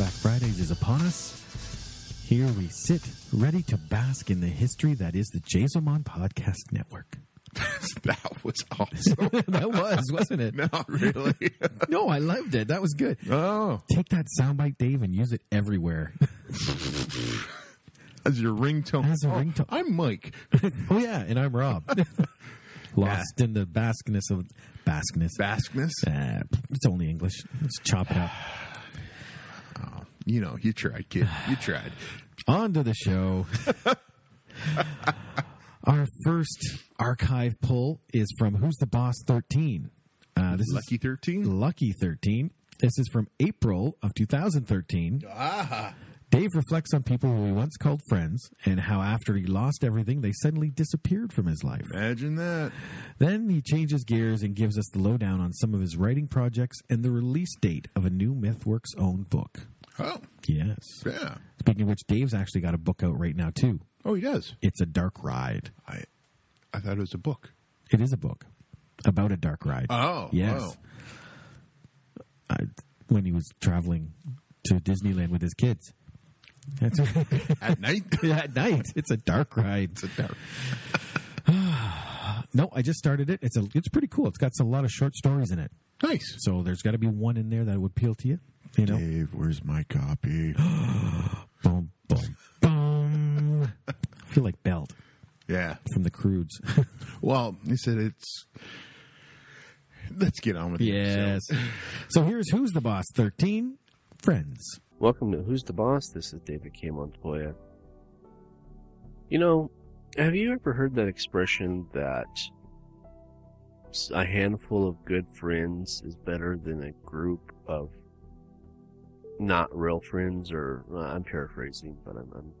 Flashback Fridays is upon us. Here we sit, ready to bask in the history that is the Jazomon Podcast Network. that was awesome. that was, wasn't it? Not really. No, I loved it. That was good. oh, Take that soundbite, Dave, and use it everywhere. as your ringtone. As a Oh, ringtone. I'm Mike. oh yeah, and I'm Rob. Lost in the baskness of baskness. Baskness. Uh, it's only English. Let's chop it up. You know, you tried, kid. You tried. On to the show. Our first archive pull is from Who's the Boss 13. Uh, this Lucky is 13. Lucky 13. This is from April of 2013. Ah. Dave reflects on people who he once called friends and how after he lost everything, they suddenly disappeared from his life. Imagine that. Then he changes gears and gives us the lowdown on some of his writing projects and the release date of a new MythWorks own book. Oh, Yes. yeah. Speaking of which, Dave's actually got a book out right now, too. Oh, he does. It's a dark ride. I, I thought it was a book. It is a book about a dark ride. Oh, yes. wow. I, when he was traveling to Disneyland with his kids. That's At night. at night. It's a dark ride. It's a dark. No, I just started it. It's a. It's pretty cool. It's got a lot of short stories in it. Nice. So there's got to be one in there that would appeal to you. You know, Dave, where's my copy? boom, boom, boom. I feel like Belt yeah. from the Croods. Well, he said it's. Let's get on with it. yes. So here's who's the boss. Thirteen friends. Welcome to Who's the Boss? This is David K. Montoya. You know, have you ever heard that expression that a handful of good friends is better than a group of not real friends? Or uh, I'm paraphrasing, but I'm, I'm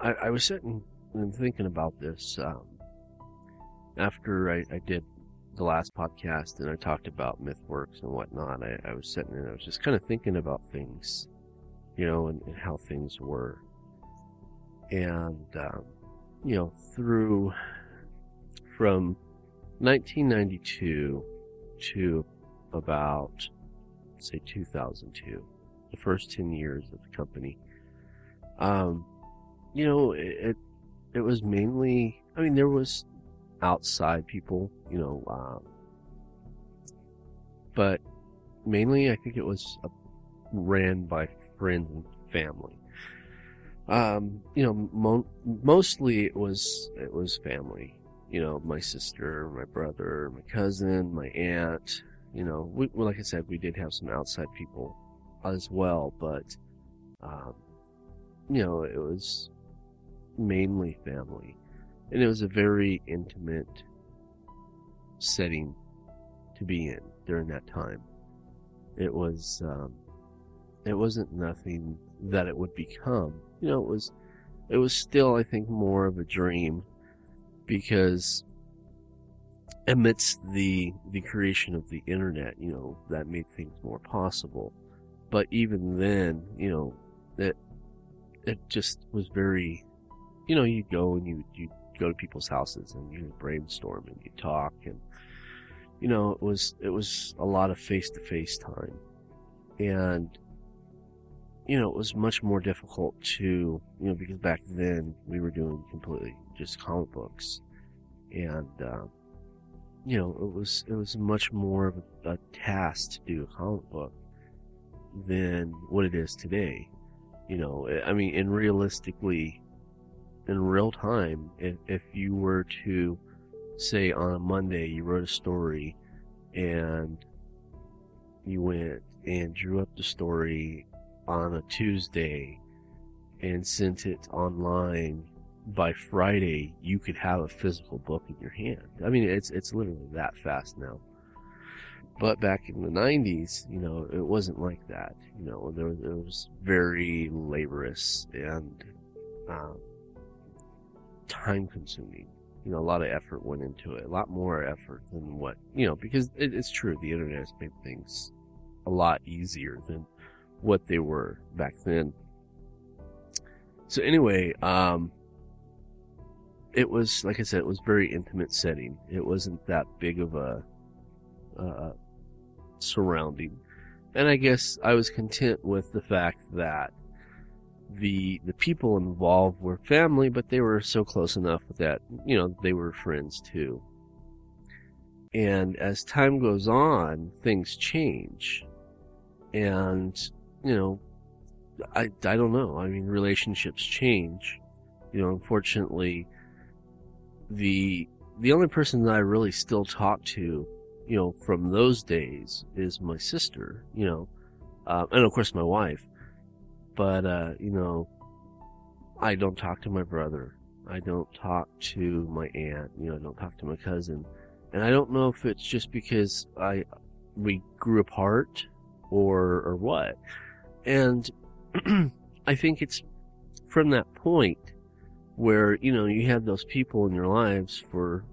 I, I was sitting and thinking about this um, after I, I did the last podcast and I talked about MythWorks and whatnot. I, I was sitting and I was just kind of thinking about things, you know, and, and how things were. And, um, you know, through from 1992 to about, say, 2002, the first 10 years of the company, um, you know, it, it, was mainly, I mean, there was outside people, you know, um, but mainly I think it was uh, ran by friends and family. Um, you know, mo- mostly it was it was family. You know, my sister, my brother, my cousin, my aunt. You know, we, well, like I said, we did have some outside people as well, but um, you know, it was mainly family, and it was a very intimate setting to be in during that time. It was, um, it wasn't nothing that it would become. You know, it was, it was still, I think, more of a dream because amidst the, the creation of the internet, you know, that made things more possible. But even then, you know, it, it just was very, you know, you go and you, you go to people's houses and you brainstorm and you talk and, you know, it was it was a lot of face to face time, and you know it was much more difficult to you know because back then we were doing completely just comic books, and um, you know it was it was much more of a, a task to do a comic book than what it is today. You know, eh, I mean, and realistically, in real time, if if you were to say on a Monday you wrote a story and you went and drew up the story on a Tuesday and sent it online by Friday, you could have a physical book in your hand. I mean, it's it's literally that fast now. But back in the 90s, you know, it wasn't like that. You know, there, there was very laborious and um, time consuming. You know, a lot of effort went into it, a lot more effort than what, you know, because it, it's true, the internet has made things a lot easier than what they were back then. So anyway, um, it was, like I said, it was very intimate setting. It wasn't that big of a, uh, surrounding. And I guess I was content with the fact that the the people involved were family, but they were so close enough that you know they were friends too. And as time goes on, things change, and you know, I I don't know. I mean, relationships change. You know, unfortunately, the the only person that I really still talk to, you know, from those days is my sister. You know, uh, and of course my wife but uh, you know, I don't talk to my brother. I don't talk to my aunt. You know, I don't talk to my cousin, and I don't know if it's just because I we grew apart or or what. And I think it's from that point where you know you had those people in your lives for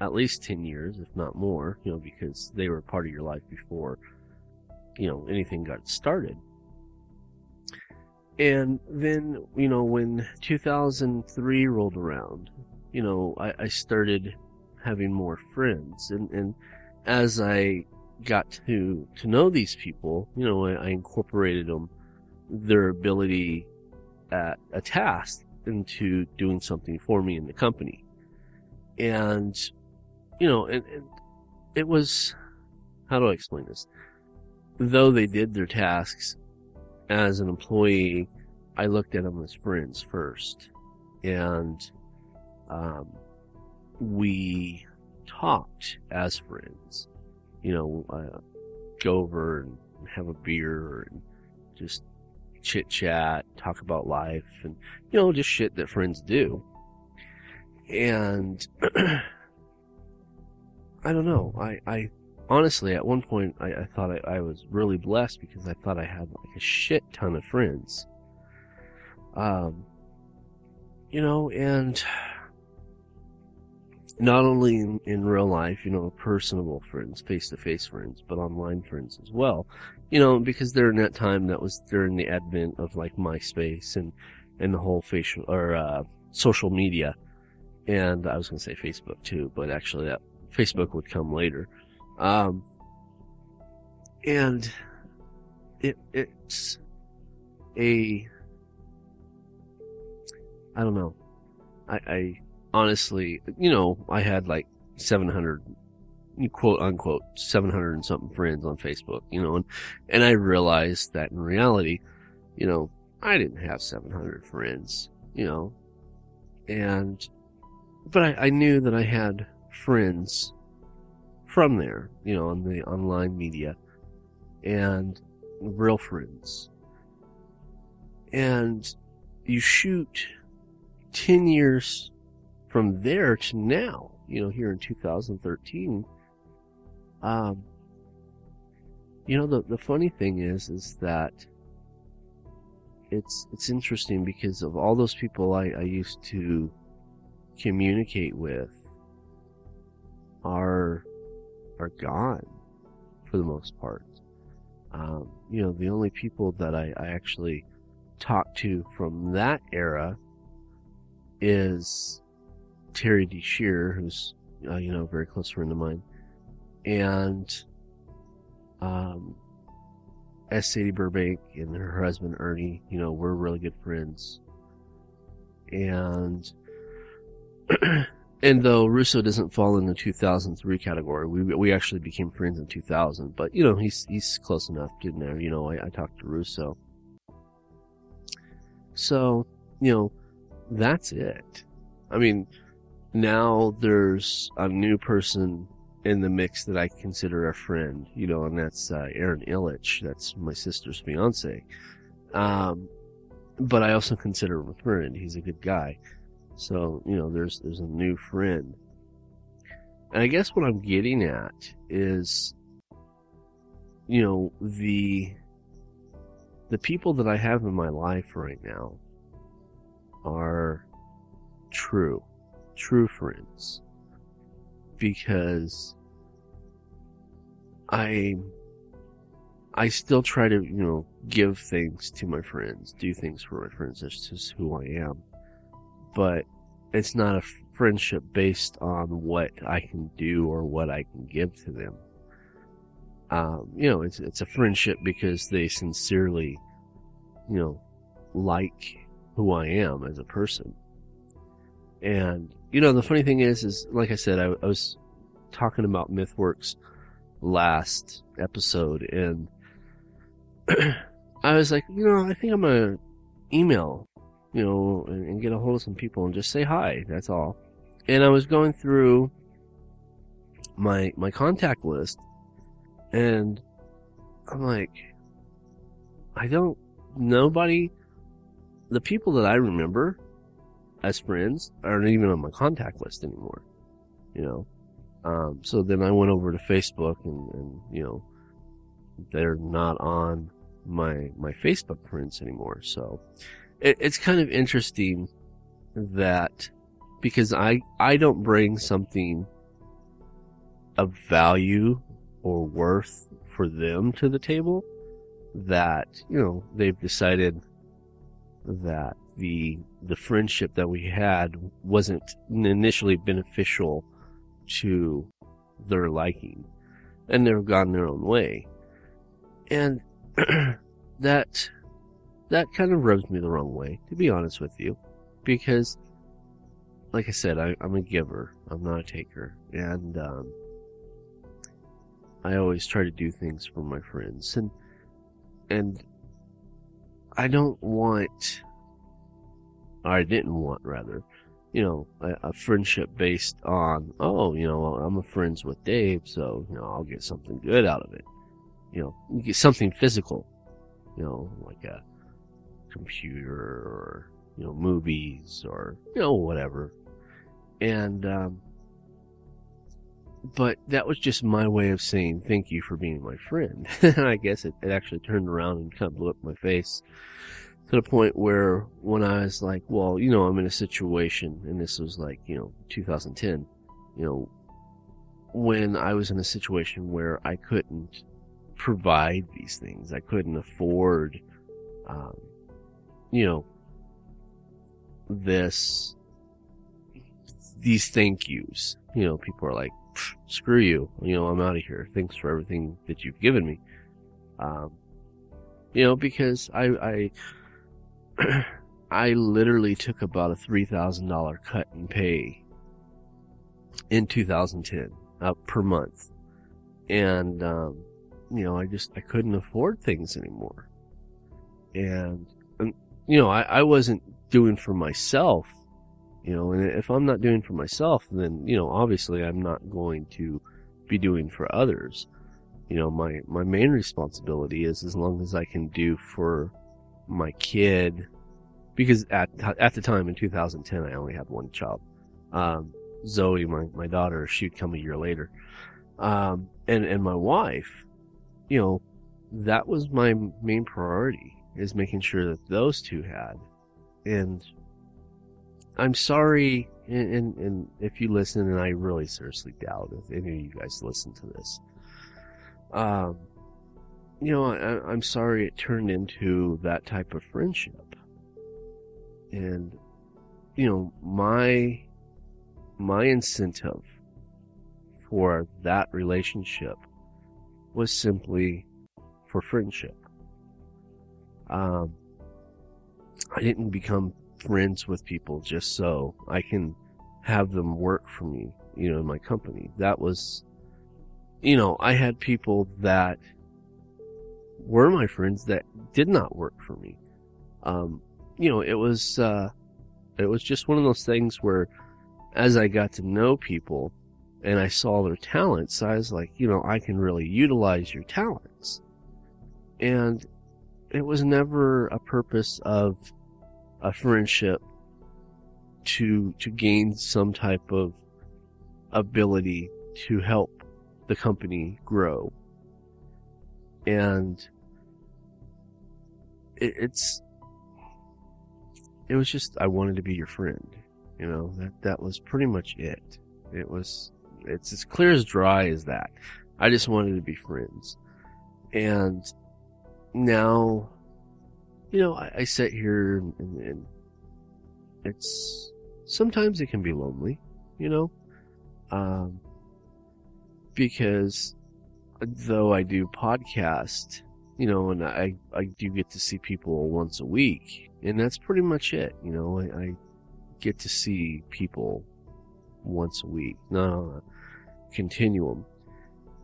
at least 10 years if not more you know because they were part of your life before you know anything got started and then, you know, when 2003 rolled around, you know, I, I started having more friends. And, and as I got to, to know these people, you know, I, I incorporated them, their ability at a task into doing something for me in the company. And, you know, and, and it was, how do I explain this? Though they did their tasks, as an employee, I looked at them as friends first. And um, we talked as friends. You know, uh, go over and have a beer and just chit chat, talk about life, and, you know, just shit that friends do. And I don't know. I, I honestly, at one point, I, I thought I, I, was really blessed because I thought I had like a shit ton of friends. Um, you know, and not only in, in real life, you know, personable friends, face to face friends, but online friends as well. You know, because during that time, that was during the advent of like MySpace and, and the whole facial, or, uh, social media. And I was going to say Facebook too, but actually that Facebook would come later. Um, and it, it's a, I don't know. I, I honestly, you know, I had like 700, quote unquote, 700 and something friends on Facebook, you know, and, and I realized that in reality, you know, I didn't have 700 friends, you know, and, but I, I knew that I had friends from there, you know, on the online media and real friends. And you shoot 10 years from there to now, you know, here in 2013. Um, you know, the, the funny thing is, is that it's, it's interesting because of all those people I, I used to communicate with are are gone for the most part. Um, you know, the only people that I, I actually talk to from that era is Terry D. Shear, who's, uh, you know, a very close friend of mine, and um, S. Sadie Burbank and her husband Ernie, you know, we're really good friends. And and though Russo doesn't fall in the 2003 category, we we actually became friends in 2000. But you know, he's he's close enough, didn't there? You know, I, I talked to Russo. So you know, that's it. I mean, now there's a new person in the mix that I consider a friend. You know, and that's uh, Aaron Illich. That's my sister's fiance. Um, but I also consider him a friend. He's a good guy. So, you know, there's, there's a new friend. And I guess what I'm getting at is you know, the the people that I have in my life right now are true, true friends. Because I I still try to, you know, give things to my friends, do things for my friends. That's just who I am. But it's not a friendship based on what I can do or what I can give to them. Um, you know, it's it's a friendship because they sincerely, you know, like who I am as a person. And you know, the funny thing is, is like I said, I, I was talking about MythWorks last episode, and I was like, you know, I think I'm gonna email, you know, and, and get a hold of some people and just say hi. That's all. And I was going through my my contact list, and I'm like, I don't nobody. The people that I remember as friends aren't even on my contact list anymore. You know, um, so then I went over to Facebook and, and you know, they're not on my my Facebook friends anymore. So it, it's kind of interesting that because I I don't bring something of value or worth for them to the table that you know they've decided that the the friendship that we had wasn't initially beneficial to their liking. And they've gone their own way. And that that kind of rubs me the wrong way to be honest with you. Because like i said I, am a giver. I'm not a taker. And um, i always try to do things for my friends. And and i don't want i didn't want rather you know, a, a, friendship based on, oh, you know, I'm a friends with Dave, so, you know, I'll get something good out of it. You know, get something physical, you know, like a computer or, you know, movies or, you know, whatever. And, um, but that was just my way of saying thank you for being my friend. I guess it, it actually turned around and kind of blew up my face to the point where when I was like, well, you know, I'm in a situation, and this was like, you know, 2010, you know, when I was in a situation where I couldn't provide these things, I couldn't afford, um, you know, this, these thank yous. You know, people are like, screw you, you know, I'm out of here. Thanks for everything that you've given me. Um, you know, because I, I, I literally took about a $3,000 cut in pay in 2010 uh, per month. And, um, you know, I just, I couldn't afford things anymore. And, and you know, I, I wasn't doing for myself, you know, and if I'm not doing for myself, then, you know, obviously I'm not going to be doing for others. You know, my, my main responsibility is as long as I can do for my kid, because at at the time in 2010 I only had one child. Um, Zoe, my my daughter, she'd come a year later, um, and and my wife, you know, that was my main priority is making sure that those two had, and I'm sorry, and, and, and if you listen, and I really seriously doubt if any of you guys listen to this, um, you know, I, I'm sorry it turned into that type of friendship. And, you know, my, my incentive for that relationship was simply for friendship. Um, I didn't become friends with people just so I can have them work for me, you know, in my company. That was, you know, I had people that were my friends that did not work for me. Um, you know, it was, uh, it was just one of those things where as I got to know people and I saw their talents, I was like, you know, I can really utilize your talents. And it was never a purpose of a friendship to, to gain some type of ability to help the company grow and it, it's it was just I wanted to be your friend. You know that that was pretty much it. It was it's as clear as dry as that. I just wanted to be friends, and now, you know, I, I sit here and, and, and it's sometimes it can be lonely, you know, um, because though I do podcast, you know, and I I do get to see people once a week, and that's pretty much it. You know, I, I get to see people once a week, not on a continuum,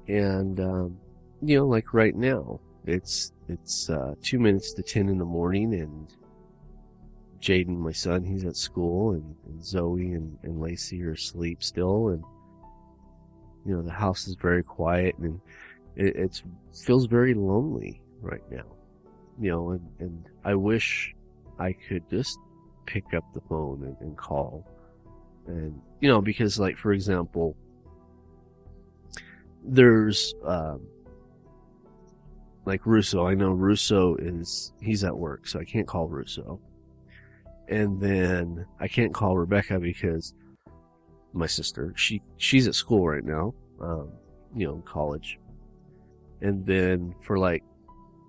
and um, you know, like right now, it's it's uh, two minutes to ten in the morning, and Jaden, my son, he's at school, and, and Zoe and, and Lacey are asleep still, and you know the house is very quiet, and it it's, feels very lonely right now. You know, and, and I wish I could just pick up the phone and, and call, and you know, because like for example, there's um, like Russo. I know Russo is he's at work, so I can't call Russo and then I can't call Rebecca because my sister she she's at school right now, um, you know, college. And then for like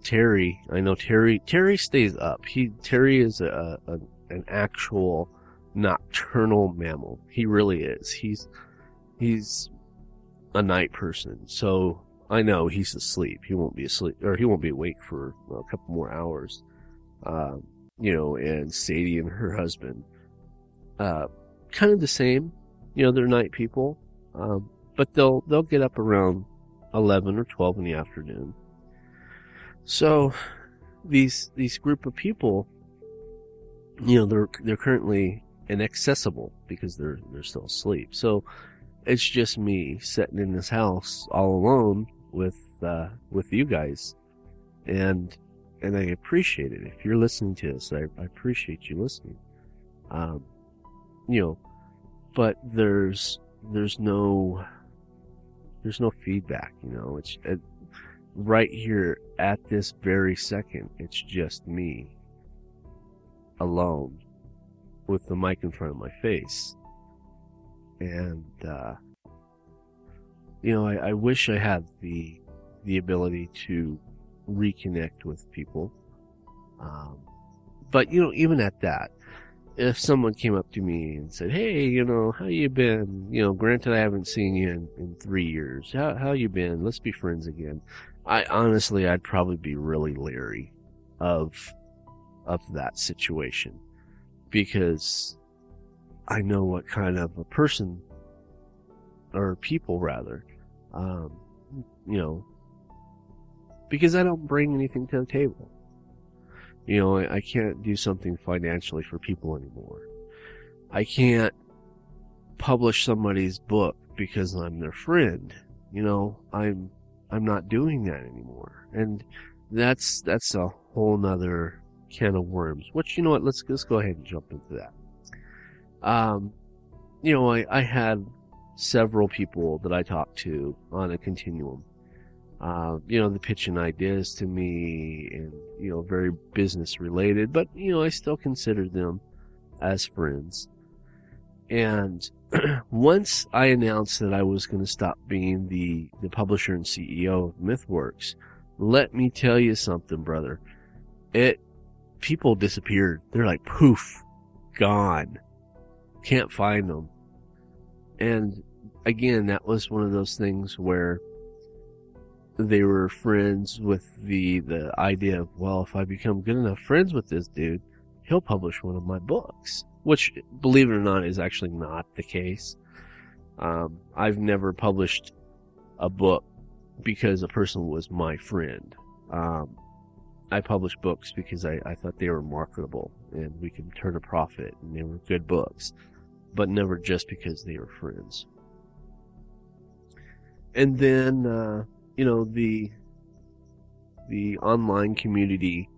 Terry, I know Terry Terry stays up. He Terry is a, a an actual nocturnal mammal. He really is. He's he's a night person. So I know he's asleep. He won't be asleep or he won't be awake for a couple more hours. Um, you know, and Sadie and her husband, uh, kind of the same. You know, they're night people, um, but they'll they'll get up around eleven or twelve in the afternoon. So these these group of people, you know, they're they're currently inaccessible because they're they're still asleep. So it's just me sitting in this house all alone with uh, with you guys, and and I appreciate it. If you're listening to this, I, I appreciate you listening. Um, you know, but there's there's no there's no feedback. You know, it's it, right here at this very second. It's just me alone with the mic in front of my face, and uh, you know, I, I wish I had the the ability to reconnect with people. Um, but you know, even at that, if someone came up to me and said, "Hey, you know, how you been? You know, granted, I haven't seen you in, in three years. How how you been? Let's be friends again." I honestly, I'd probably be really leery of of that situation because I know what kind of a person or people rather, um, you know, because I don't bring anything to the table. You know, I, I can't do something financially for people anymore. I can't publish somebody's book because I'm their friend. You know, I'm I'm not doing that anymore. And that's that's a whole nother can of worms. Which you know what, let's let's go ahead and jump into that. Um you know, I, I had several people that I talked to on a continuum uh, you know, the pitching ideas to me and, you know, very business related, but, you know, I still consider them as friends. And once I announced that I was going to stop being the, the publisher and CEO of MythWorks, let me tell you something, brother. It, people disappeared. They're like poof, gone. Can't find them. And again, that was one of those things where they were friends with the the idea of well if i become good enough friends with this dude he'll publish one of my books which believe it or not is actually not the case. Um, i've never published a book because a person was my friend. Um, i published books because I, I thought they were marketable and we could turn a profit and they were good books but never just because they were friends. And then uh, you know the the online community,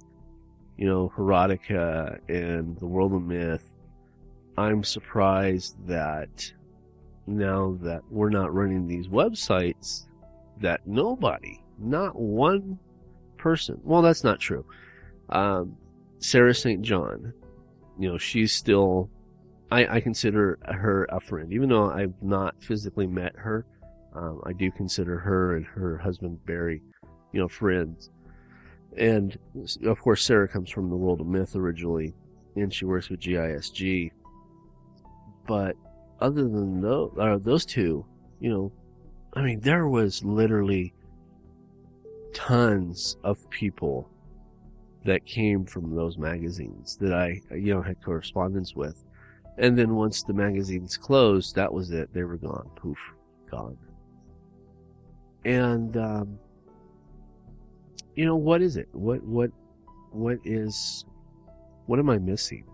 you know, Herotica and the World of Myth. I'm surprised that now that we're not running these websites, that nobody, not one person. Well, that's not true. Um, Sarah St. John, you know, she's still, I, I consider her a friend, even though I've not physically met her. Um, I do consider her and her husband Barry, you know, friends. And of course, Sarah comes from the world of myth originally, and she works with GISG. But other than those, uh, those two, you know, I mean, there was literally tons of people that came from those magazines that I, you know, had correspondence with. And then once the magazines closed, that was it. They were gone. Poof, gone. And, um, you know, what is it? What, what, what is, what am I missing?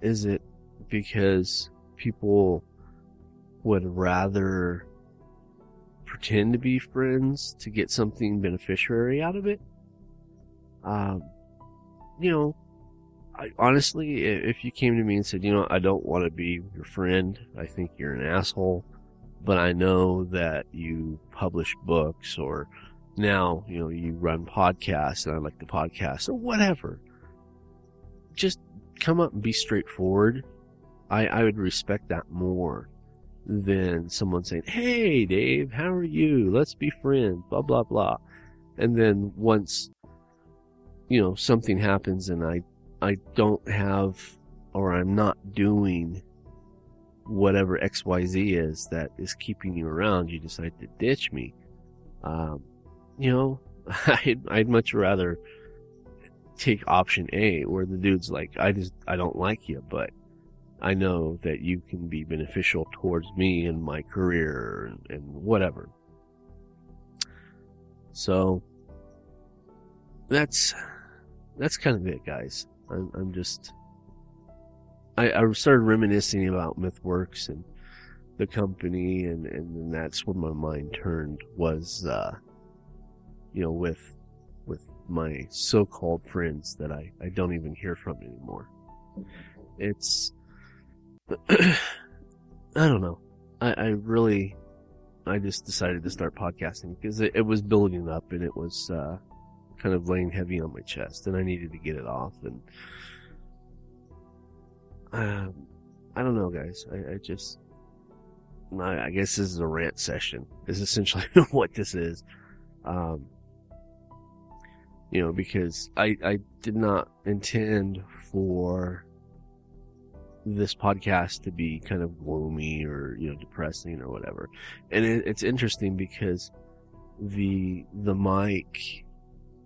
Is it because people would rather pretend to be friends to get something beneficiary out of it? Um, you know, I, honestly, if you came to me and said, you know, I don't want to be your friend, I think you're an asshole, but I know that you publish books or now, you know, you run podcasts and I like the podcast or whatever. Just come up and be straightforward. I, I would respect that more than someone saying, Hey, Dave, how are you? Let's be friends, blah, blah, blah. And then once, you know, something happens and I, I don't have, or I'm not doing whatever XYZ is that is keeping you around, you decide to ditch me. Um, you know, I'd, I'd much rather take option A where the dude's like, I just, I don't like you, but I know that you can be beneficial towards me and my career and, and whatever. So that's that's kind of it, guys. I'm, I'm just I, I started reminiscing about MythWorks and the company, and and then that's where my mind turned was, uh, you know, with with my so-called friends that I I don't even hear from anymore. It's I don't know. I, I really, I just decided to start podcasting because it, it was building up and it was uh, kind of laying heavy on my chest, and I needed to get it off. And um, I don't know, guys. I, I just, I, I, guess this is a rant session. Is essentially what this is. Um, you know, because I I did not intend for this podcast to be kind of gloomy or you know depressing or whatever and it, it's interesting because the the mic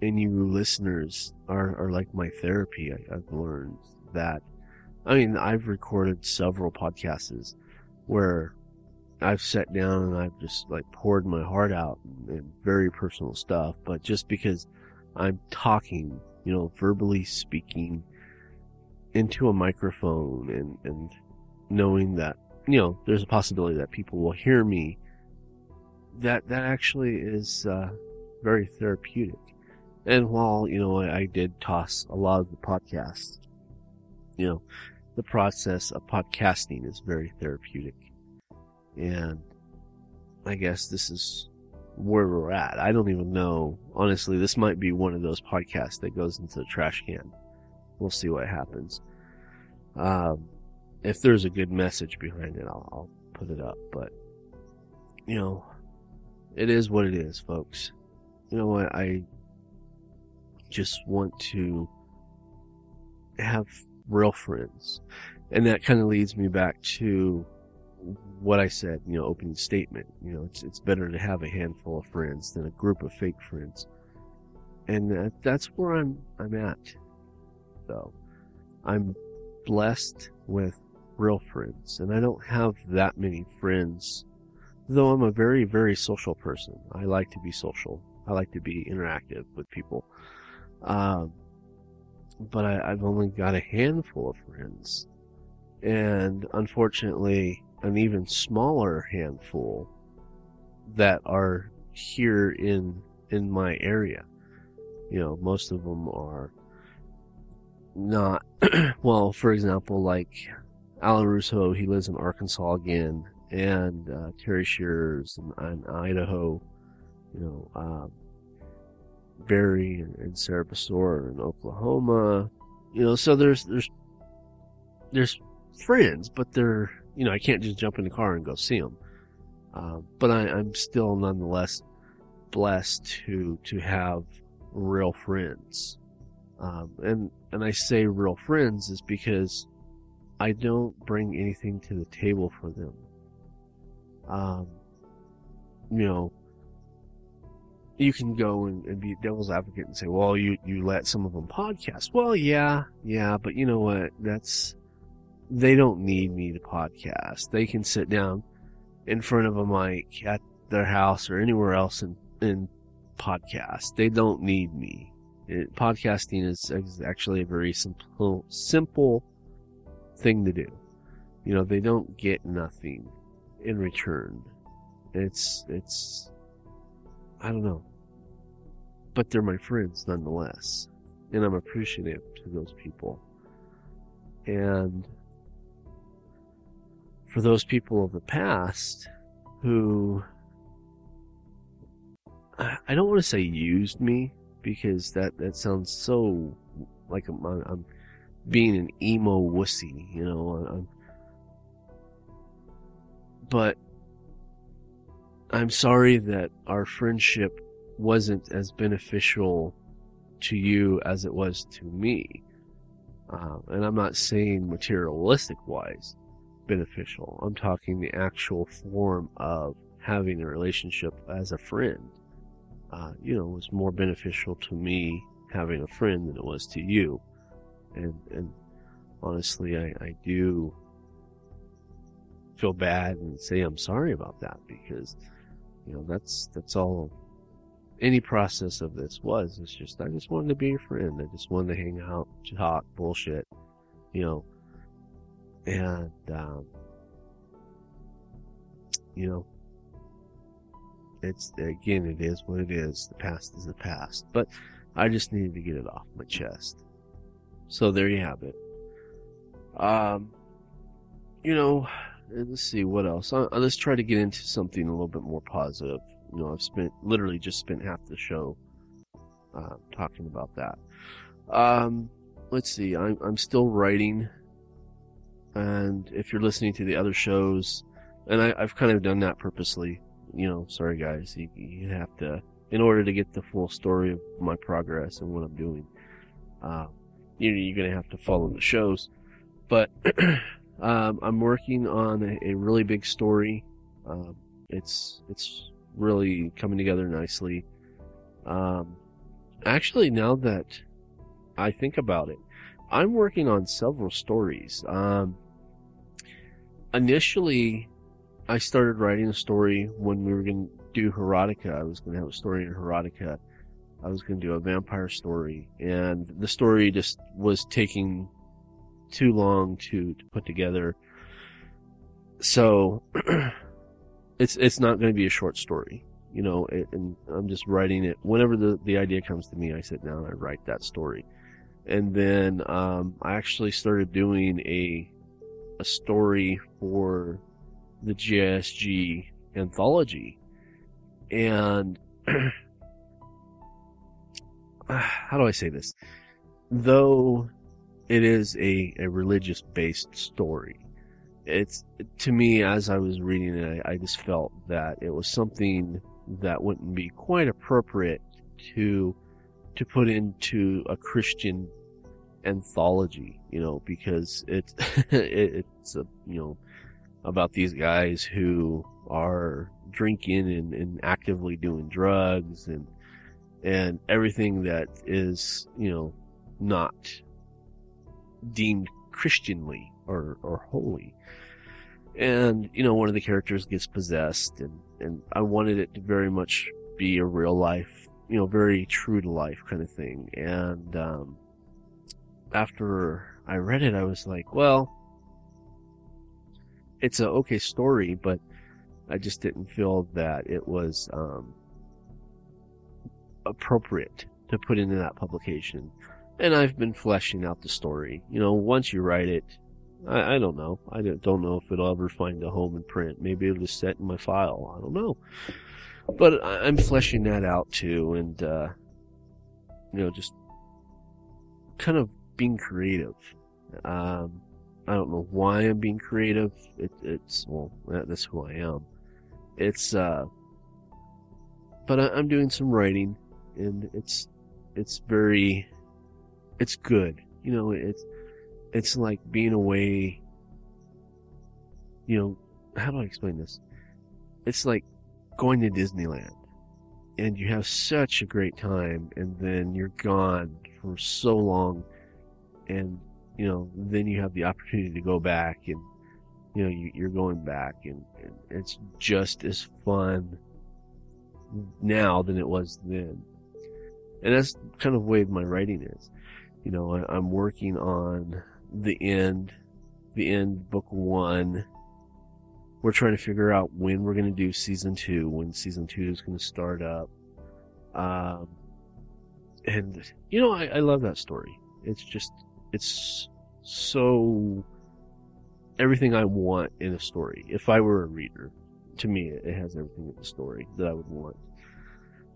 and you listeners are, are like my therapy I, i've learned that i mean i've recorded several podcasts where i've sat down and i've just like poured my heart out and very personal stuff but just because i'm talking you know verbally speaking into a microphone and, and knowing that, you know, there's a possibility that people will hear me, that, that actually is, uh, very therapeutic. And while, you know, I, I did toss a lot of the podcasts, you know, the process of podcasting is very therapeutic. And I guess this is where we're at. I don't even know. Honestly, this might be one of those podcasts that goes into the trash can. We'll see what happens. Um, if there's a good message behind it, I'll, I'll put it up. But, you know, it is what it is, folks. You know what? I just want to have real friends. And that kind of leads me back to what I said, you know, opening statement. You know, it's, it's better to have a handful of friends than a group of fake friends. And that, that's where I'm, I'm at. So I'm blessed with real friends, and I don't have that many friends. Though I'm a very, very social person. I like to be social. I like to be interactive with people. Um, but I, I've only got a handful of friends. And unfortunately, an even smaller handful that are here in in my area. You know, most of them are not well. For example, like Alan Russo, he lives in Arkansas again, and uh, Terry Shears in, in Idaho. You know, um, Barry and, and Basor in Oklahoma. You know, so there's there's there's friends, but they're you know I can't just jump in the car and go see them. Uh, but I, I'm still nonetheless blessed to to have real friends. Um, and and I say real friends is because I don't bring anything to the table for them. Um, you know, you can go and, and be devil's advocate and say, well, you, you let some of them podcast. Well, yeah, yeah, but you know what? That's, they don't need me to podcast. They can sit down in front of a mic at their house or anywhere else and, and podcast. They don't need me. It, podcasting is, is actually a very simple, simple thing to do. You know, they don't get nothing in return. It's, it's, I don't know. But they're my friends nonetheless. And I'm appreciative to those people. And for those people of the past who I don't want to say used me because that, that sounds so like I'm, I'm being an emo wussy, you know. I'm, but I'm sorry that our friendship wasn't as beneficial to you as it was to me. Uh, and I'm not saying materialistic wise beneficial. I'm talking the actual form of having a relationship as a friend. Uh, you know, was more beneficial to me having a friend than it was to you. And, and honestly, I, I do feel bad and say I'm sorry about that because, you know, that's, that's all any process of this was. It's just, I just wanted to be your friend. I just wanted to hang out, talk, bullshit, you know, and, um, you know, it's, again, it is what it is. The past is the past. But I just needed to get it off my chest. So there you have it. Um, you know, let's see what else. Uh, let's try to get into something a little bit more positive. You know, I've spent literally just spent half the show uh, talking about that. Um, let's see. I'm I'm still writing, and if you're listening to the other shows, and I, have kind of done that purposely. You know, sorry guys, you, you have to in order to get the full story of my progress and what I'm doing. Uh, you know, you're gonna have to follow the shows, but um, I'm working on a, a really big story. Um, it's it's really coming together nicely. Um, actually, now that I think about it, I'm working on several stories. Um, initially, I started writing a story when we were going to do Herotica. I was going to have a story in Herotica. I was going to do a vampire story, and the story just was taking too long to, to put together. So it's it's not going to be a short story, you know. And I'm just writing it whenever the the idea comes to me. I sit down, and I write that story, and then um, I actually started doing a a story for the GSG anthology, and how do I say this? Though it is a, a religious based story, it's to me as I was reading it, I, I just felt that it was something that wouldn't be quite appropriate to to put into a Christian anthology, you know, because it, it it's a you know about these guys who are drinking and, and actively doing drugs and and everything that is you know not deemed Christianly or or holy. And you know, one of the characters gets possessed, and and I wanted it to very much be a real life, you know, very true to life kind of thing. And um, after I read it, I was like, well, it's a okay story, but I just didn't feel that it was um, appropriate to put into that publication. And I've been fleshing out the story. You know, once you write it, I, I don't know. I don't know if it'll ever find a home in print. Maybe it'll just set in my file. I don't know. But I'm fleshing that out too, and uh, you know, just kind of being creative. Um, I don't know why I'm being creative. It, it's well, that, that's who I am. It's uh, but I, I'm doing some writing, and it's it's very, it's good. You know, it's it's like being away. You know, how do I explain this? It's like going to Disneyland, and you have such a great time, and then you're gone for so long, and you know, then you have the opportunity to go back and, you know, you, are going back and, and, it's just as fun now than it was then. And that's kind of the way my writing is. You know, I, I'm working on the end, the end book one. We're trying to figure out when we're going to do season two, when season two is going to start up. Um, and you know, I, I love that story. It's just, it's so everything I want in a story. If I were a reader, to me, it has everything in the story that I would want.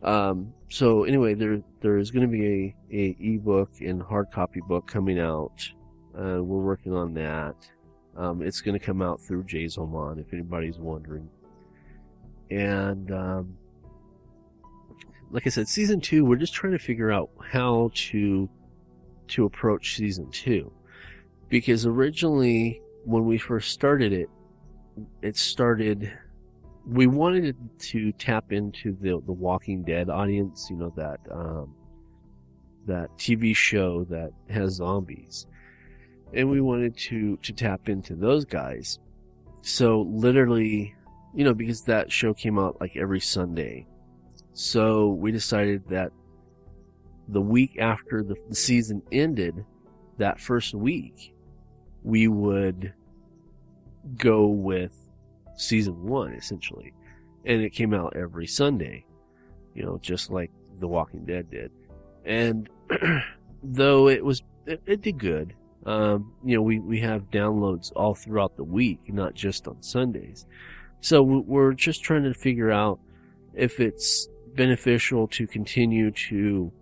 Um, so anyway, there there is going to be a, a ebook and hard copy book coming out. Uh, we're working on that. Um, it's going to come out through Jazomon, if anybody's wondering. And um, like I said, season two, we're just trying to figure out how to to approach season two. Because originally, when we first started it, it started, we wanted to tap into the, the Walking Dead audience, you know, that, um, that TV show that has zombies. And we wanted to, to tap into those guys. So literally, you know, because that show came out like every Sunday. So we decided that the week after the season ended, that first week, we would go with season one, essentially. And it came out every Sunday, you know, just like The Walking Dead did. And though it was, it, it did good. Um, you know, we, we have downloads all throughout the week, not just on Sundays. So we're just trying to figure out if it's beneficial to continue to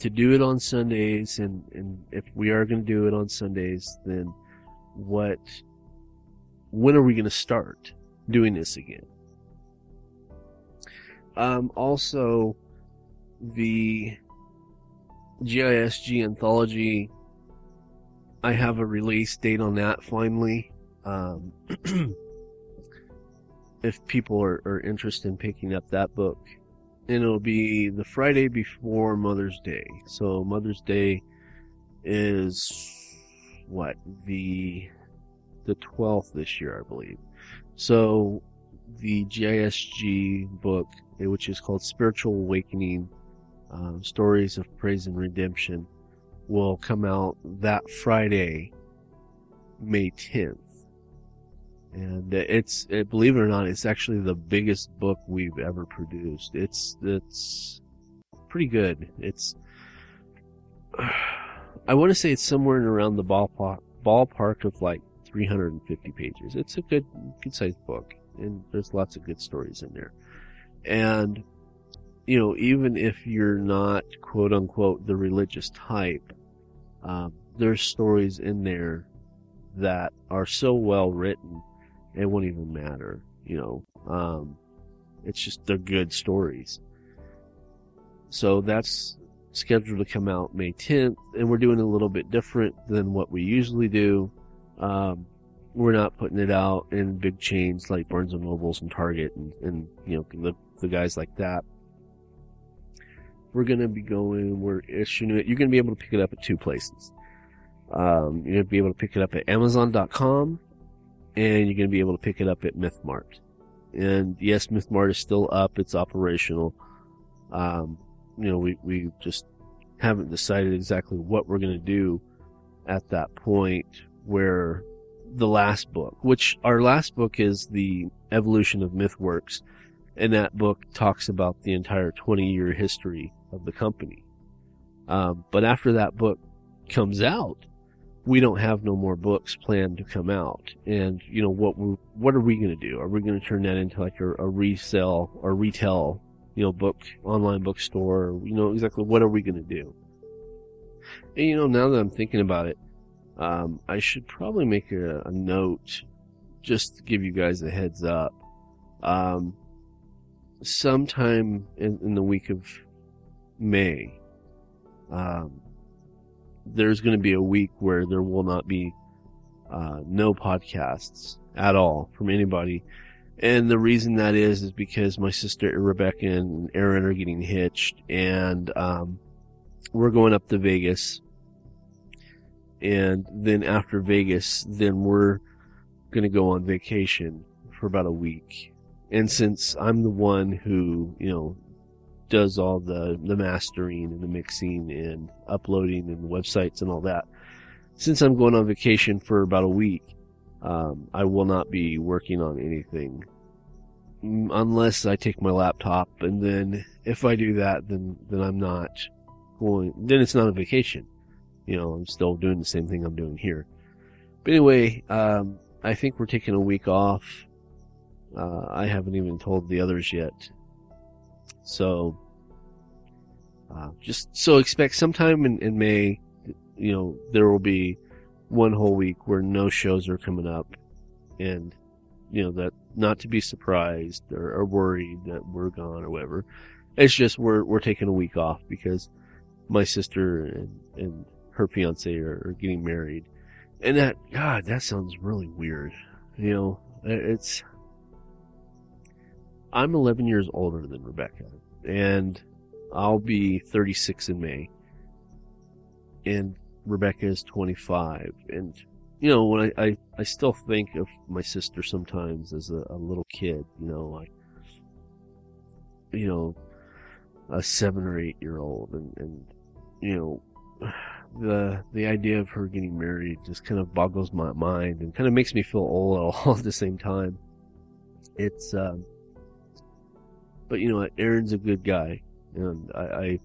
to do it on Sundays, and, and if we are going to do it on Sundays, then what, when are we going to start doing this again? Um, also, the GISG anthology, I have a release date on that finally. Um, if people are, are interested in picking up that book, and it'll be the Friday before Mother's Day. So Mother's Day is what the the 12th this year, I believe. So the GISG book, which is called Spiritual Awakening, um, Stories of Praise and Redemption, will come out that Friday, May 10th and it's it, believe it or not, it's actually the biggest book we've ever produced. It's it's pretty good. It's I want to say it's somewhere in around the ballpark ballpark of like 350 pages. It's a good good sized book, and there's lots of good stories in there. And you know, even if you're not quote unquote the religious type, um, there's stories in there that are so well written it won't even matter, you know. Um, it's just they're good stories. So that's scheduled to come out May 10th, and we're doing a little bit different than what we usually do. Um, we're not putting it out in big chains like Barnes and Nobles and Target and, and you know the, the guys like that. We're gonna be going. We're issuing it. You're gonna be able to pick it up at two places. Um, you're gonna be able to pick it up at Amazon.com and you're to be able to pick it up at MythMart. And yes, MythMart is still up; it's operational. Um, you know, we we just haven't decided exactly what we're to do at that point where the last book, which our last book is the evolution of MythWorks, and that book talks about the entire 20 year history of the company. Um, but after that book comes out, we don't have no more books planned to come out. And, you know, what we what are we going to do? Are we going to turn that into like a, a resell or retail, you know, book, online bookstore? You know, exactly what are we going to do? And you know, now that I'm thinking about it, um, I should probably make a, a note just to give you guys a heads up. Um, sometime in, in the week of May, um, there's going to be a week where there will not be uh, no podcasts at all from anybody. And the reason that is, is because my sister Rebecca and Aaron are getting hitched and, um, we're going up to Vegas. And then after Vegas, then we're going to go on vacation for about a week. And since I'm the one who, you know, does all the, the mastering and the mixing and uploading and websites and all that, since I'm going on vacation for about a week, um, I will not be working on anything unless I take my laptop. And then if I do that, then, then I'm not going, then it's not a vacation. You know, I'm still doing the same thing I'm doing here. But anyway, um, I think we're taking a week off. Uh, I haven't even told the others yet. So, uh, just so expect sometime in, in May, you know, there will be one whole week where no shows are coming up and, you know, that not to be surprised or, or worried that we're gone or whatever. It's just we're, we're taking a week off because my sister and, and her fiance are, getting married. And that, God, that sounds really weird. You know, it's, I'm 11 years older than Rebecca and I'll be 36 in May. And Rebecca is 25. And, you know, when I, I, I still think of my sister sometimes as a, a little kid, you know, like, you know, a seven or eight year old and, and, you know, the, the idea of her getting married just kind of boggles my mind and kind of makes me feel old all at the same time. It's, um, but you know what? Aaron's a good guy and I, I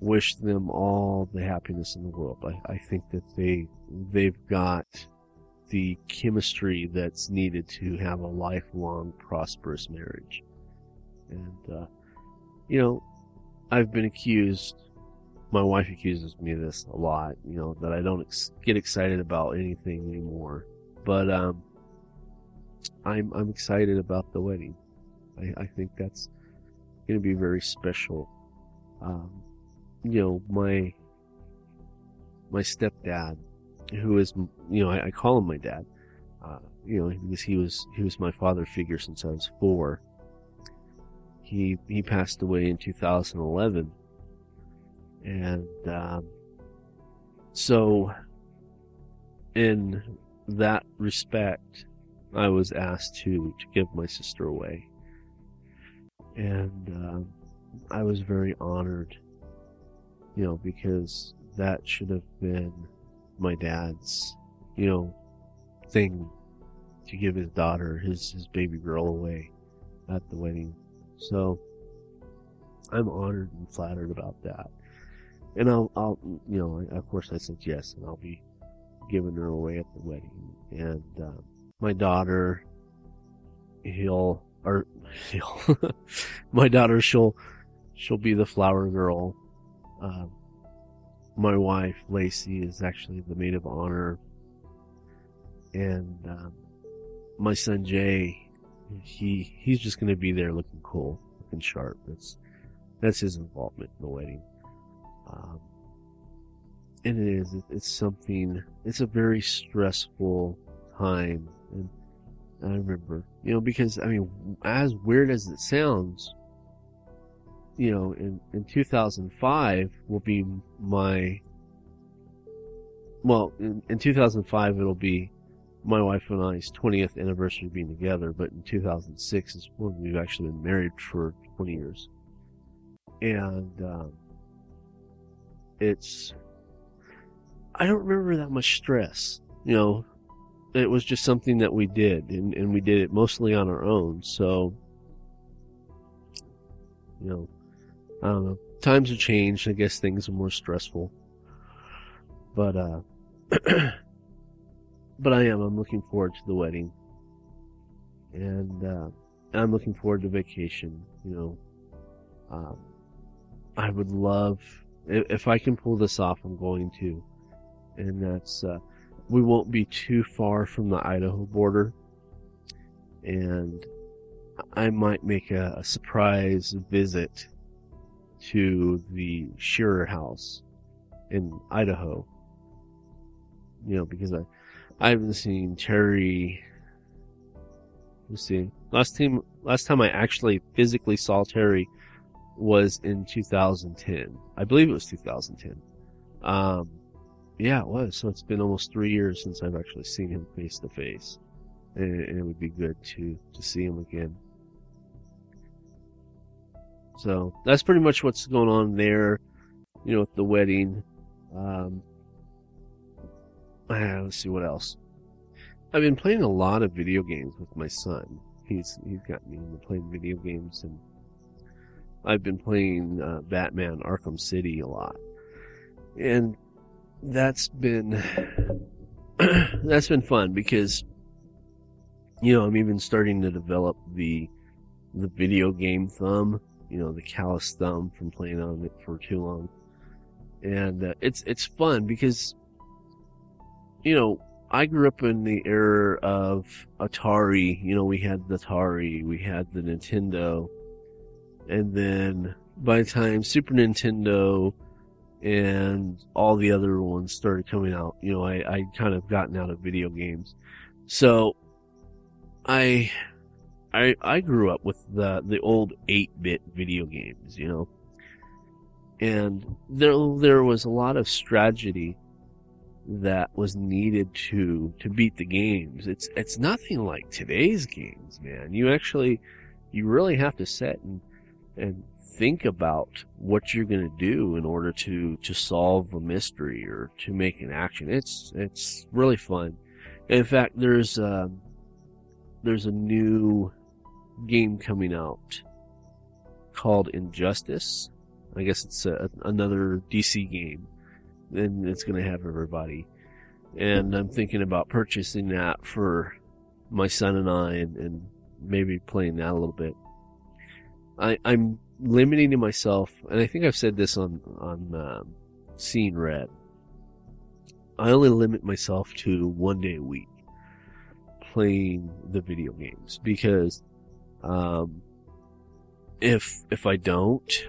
wish them all the happiness in the world. I, I think that they they've got the chemistry that's needed to have a lifelong prosperous marriage. And uh, you know, I've been accused. My wife accuses me of this a lot. You know that I don't ex- get excited about anything anymore. But um, I'm I'm excited about the wedding. I, I think that's going to be very special. Um, you know, my, my stepdad, who is, you know, I, I call him my dad, uh, you know, because he was, he was my father figure since I was four. He, he passed away in 2011. And, um, so in that respect, I was asked to, to give my sister away. And, um, I was very honored you know, because that should have been my dad's, you know, thing to give his daughter, his, his baby girl away at the wedding. So I'm honored and flattered about that. And I'll, I'll, you know, of course I said yes, and I'll be giving her away at the wedding. And, uh, my daughter, he'll, or he'll, my daughter, she'll, she'll be the flower girl uh, my wife, Lacey, is actually the maid of honor. And, um, my son Jay, he, he's just gonna be there looking cool, looking sharp. That's, that's his involvement in the wedding. Um, and it is, it's something, it's a very stressful time. And I remember, you know, because, I mean, as weird as it sounds, you know, in, in 2005 will be my, well, in, in 2005 it'll be my wife and I's 20th anniversary being together, but in 2006 is when we've actually been married for 20 years. And, um, it's, I don't remember that much stress, you know, it was just something that we did and, and we did it mostly on our own. So, you know, I don't know. Times have changed. I guess things are more stressful. But, uh, but I am. I'm looking forward to the wedding. And, uh, I'm looking forward to vacation, you know. Um, I would love, if, I can pull this off, I'm going to. And that's, uh, we won't be too far from the Idaho border. And I might make a, a surprise visit to the Shearer house in Idaho. You know, because I, I haven't seen Terry. Let's see. Last time, last time I actually physically saw Terry was in 2010. I believe it was 2010. Um, yeah, it was. So it's been almost three years since I've actually seen him face to face, and it would be good to to see him again. So that's pretty much what's going on there. You know, with the wedding. Um, uh, let's see what else. I've been playing a lot of video games with my son. He's he's got me into playing video games, and I've been playing uh, Batman Arkham City a lot, and that's been that's been fun because you know I'm even starting to develop the the video game thumb, you know, the callous thumb from playing on it for too long, and uh, it's it's fun because you know I grew up in the era of Atari. You know, we had the Atari, we had the Nintendo, and then by the time Super Nintendo and all the other ones started coming out, you know, I, I kind of gotten out of video games. So I I I grew up with the the old 8-bit video games, you know. And there there was a lot of strategy that was needed to to beat the games. It's it's nothing like today's games, man. You actually you really have to set and and think about what you're going to do in order to to solve a mystery or to make an action. It's it's really fun. In fact, there's uh, there's a new game coming out called Injustice. I guess it's a, another DC game and it's going to have everybody. And I'm thinking about purchasing that for my son and I, and, and maybe playing that a little bit. I, I'm limiting to myself, and I think I've said this on on um, Seeing Red. I only limit myself to one day a week playing the video games because um, if if I don't,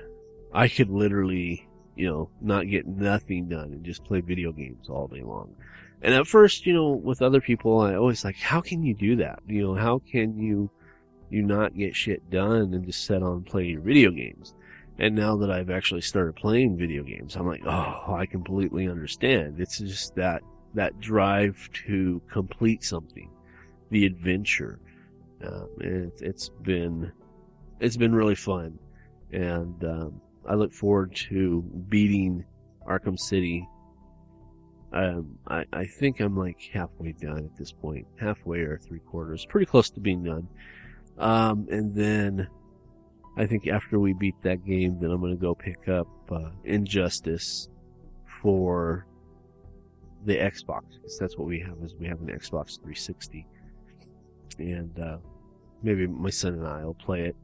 I could literally you know, not get nothing done and just play video games all day long. And at first, you know, with other people, I always like, how can you do that? You know, how can you, you not get shit done and just set on playing video games? And now that I've actually started playing video games, I'm like, oh, I completely understand. It's just that, that drive to complete something, the adventure. Um, it, it's been, it's been really fun. And, um, I look forward to beating Arkham City. Um, I, I think I'm like halfway done at this point, halfway or three quarters, pretty close to being done. Um, and then I think after we beat that game, then I'm going to go pick up uh, Injustice for the Xbox because that's what we have is we have an Xbox 360, and uh, maybe my son and I will play it.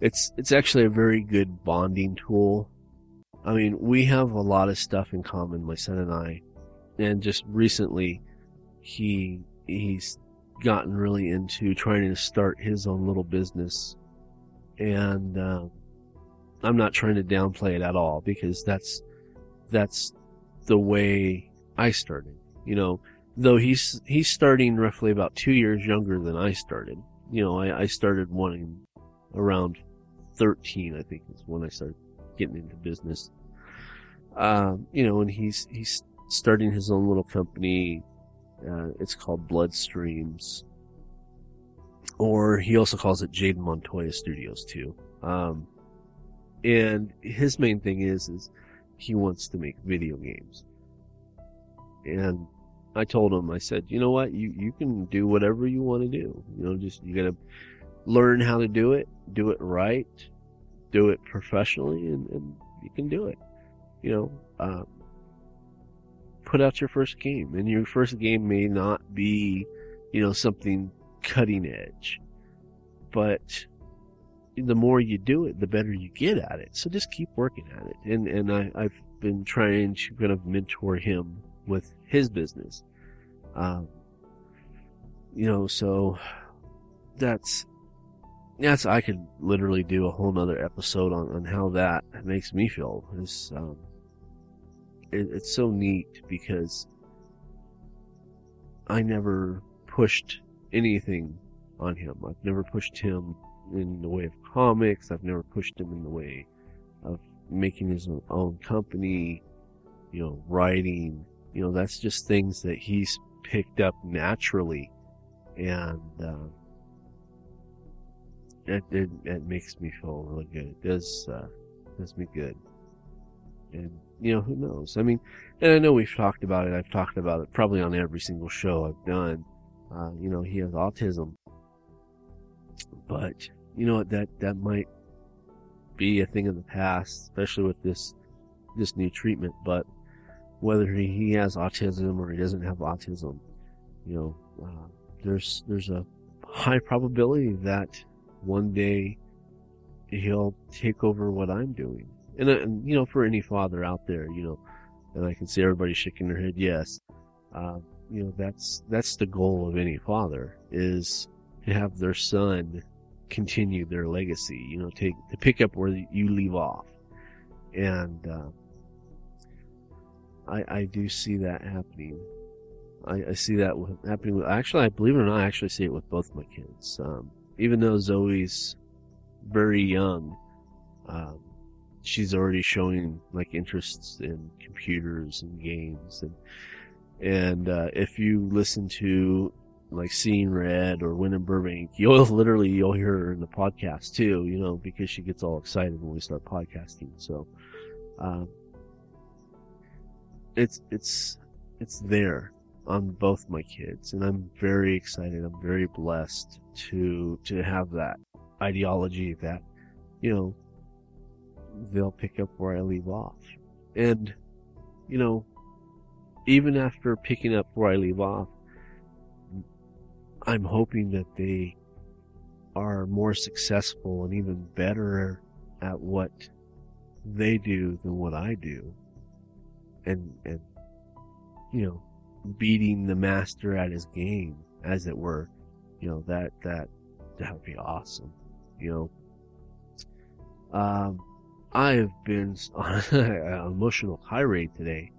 It's it's actually a very good bonding tool. I mean, we have a lot of stuff in common, my son and I, and just recently, he he's gotten really into trying to start his own little business, and uh, I'm not trying to downplay it at all because that's that's the way I started. You know, though he's he's starting roughly about two years younger than I started. You know, I, I started wanting around 13, I think is when I started getting into business. Um, you know, and he's, he's starting his own little company. Uh, it's called Bloodstreams. Or he also calls it Jaden Montoya Studios too. Um, and his main thing is, is he wants to make video games. And I told him, I said, you know what, you, you can do whatever you want to do. You know, just, you gotta learn how to do it, do it right, do it professionally, and, and you can do it. You know, um, put out your first game, and your first game may not be, you know, something cutting edge, but the more you do it, the better you get at it. So just keep working at it. And and I, I've been trying to kind of mentor him with his business. Um, you know, so that's that's I could literally do a whole nother episode on, on how that makes me feel. It's um, it, it's so neat because I never pushed anything on him. I've never pushed him in the way of comics. I've never pushed him in the way of making his own company, you know, writing. You know, that's just things that he's picked up naturally, and uh, it, it it makes me feel really good. It does uh, does me good, and you know, who knows? I mean, and I know we've talked about it. I've talked about it probably on every single show I've done. Uh, you know, he has autism, but you know what? That that might be a thing of the past, especially with this this new treatment. But whether he, he has autism or he doesn't have autism, you know, uh, there's there's a high probability that one day he'll take over what I'm doing. And, and you know, for any father out there, you know, and I can see everybody shaking their head, yes. Uh, you know, that's that's the goal of any father is to have their son continue their legacy. You know, take to pick up where you leave off, and uh, I I do see that happening. I, I see that happening actually I believe it or not I actually see it with both my kids. Um, even though Zoe's very young, um, she's already showing like interests in computers and games and and uh, if you listen to like Seeing Red or Win in Burbank, you'll literally you'll hear her in the podcast too, you know, because she gets all excited when we start podcasting. So, um, it's it's it's there on both my kids, and I'm very excited. I'm very blessed to to have that ideology that you know they'll pick up where I leave off, and you know even after picking up where I leave off, I'm hoping that they are more successful and even better at what they do than what I do. And, and, you know, beating the master at his game, as it were, you know, that, that, that would be awesome, you know. Um, I have been on an emotional tirade today.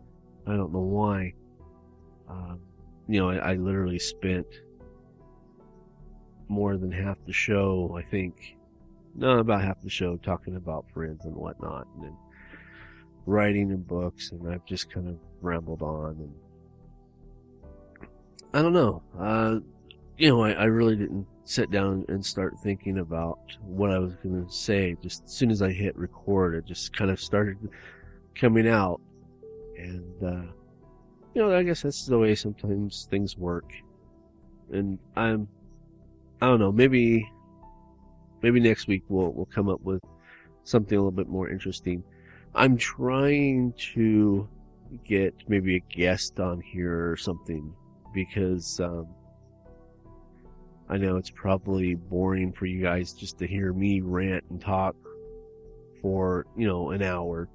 I don't know why. Um, you know, I, I literally spent more than half the show, I think, no, about half the show talking about friends and whatnot, and then writing and books, and I've just kind of rambled on, and I don't know. Uh, you know, I, I really didn't sit down and start thinking about what I was going to say. Just as soon as I hit record, it just kind of started coming out, and uh, you know, I guess that's the way sometimes things work. And I'm, I don't know, maybe, maybe next week we'll, we'll come up with something a little bit more interesting. I'm trying to get maybe a guest on here or something because, um, I know it's probably boring for you guys just to hear me rant and talk for, you know, an hour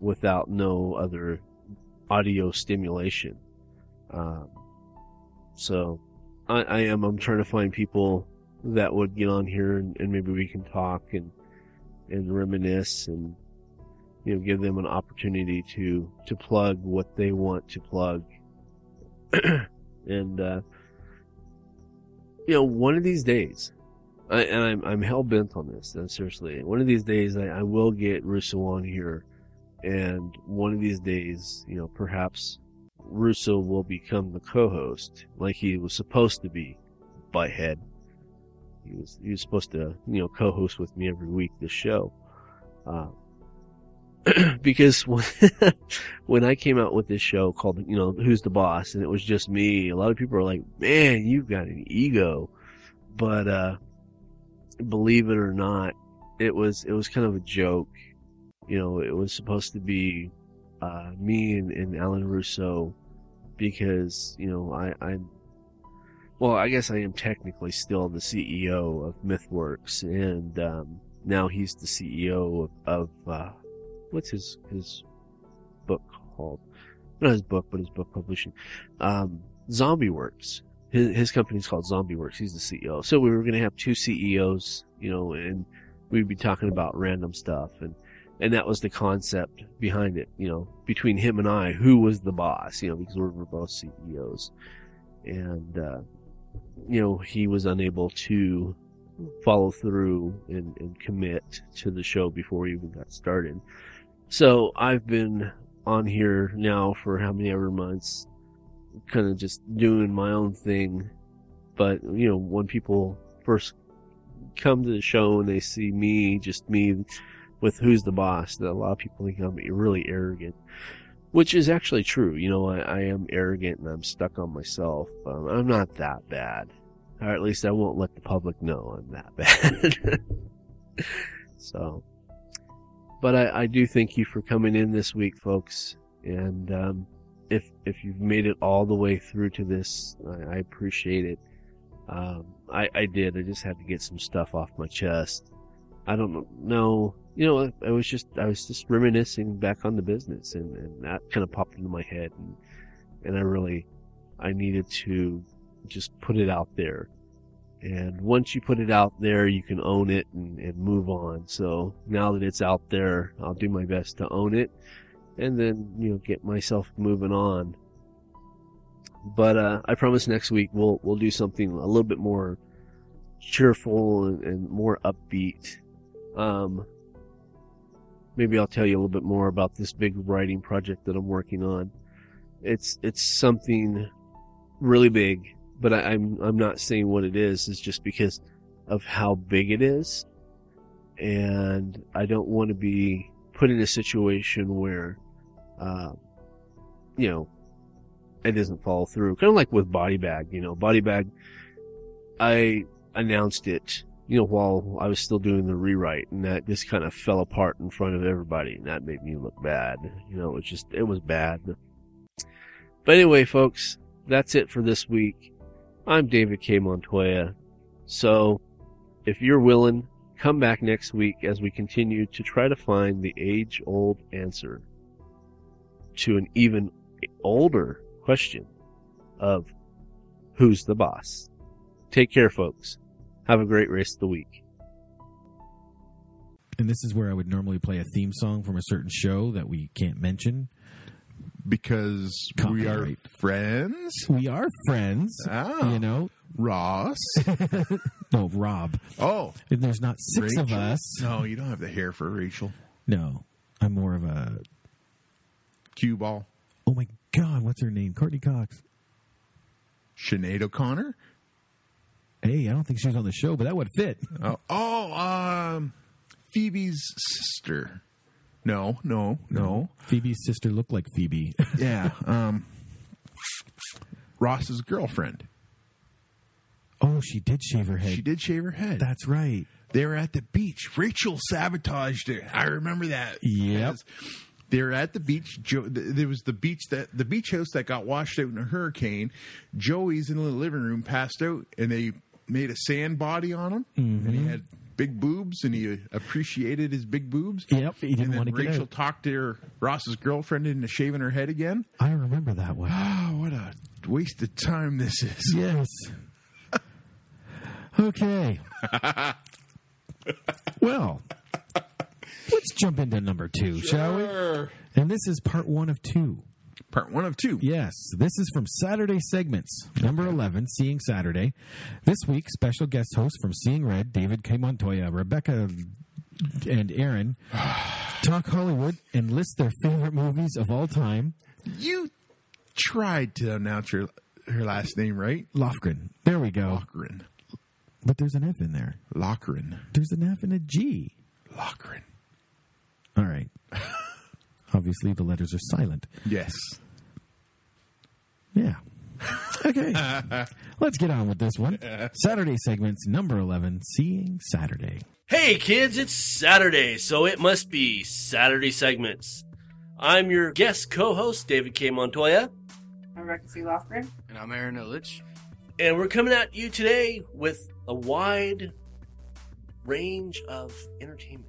without no other audio stimulation. Um, so I, I, am, I'm trying to find people that would get on here and, and, maybe we can talk and, and reminisce and, you know, give them an opportunity to, to plug what they want to plug. and, uh, you know, one of these days, I, and I'm, I'm hell bent on this, seriously, one of these days I, I will get Russo on here and one of these days, you know, perhaps Russo will become the co-host like he was supposed to be by head. He was he was supposed to, you know, co-host with me every week this show. Uh, because when, when I came out with this show called, you know, Who's the Boss, and it was just me, a lot of people are like, man, you've got an ego. But, uh, believe it or not, it was, it was kind of a joke you know, it was supposed to be uh, me and, and Alan Russo because, you know, I, I'm well, I guess I am technically still the CEO of MythWorks, and um, now he's the CEO of, of uh, what's his his book called? Not his book, but his book publishing. Um, Zombie Works. His, his company's called Zombie Works. He's the CEO. So we were going to have two CEOs, you know, and we'd be talking about random stuff, and and that was the concept behind it. You know, between him and I, who was the boss? You know, because we're, we're both CEOs, and uh, you know, he was unable to follow through and, and commit to the show before we even got started. So I've been on here now for how many ever months, kind of just doing my own thing. But, you know, when people first come to the show and they see me, just me with who's the boss, that a lot of people think I'm really arrogant, which is actually true. You know, I, I am arrogant and I'm stuck on myself. Um, I'm not that bad. Or at least I won't let the public know I'm that bad. so, but I, I do thank you for coming in this week, folks. And um, if if you've made it all the way through to this, I, I appreciate it. Um, I, I did. I just had to get some stuff off my chest. I don't know. You know, I was just I was just reminiscing back on the business, and, and that kind of popped into my head, and and I really I needed to just put it out there. And once you put it out there, you can own it and, and move on. So now that it's out there, I'll do my best to own it and then, you know, get myself moving on. But, uh, I promise next week we'll, we'll do something a little bit more cheerful and, and more upbeat. Um, maybe I'll tell you a little bit more about this big writing project that I'm working on. It's, it's something really big but I, am I'm, I'm not saying what it is. Is just because of how big it is, and I don't want to be put in a situation where, uh, you know, it doesn't fall through. Kind of like with Body Bag, you know, Body Bag. I announced it, you know, while I was still doing the rewrite, and that just kind of fell apart in front of everybody, and that made me look bad. You know, it was just it was bad. But anyway, folks, that's it for this week. I'm David K. Montoya. So, if you're willing, come back next week as we continue to try to find the age old answer to an even older question of who's the boss. Take care, folks. Have a great rest of the week. And this is where I would normally play a theme song from a certain show that we can't mention. Because we are friends. We are friends. Oh. You know? Ross. No, Rob. Oh, And there's not six of us. No, you don't have the hair for Rachel. No. I'm more of a. Cue ball. Oh my God, what's her name? Courteney Cox. Sinead O'Connor. Hey, I don't think she was on the show, but that would fit. Oh, oh, um, Phoebe's sister. No, no, no. Phoebe's sister looked like Phoebe. Yeah, um, Ross's girlfriend. oh, she did shave her head. She did shave her head. That's right. They were at the beach. Rachel sabotaged it. I remember that. Yep. Because They were at the beach. There was the beach that the beach house that got washed out in a hurricane. Joey's in the living room, passed out, and they made a sand body on him, and he had big boobs, and he uh, appreciated his big boobs. Yep, he didn't and then want to get Rachel talked to her, Ross's girlfriend into shaving her head again. I remember that one. Oh, what a waste of time this is. Yes. Okay. well, let's jump into number two, shall we? And this is part one of two. Part one of two. Yes, this is from Saturday Segments, number 11, Seeing Saturday. This week, special guest hosts from Seeing Red, David K. Montoya, Rebecca and Aaron, talk Hollywood and list their favorite movies of all time. You tried to announce her her last name right, Lofgren. There we go. Lochran. But there's an F in there. Lochran. There's an F and a G. Lochran. All right. Obviously, the letters are silent. Yes. Yeah. Okay. Let's get on with this one. Saturday segments, number 11, Seeing Saturday. Hey kids, it's Saturday, so it must be Saturday segments. I'm your guest co-host, David K. Montoya. I'm Rebecca C. Lofgren. And I'm Aaron Illich. And we're coming at you today with a wide range of entertainment.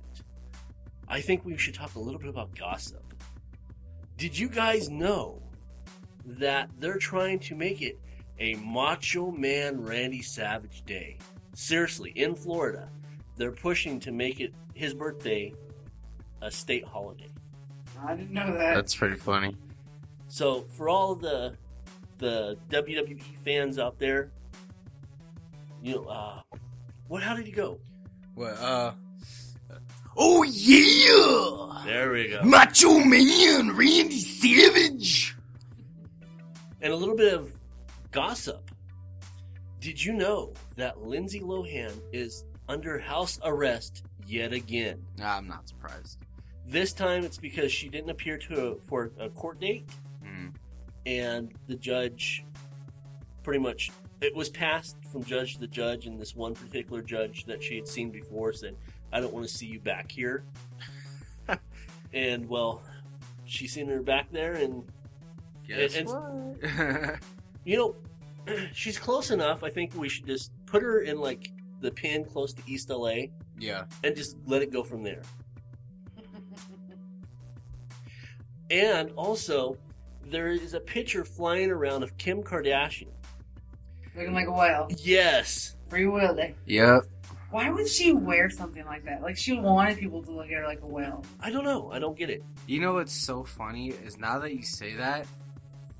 I think we should talk a little bit about gossip. Did you guys know that they're trying to make it a Macho Man Randy Savage Day? Seriously, in Florida, they're pushing to make it his birthday a state holiday. I didn't know that. That's pretty funny. So for all the the WWE fans out there, you know, uh, what? How did he go? What? Uh. Oh yeah! There we go. Macho Man Randy Savage. And a little bit of gossip. Did you know that Lindsay Lohan is under house arrest yet again? I'm not surprised. This time it's because she didn't appear to for a court date, Mm. and the judge pretty much it was passed from judge to judge, and this one particular judge that she had seen before said, "I don't want to see you back here." and well, she's seen her back there, and Guess And- what? you know, she's close enough. I think we should just put her in like the pin close to East LA yeah. and just let it go from there. And also, there is a picture flying around of Kim Kardashian. Looking like a whale. Yes. Free will day. Yep. Why would she wear something like that? Like she wanted people to look at her like a whale. I don't know. I don't get it. You know what's so funny is now that you say that,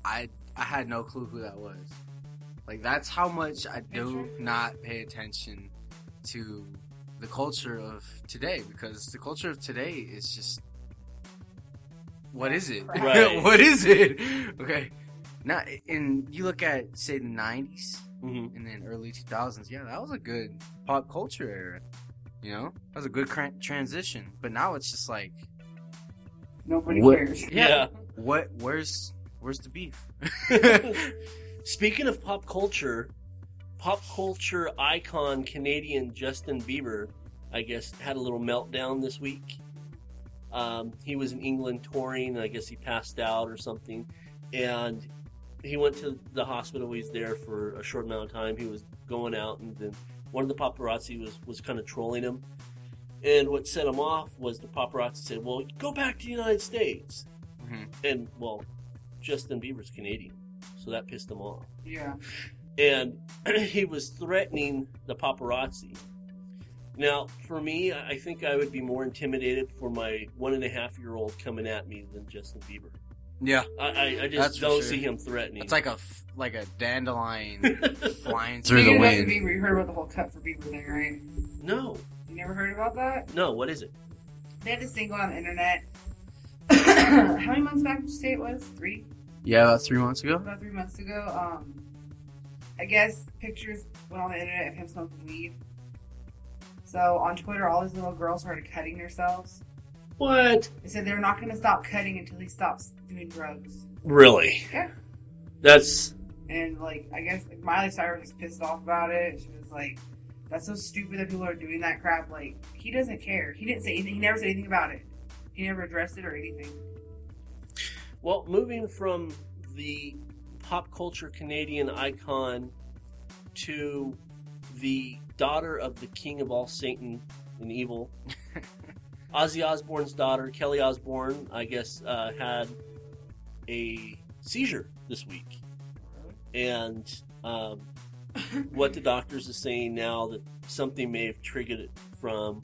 I I had no clue who that was. Like that's how much I do not pay attention to the culture of today because the culture of today is just what is it? Right. what is it? Okay. Now, and you look at say the '90s hmm and then early 2000s. Yeah, that was a good pop culture era. You know, that was a good cran- transition. But now it's just like, Nobody What- cares. Yeah. what? Where's where's the beef? Speaking of pop culture, pop culture icon Canadian Justin Bieber, I guess, had a little meltdown this week. Um, he was in England touring, and I guess he passed out or something. And he went to the hospital. He was there for a short amount of time. He was going out, and then one of the paparazzi was, was kind of trolling him. And what set him off was the paparazzi said, Well, go back to the United States. Mhm. And, well, Justin Bieber's Canadian, so that pissed him off Yeah. and he was threatening the paparazzi. Now, for me, I think I would be more intimidated for my one and a half year old coming at me than Justin Bieber. Yeah, I, I, I just That's for don't sure. see him threatening. it's like a f- like a dandelion flying Speaking through the of wind. Bieber, you heard about the whole cut for Bieber thing, right? no, You never heard about that? no. What is it? They had this thing go on the internet. How many months back did you say it was? Three? Yeah, about three months ago. About three months ago. Um, I guess pictures went on the internet of him smoking weed. So on Twitter, all these little girls started cutting themselves. What? They said they're not going to stop cutting until he stops doing drugs. Really? Yeah. That's And like, I guess like, Miley Cyrus was pissed off about it. She was like, "That's so stupid that people are doing that crap." Like, he doesn't care. He didn't say anything. He never said anything about it. He never addressed it or anything. well. Moving from the pop culture Canadian icon to the daughter of the king of all Satan and evil, Ozzy Osbourne's daughter, Kelly Osbourne, I guess, uh, had a seizure this week. And um, what the doctors are saying now that something may have triggered it from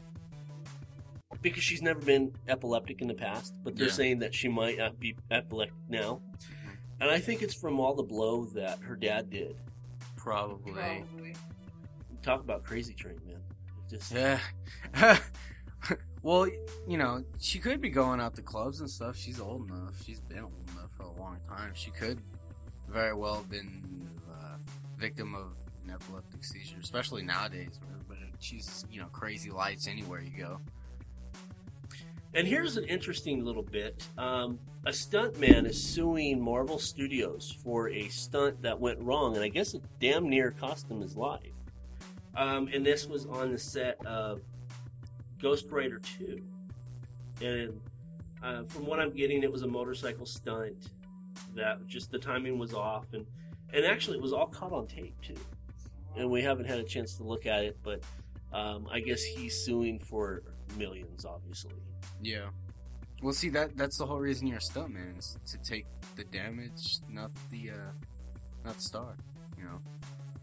because she's never been epileptic in the past, but they're Yeah. saying that she might uh, be epileptic now. And I think it's from all the blow that her dad did. Probably. Probably. Talk about crazy train, man. Just Yeah. well, you know, she could be going out to clubs and stuff. She's old enough. She's been old enough for a long time. She could very well have been uh, victim of an epileptic seizure, especially nowadays where she's you know crazy lights anywhere you go. And here's an interesting little bit. Um, a stuntman is suing Marvel Studios for a stunt that went wrong, and I guess it damn near cost him his life. Um, and this was on the set of Ghost Rider 2. And uh, from what I'm getting, it was a motorcycle stunt that just the timing was off, and and actually it was all caught on tape too. and we haven't had a chance to look at it, but um, I guess he's suing for millions, obviously. Yeah. Well, see that that's the whole reason you're a stuntman is to take the damage, not the uh, not the star. You know,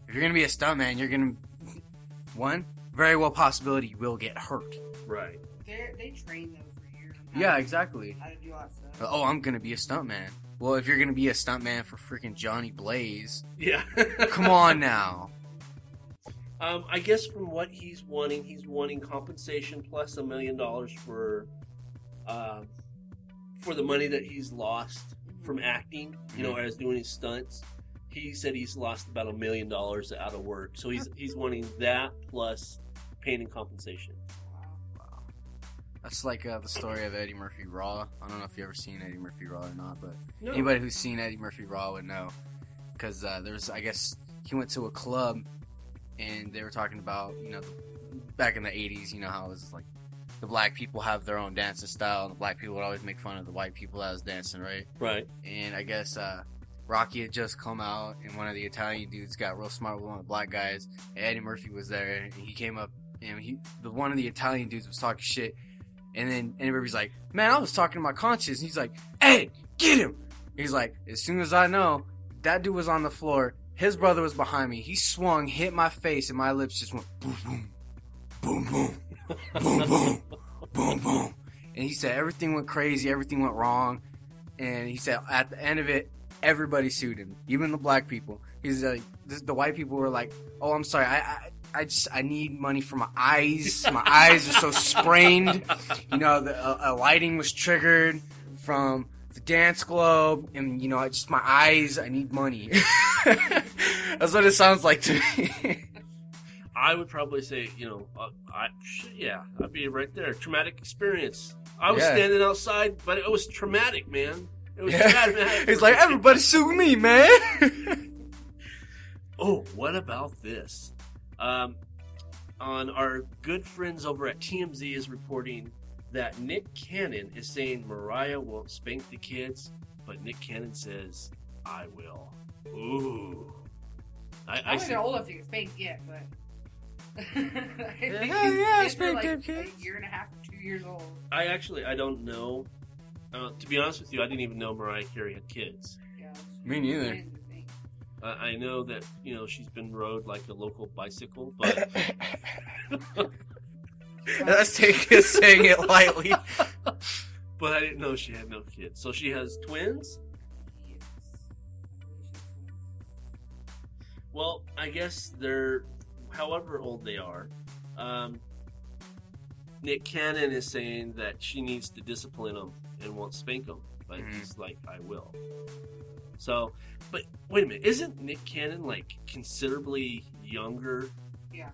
if you're gonna be a stuntman, you're gonna one very well possibility you will get hurt. Right. They they train them for years. Yeah, exactly. How to do all that stuff. Oh, I'm gonna be a stuntman. Well, if you're gonna be a stuntman for freaking Johnny Blaze, Yeah. come on now. Um, I guess from what he's wanting, he's wanting compensation plus a million dollars for, uh, for the money that he's lost from acting. You know, as doing his stunts. He said he's lost about a million dollars out of work, so he's he's wanting that plus pain and compensation. Wow. That's like uh, the story of Eddie Murphy Raw. I don't know if you ever seen Eddie Murphy Raw or not, but No. anybody who's seen Eddie Murphy Raw would know. Because uh, there's, I guess, he went to a club and they were talking about, you know, back in the 80s, you know, how it was like the black people have their own dancing style and the black people would always make fun of the white people that was dancing, right? Right. And I guess uh, Rocky had just come out, and one of the Italian dudes got real smart with one of the black guys. And Eddie Murphy was there, and he came up, and he, the one of the Italian dudes was talking shit, and then Eddie Murphy's like, "Man, I was talking to my conscience." And he's like, "Ed, get him!" He's like, "As soon as I know that dude was on the floor, his brother was behind me. He swung, hit my face, and my lips just went boom, boom, boom, boom, boom, boom, boom, boom." And he said everything went crazy, everything went wrong, and he said at the end of it, everybody sued him, even the black people. He's like, the white people were like, "Oh, I'm sorry, I, I, I just, I need money for my eyes. My eyes are so sprained. You know, the uh, uh, lighting was triggered from the dance globe, and you know, I just my eyes. I need money. That's what it sounds like to me. I would probably say, you know, uh, I yeah, I'd be right there. Traumatic experience. I was Yeah. standing outside, but it was traumatic, man. It was Yeah. traumatic. it's like, everybody sue me, man. Oh, what about this? Um, on our good friends over at TMZ is reporting that Nick Cannon is saying Mariah won't spank the kids, but Nick Cannon says I will. Ooh, I, I I see. old enough to get spanked yet, but. I think Yeah, these yeah, I kids are spanked like kids. A year and a half, two years old. I actually I don't know. Uh, to be honest with you, I didn't even know Mariah Carey had kids. Yeah, Me neither. Twins, I. I know that you know she's been rode like a local bicycle, but That's taking saying it lightly. but I didn't know she had no kids. So she has twins. Yes. I believe she's twins. Well, I guess they're however old they are. Um, Nick Cannon is saying that she needs to discipline them and won't spank them, but Mhm. he's like, I will. So, but wait a minute, isn't Nick Cannon like considerably younger? Yeah.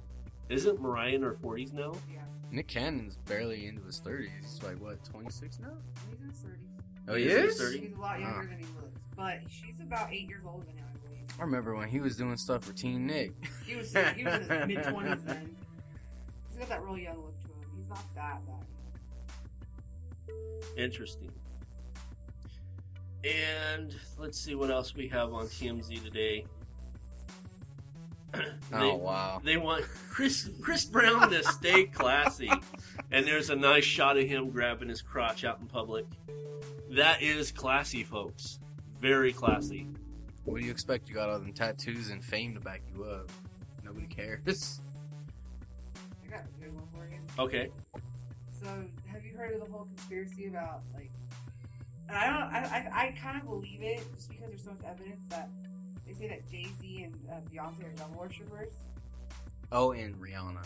Isn't Mariah in her forties now? Yeah. Nick Cannon's barely into his thirties. He's like what, twenty six now? He's in his 30s. Oh, He he is in his is. He's a lot younger Ah. than he looks, but she's about eight years older than him, I believe. I remember when he was doing stuff for Teen Nick. He was he was in his mid twenties then. He's got that real young look to him. He's not that bad. Interesting. And let's see what else we have on TMZ today. Oh wow. They want Chris Chris Brown to stay classy, and there's a nice shot of him grabbing his crotch out in public. That is classy, folks. Very classy. What do you expect? You got all them tattoos and fame to back you up. Nobody cares. I got a good one for you. Okay. So, have you heard of the whole conspiracy about like? And I don't. I I, I kind of believe it just because there's so much evidence that they say that Jay Z and uh, Beyonce are devil worshippers. Oh, and Rihanna.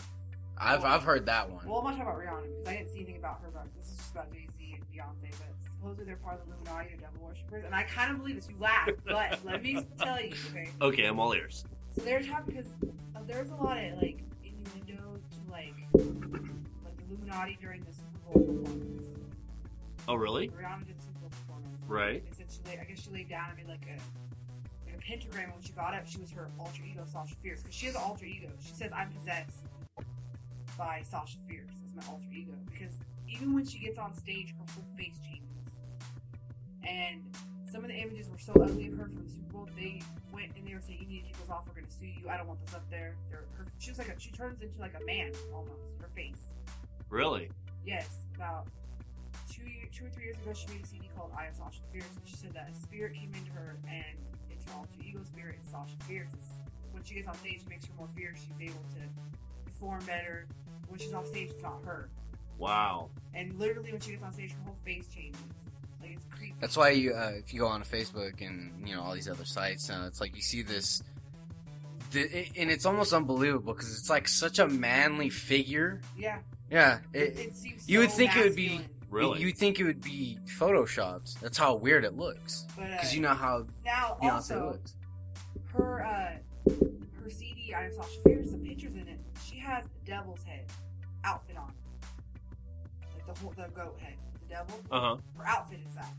I've I've heard that one. Well, I'm not talking about Rihanna because I didn't see anything about her. But this is just about Jay Z and Beyonce. But supposedly they're part of the Illuminati or devil worshippers, and I kind of believe this. You laugh, but let me tell you, okay. Okay, I'm all ears. So they're talking because uh, there's a lot of like innuendo to like like Illuminati during the Super Bowl performance. Oh, really? Rihanna did Super Bowl performance. Right. They said she laid, I guess she laid down and made like a like a pentagram. and When she got up, she was her alter ego, Sasha Fierce, because she has an alter ego. She says, "I'm possessed by Sasha Fierce as my alter ego," because even when she gets on stage, her whole face changes. And some of the images were so ugly of her from the Super Bowl. They went and they were saying, "You need to take those off. We're going to sue you. I don't want those up there." They're, her, she was like a, she turns into like a man almost. Her face. Really? Yes, about two year, two or three years ago, she made a CD called "I Am Sasha Fierce," and she said that a spirit came into her, and it's her alter ego spirit. It's Sasha Fierce. It's, when she gets on stage, it makes her more fierce. She's able to perform better. When she's off stage, it's not her. Wow. And literally, when she gets on stage, her whole face changes. Like it's creepy. That's why you, uh, if you go on Facebook and you know all these other sites, uh, it's like you see this, the, and it's almost unbelievable because it's like such a manly figure. Yeah. Yeah, It, it, it seems. you would so think it would be- masculine. Really? you'd think it would be photoshopped. That's how weird it looks. But uh, Because you know how now Beyonce also looks. her uh her CD I am Sasha Fierce, the pictures in it. She has a devil's head outfit on, like the whole the goat head, the devil. Uh huh. Her outfit is that.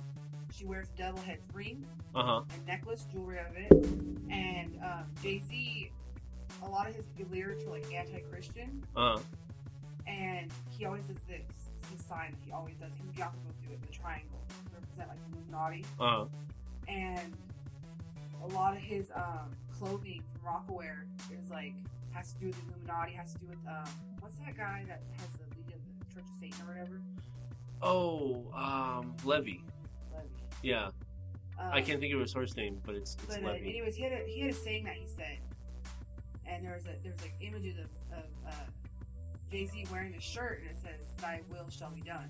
She wears a devil head ring, Uh huh. a necklace, jewelry out of it, and um, Jay Z. A lot of his lyrics are like anti-Christian, Uh huh. and he always does this. His sign. that He always does. And Beyonce do it. The triangle to represent like Illuminati. Uh huh. and a lot of his um, clothing from Rocawear is like has to do with the Illuminati, has to do with um, what's that guy that has the lead of the Church of Satan or whatever? Oh, um, Levy. Levy. Yeah. Um, I can't think of his first name, but it's it's But uh, anyways, he had a he had a saying that he said, and there was a there's like images of, of uh, Jay Z wearing a shirt, and it says, "Thy will shall be done,"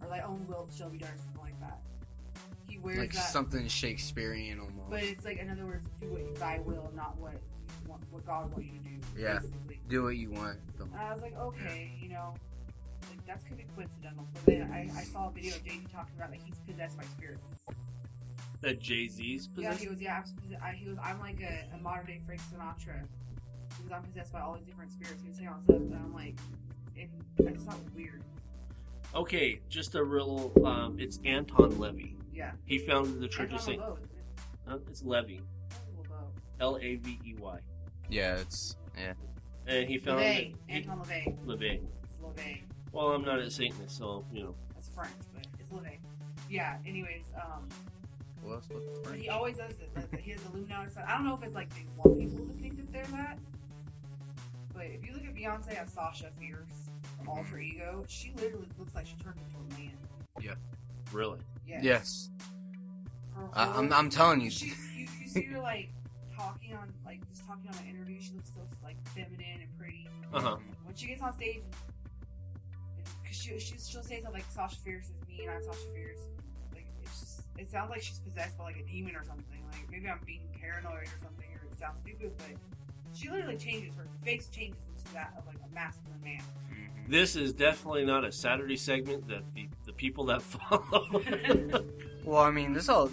or "Thy own will shall be done," something like that. He wears Like that. something Shakespearean almost. But it's like, in other words, do what thy will, not what you want, what God wants you to do. Yeah. Basically. Do what you want. Don't- And I was like, okay, you know, like that's could be coincidental. But then I, I saw a video of Jay Z talking about like he's possessed by spirits. That Jay Z's Yeah, he was. Yeah, I was, I, he was. I'm like a, a modern day Frank Sinatra because I'm possessed by all these different spirits. He was saying all this stuff, and I'm like, and that's not weird. Okay, just a real. Um, it's Anton Levy. Yeah. He founded the Church Anton of Saint. LaVey, isn't it? Uh, it's Levy. Anton LaVey. L A V E Y. Yeah, it's yeah. And he founded. LaVey. he- Anton LaVey. Levy. It's LaVey. Well, I'm not a Satanist, so you know. That's French, but it's LaVey. Yeah. Anyways, um. What else? What he always does it. Like, he has Illuminati stuff. I don't know if it's like they want people to think that they're that. But if you look at Beyonce as Sasha Fierce, Mm-hmm. alter ego, she literally looks like she turned into a man. Yep. Really. Yes. Yes, Her I, whole- I'm. I'm telling you. She, you, you see her like talking on, like just talking on an interview. She looks so like feminine and pretty. Uh huh. When she gets on stage, because she, she she'll say something like Sasha Fierce is me and I'm Sasha Fierce. Like it's just it sounds like she's possessed by like a demon or something. Like maybe I'm being paranoid or something, or it sounds stupid, but she literally changes her face changes into that of like a masculine man. Mhm. This is definitely not a Saturday segment that the, the people that follow. Well, I mean, there's a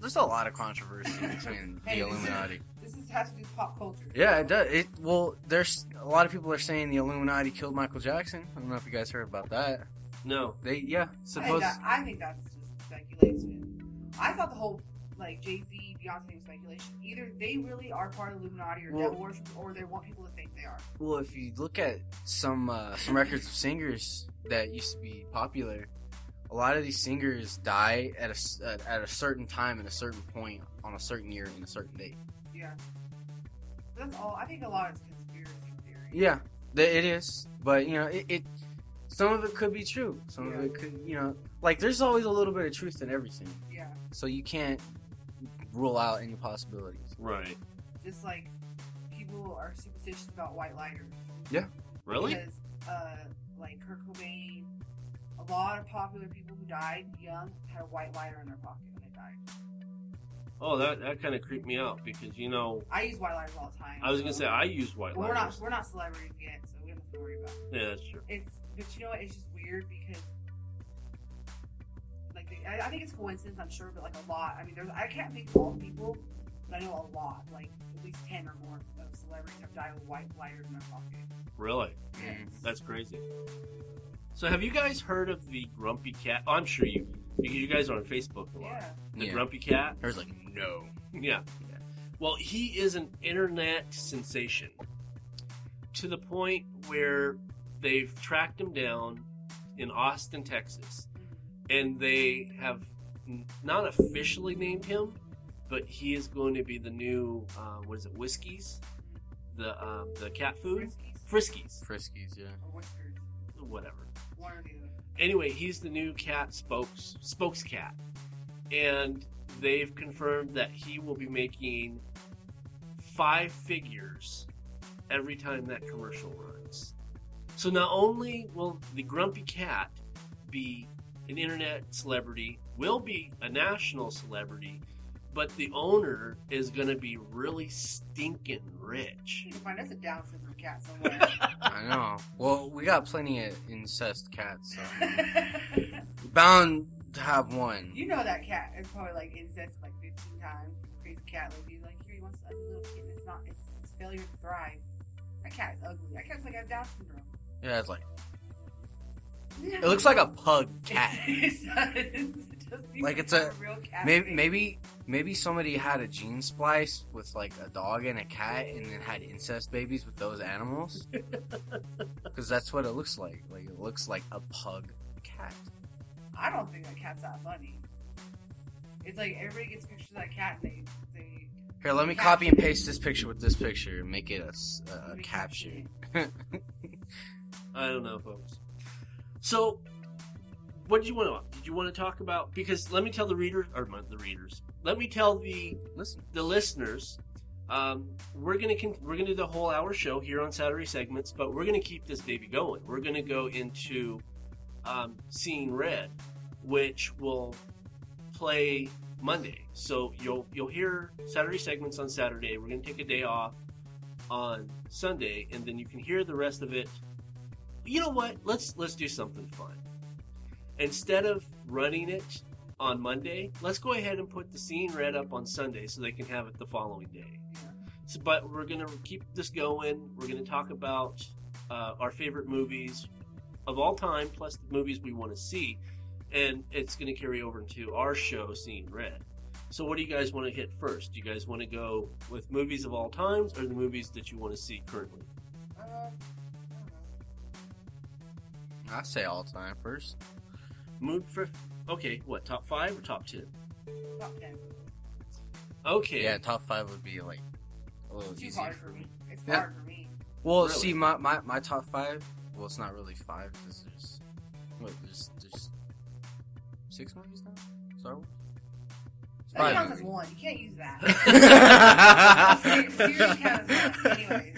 there's a lot of controversy between the Hey, this is- Illuminati. This is, has to do with pop culture. Yeah, it does. It well, there's a lot of people are saying the Illuminati killed Michael Jackson. I don't know if you guys heard about that. no. They yeah, I think, suppose that, I think that's just speculation. I thought the whole like Jay Z, Thing was speculation. Either they really are part of Illuminati or Well- devil worship, or they want people to think they are. well, if you look at some uh, some records of singers that used to be popular, a lot of these singers die at a at, at a certain time and a certain point on a certain year and a certain date. Yeah. That's all. I think a lot is conspiracy theory. Yeah, th- it is, but you know, it, it some of it could be true. Some of it could, you know, like there's always a little bit of truth in everything, Yeah. so you can't rule out any possibilities. Right. Just like people are superstitious about white lighters. Yeah. Really? Because, uh, like Kurt Cobain, a lot of popular people who died young had a white lighter in their pocket when they died. Oh, that that kind of creeped me out because you know I use white lighters all the time. I was gonna say I use white Well, we're not lighters. we're not celebrities yet, so we don't have to worry about. It. Yeah, that's true. It's but you know what? It's just weird because like they, I, I think it's coincidence, I'm sure, but like a lot. I mean, there's I can't think of all the people, but I know a lot, like at least ten or more of celebrities have died with white lighters in their pocket. Really, Mm. that's crazy. So, have you guys heard of the Grumpy Cat? Oh, I'm sure you because you guys are on Facebook a lot. Yeah. The Yeah. Grumpy Cat. There's like no. Yeah. Yeah. Well, he is an internet sensation to the point where they've tracked him down in Austin, Texas, and they have not officially named him, but he is going to be the new uh, what is it? Whiskies, the um, the cat food, Friskies Friskies, Friskies, yeah. or whatever. one or the other. Anyway, he's the new cat spokes spokes cat, and they've confirmed that he will be making five figures every time that commercial runs. So not only will the grumpy cat be an internet celebrity, will be a national celebrity, but the owner is going to be really stinking rich. You can find us a Down syndrome cat somewhere. I know. Well, we got plenty of incest cats, so we're bound to have one. you know that cat is probably like incest like 15 times. Crazy cat like he's like here he wants a little kid. It's not. It's, it's failure to thrive. That cat is ugly. That cat's like has Down syndrome. Yeah, it's like it looks like a pug cat. It does. It Like it's have a- real cat Maybe face. maybe maybe somebody had a gene splice with like a dog and a cat, and then had incest babies with those animals. Because that's what it looks like. Like it looks like a pug cat. I don't think that cat's that funny. It's like everybody gets pictures of that cat and they they Here, let me copy and paste this picture with this picture and make it a, Let me caption. I don't know, folks. So, what did you want to? Did you want to talk about? Because let me tell the readers, or the readers. Let me tell the Listen, the listeners. Um, we're gonna con- we're gonna do the whole hour show here on Saturday segments, but we're gonna keep this baby going. We're gonna go into um, Seeing Red, which will play Monday. So you'll you'll hear Saturday segments on Saturday. We're gonna take a day off on Sunday, and then you can hear the rest of it. You know what? Let's let's do something fun. Instead of running it on Monday, let's go ahead and put the scene Red up on Sunday so they can have it the following day. So, but we're gonna keep this going. We're gonna talk about uh, our favorite movies of all time, plus the movies we want to see, and it's gonna carry over into our show, Scene Red. So, what do you guys want to hit first? Do you guys want to go with movies of all times, or the movies that you want to see currently? um, I don't know. I say all time first. Move for okay. What top five or top ten? top ten. Okay. Yeah, top five would be like a little Too easier hard for for me. me. It's Yeah. hard for me. Well, Really? see, my, my, my top five. Well, it's not really five because there's what there's there's six movies now. Star Wars. It's That counts as one. You can't use that. Ser- counts as one. Anyways,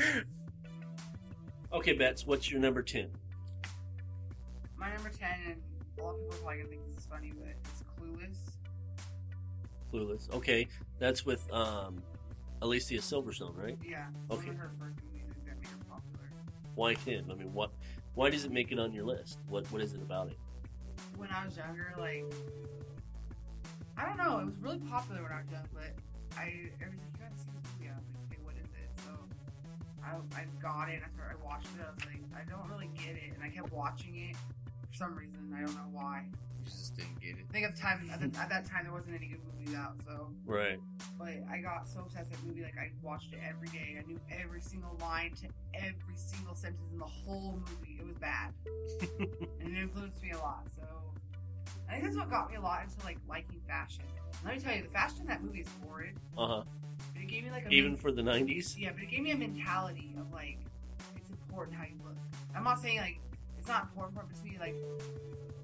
Okay, Bets. What's your number ten? My number ten, and a lot of people are probably gonna think this is funny, but it's Clueless. Clueless. Okay, that's with um, Alicia Silverstone, right? Yeah. Okay. One of her first movies that made her popular. Why ten? I mean, what? Why does it make it on your list? What What is it about it? When I was younger, like I don't know, it was really popular when I was young, but I every time you gotta see this movie, I was like, okay, what is it? So I I got it, I started I watched it, I was like, I don't really get it, and I kept watching it some reason, I don't know why. You just didn't get it. I think at the time at, the, at that time there wasn't any good movies out, so Right. but I got so obsessed with that movie, like I watched it every day. I knew every single line to every single sentence in the whole movie. It was bad, and it influenced me a lot. So I think that's what got me a lot into like liking fashion. And let me tell you, the fashion in that movie is horrid. Uh huh. But it gave me like a Even men- for the '90s. yeah, but it gave me a mentality of like it's important how you look. I'm not saying like it's not important, but to me like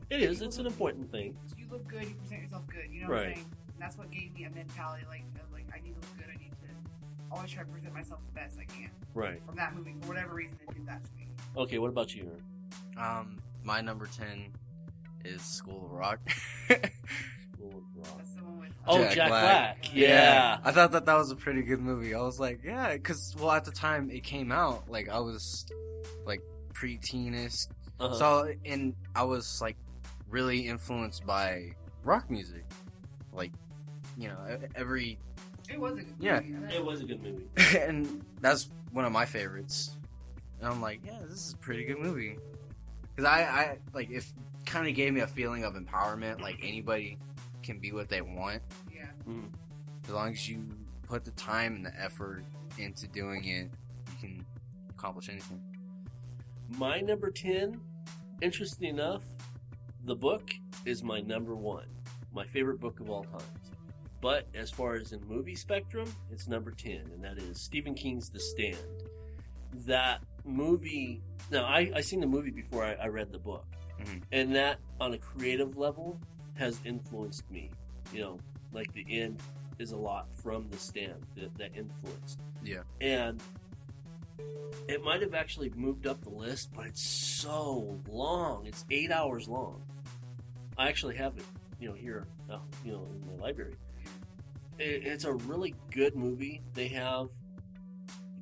It is. It's an important thing. you look good, you present yourself good. You know what I'm saying? And that's what gave me a mentality like of like I need to look good. I need to always try to present myself the best I can. Right. From that movie, for whatever reason, it did that to me. Okay. What about you? Um, my number ten is School of Rock. School of Rock. with. Oh, Jack Jack, Black. Black. Yeah. I thought that that was a pretty good movie. I was like, yeah, because well, at the time it came out, like I was like pre-teenish, Uh-huh. so and I was like really influenced by rock music, like you know every It was a good Yeah. movie. it was a good movie. and that's one of my favorites. And I'm like, yeah, this is a pretty good movie. Because I, I like it kind of gave me a feeling of empowerment. Like anybody can be what they want Yeah. as long as you put the time and the effort into doing it. You can accomplish anything. My number ten. Interesting enough, the book is my number one. my favorite book of all times. But as far as in movie spectrum, it's number 10, and that is Stephen King's The Stand. That movie, now I, I seen the movie before I, I read the book, Mhm. and that on a creative level has influenced me. You know, like the end is a lot from The Stand that, that influenced. Yeah. And it might have actually moved up the list, but it's so long. It's eight hours long. I actually have it, you know, here, uh, you know, in my library. It, it's a really good movie. They have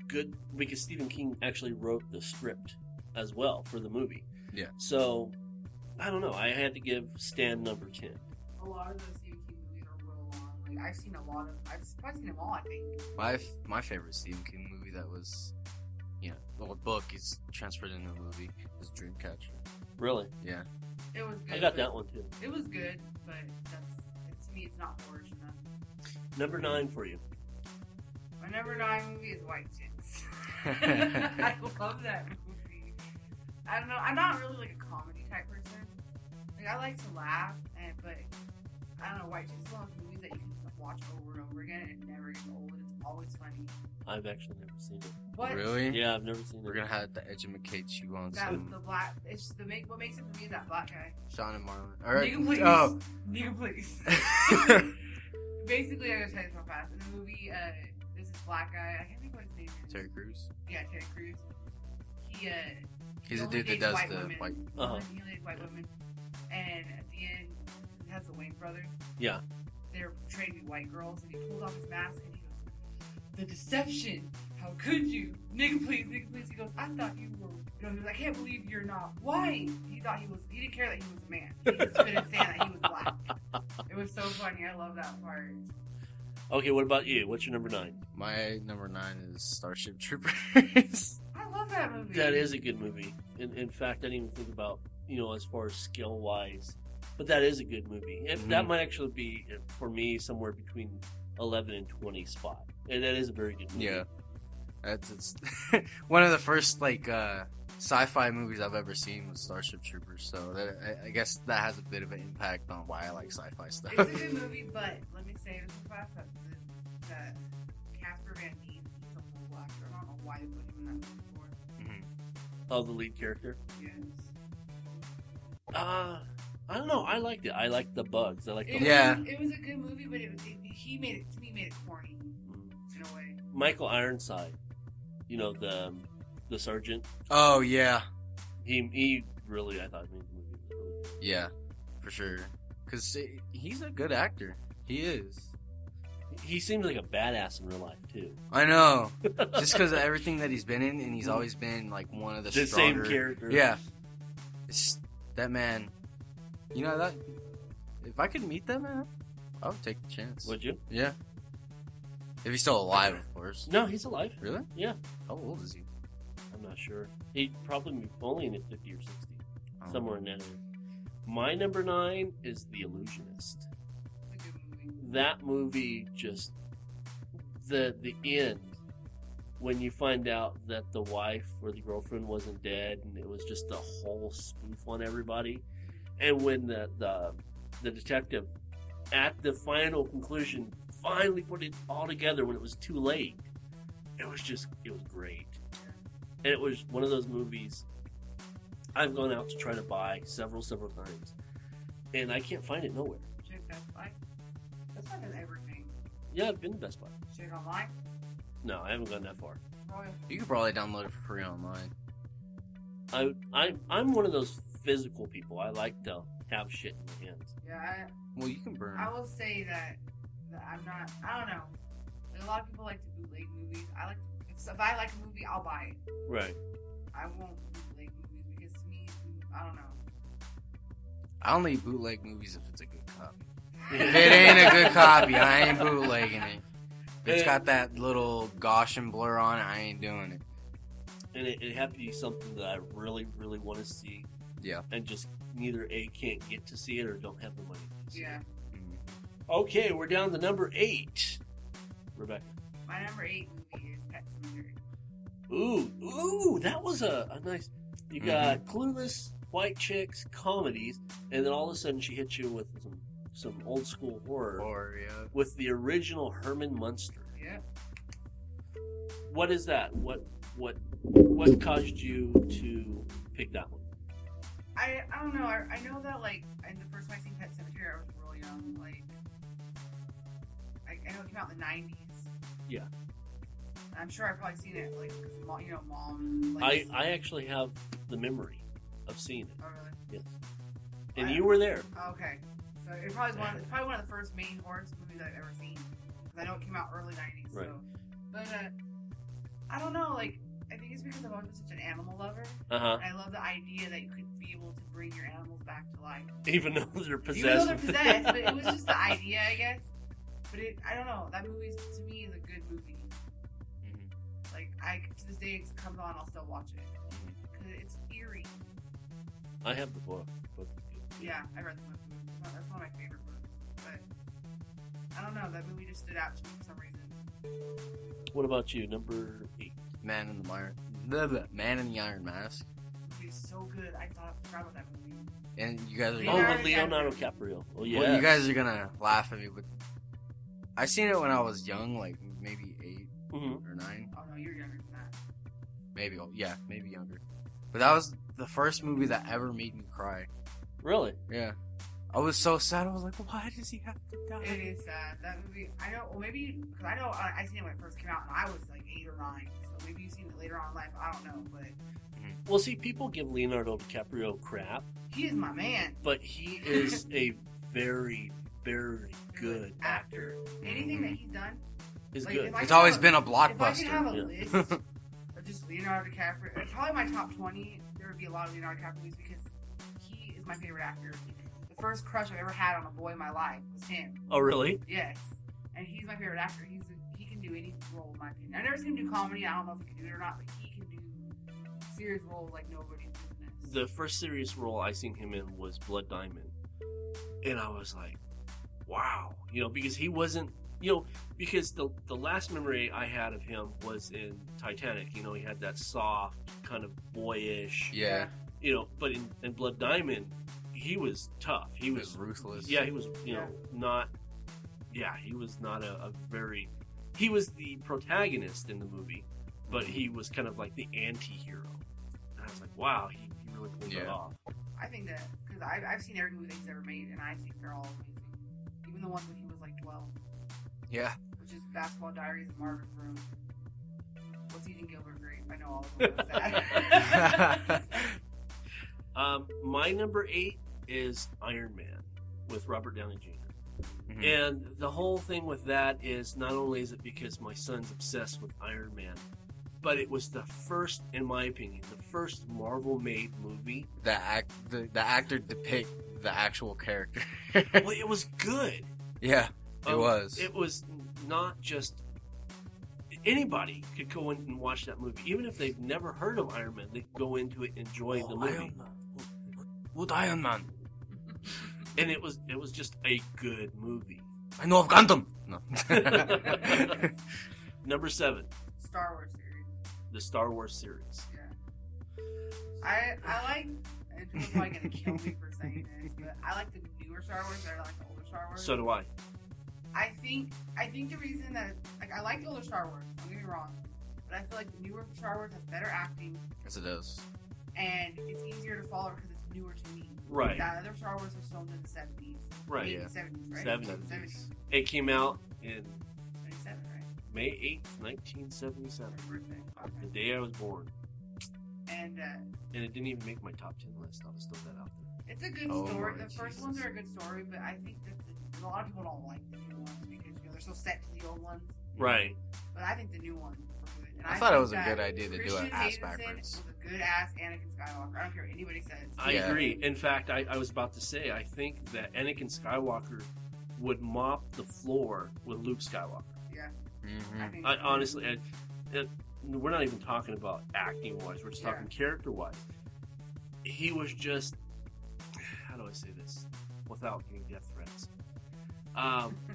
good because Stephen King actually wrote the script as well for the movie. Yeah. So I don't know. I had to give Stand number ten. A lot of those Stephen King movies are real long. Like I've seen a lot of. I've probably seen them all. I think. My f- my favorite Stephen King movie that was, you know, well, book is transferred into a movie is Dreamcatcher. Really, Yeah. It was. good. I got that one too. It was good, but that's to me, it's not origin enough. Number nine for you. My number nine movie is White Chicks. I love that movie. I don't know. I'm not really like a comedy type person. Like I like to laugh, and but I don't know. White Chicks is one of those movies that you can watch over and over again, and it never gets old. And It's always funny. I've actually never seen it. What? Really? Yeah, I've never seen it. We're gonna have to educate you on That some the black. It's the make. What makes it for me is that black guy. Shawn and Marlon. All right. Nigga, please. Oh. Nigga, please. Basically, I'm gonna tell you this real fast. In the movie, uh, this is black guy. I can't think what his name is. Terry Crews. Yeah, Terry Crews. He uh, He's he a dude that does white the women. white. Uh-huh. He only dates white women, and at the end, he has the Wayans brothers. Yeah. They're portrayed to be white girls, and he pulls off his mask and he goes, "The deception! How could you, nigga? Please, nigga, please." He goes, "I thought you were." You know, he was, I can't believe you're not white. He thought he was. He didn't care that he was a man. He just couldn't stand that he was black. It was so funny. I love that part. Okay, what about you? What's your number nine? My number nine is Starship Troopers. I love that movie. That is a good movie. In, in fact, I didn't even think about you know as far as skill wise, but that is a good movie. And that Mhm. might actually be for me somewhere between eleven and twenty spot. And that is a very good movie. yeah. That's it's one of the first like uh, sci-fi movies I've ever seen was Starship Troopers. So that, I, I guess that has a bit of an impact on why I like sci-fi stuff. It's a good movie, but let me say this real fast that the- that Casper Van Dien, he's a full actor. I don't know why they put him in that movie for. Mhm. Oh, the lead character. Yes. Uh I don't know. I liked it. I liked the bugs. I liked the It Yeah. It was a good movie, but it, was- it, he made it to me made it corny in a way. Michael Ironside. You know the um, the sergeant. Oh yeah, He he really I thought made the movie really good. yeah, for sure. Cause he's a good actor. He is. He seems like a badass in real life too. I know. Just because of everything that he's been in, and he's always been like one of the, The stronger. same character. Yeah. It's, that man. You know that. If I could meet that man, I would take the chance. Would you? Yeah. If he's still alive, of course. No, he's alive. Really? Yeah. How old is he? I'm not sure. He probably only in his 50 or 60, Oh. somewhere in that area. My number nine is The Illusionist. It's a good movie. That movie just the the end when you find out that the wife or the girlfriend wasn't dead and it was just a whole spoof on everybody, and when the the the detective at the final conclusion finally put it all together when it was too late, it was just it was great. And it was one of those movies I've gone out to try to buy several, several times. And I can't find it nowhere. Check Best Buy. Best Buy does everything. Yeah, I've been to Best Buy. Check online. No, I haven't gone that far. Royal. You could probably download it for free online. I, I I'm one of those physical people. I like to have shit in my hands. Yeah, Well, you can burn. I, I will say that, that I'm not. I don't know. Like, a lot of people like to bootleg movies. I like. If, if I like a movie, I'll buy it. Right. I won't bootleg movies because to me, I don't know. I only bootleg movies if it's a good copy. If it ain't a good copy, I ain't bootlegging it. If it's got that little Gaussian blur on it, I ain't doing it. And it, it had to be something that I really, really want to see. Yeah. And just neither A can't get to see it or don't have the money to see Yeah. it. Okay, we're down to number eight. Rebecca. My number eight movie is Pet Sematary. Ooh, ooh, that was a, a nice. You mm-hmm. got clueless white chicks comedies, and then all of a sudden she hits you with some some old school horror Or yeah. with the original Herman Munster. Yeah. What is that? What what what caused you to pick that one? I I don't know. I, I know that like in the first time I seen Pet Sematary, I was real young. Like, I, I know it came out in the nineties. Yeah. I'm sure I've probably seen it like 'cause you know, mom. I Like, I actually have the memory of seeing it. Oh really? Yes. And I- you were there. Oh, okay. So it probably one. It's probably one of the first main horror movies I've ever seen. 'Cause I know it came out early '90s. Right. So, but uh, I don't know. Like, I think it's because I've always been such an animal lover, Uh huh. I love the idea that you could be able to bring your animals back to life. Even though they're possessed. Even though they're possessed, but it was just the idea, I guess. But it, I don't know. That movie to me is a good movie. Mhm. Like I to this day, it comes on, I'll still watch it because it's eerie. I have the book. book. Yeah, I read the book. It's one- That's one of my favorite books. But I don't know. That movie just stood out to me for some reason. What about you? Number eight. Man in the Iron. The, the Man in the Iron Mask. The movie's so good. I thought I forgot about that movie. And you guys are. Oh, Leonardo with Leonardo DiCaprio. Oh yeah. Well, you guys are gonna laugh at me, but I seen it when I was young, like maybe eight Mhm. or nine, Oh no, you're younger than that. maybe. oh, Yeah, maybe younger. But that was the first movie that ever made me cry. Really? Yeah, I was so sad. I was like, why does he have to die? It is sad. That movie. I know. Well, maybe because I know I, I seen it when it first came out, and I was like eight or nine. So maybe you've seen it later on in life. I don't know, but Well, see, people give Leonardo DiCaprio crap, he is my man. but he is a very, very good actor. Anything that he's done. Is Like, good. It's always have- been a If I could blockbuster. have a yeah. list of just Leonardo DiCaprio, it's probably my top twenty. There would be a lot of Leonardo DiCaprio movies because he is my favorite actor. The first crush I've ever had on a boy in my life was him. Oh, really? Yes, and he's my favorite actor. He's he can do any role in my opinion. I've never seen him do comedy. I don't know if he can do it or not, but he can do serious roles like nobody's business. The first serious role I seen him in was Blood Diamond, and I was like, "Wow!" You know, because he wasn't. You know, because the the last memory I had of him was in Titanic. You know, he had that soft, kind of boyish. yeah, You know, but in, in Blood Diamond, he was tough. He he was was ruthless. Yeah, he was, you know, not. Yeah, he was not a, a very. He was the protagonist in the movie, but he was kind of like the anti-hero. And I was like, wow, he, he really pulled it off. I think that because I've, I've seen every movie that he's ever made, and I think they're all amazing. Even the ones when he was like twelve, yeah. which is Basketball Diaries and Marvin's Room. What's Eating Gilbert Grape? I know all of them. That? Um, my number eight is Iron Man with Robert Downey Jr. Mhm. And the whole thing with that is not only is it because my son's obsessed with Iron Man, but it was the first, in my opinion, the first Marvel made movie. the act, the, the actor depict the actual character. well, it was good. yeah, it Um, was. It was not just anybody could go in and watch that movie, even if they've never heard of Iron Man. They could go into it, and enjoy the Oh, movie, Iron Man. What Iron Man? and it was it was just a good movie. I know of Gundam. No. Number seven, Star Wars series. the Star Wars series. Yeah. I I like. And people are probably gonna kill me for saying this, but I like the newer Star Wars better than I like the older Star Wars. So do I. I think I think the reason that like I like the older Star Wars. Don't get me wrong, but I feel like the newer Star Wars has better acting yes, it is. and it's easier to follow because it's newer to me. Right. That other Star Wars was filmed in the seventies. Right. Yeah. Seventies, right? 70s. Seventies. It came out in Seventy-seven, right? May eighth, nineteen seventy-seven, My birthday. the day I was born, And uh, and it didn't even make my top ten list. I'll just throw that out there. it's a good Oh, story. my The first Jesus. ones are a good story, but I think that the, a lot of people don't like the new ones because you know they're so set to the old ones. Right. But I think the new ones are good. And I thought it was a good idea to do Christian it ass Haydenson backwards. Was a good ass Anakin Skywalker. I don't care what anybody says. I Yeah. agree. In fact, I, I was about to say, I think that Anakin Skywalker would mop the floor with Luke Skywalker. Yeah, I Mhm. think. I, honestly, I, it, we're not even talking about acting wise. We're just Yeah. talking character wise. He was just, how do I say this without getting death threats? Um,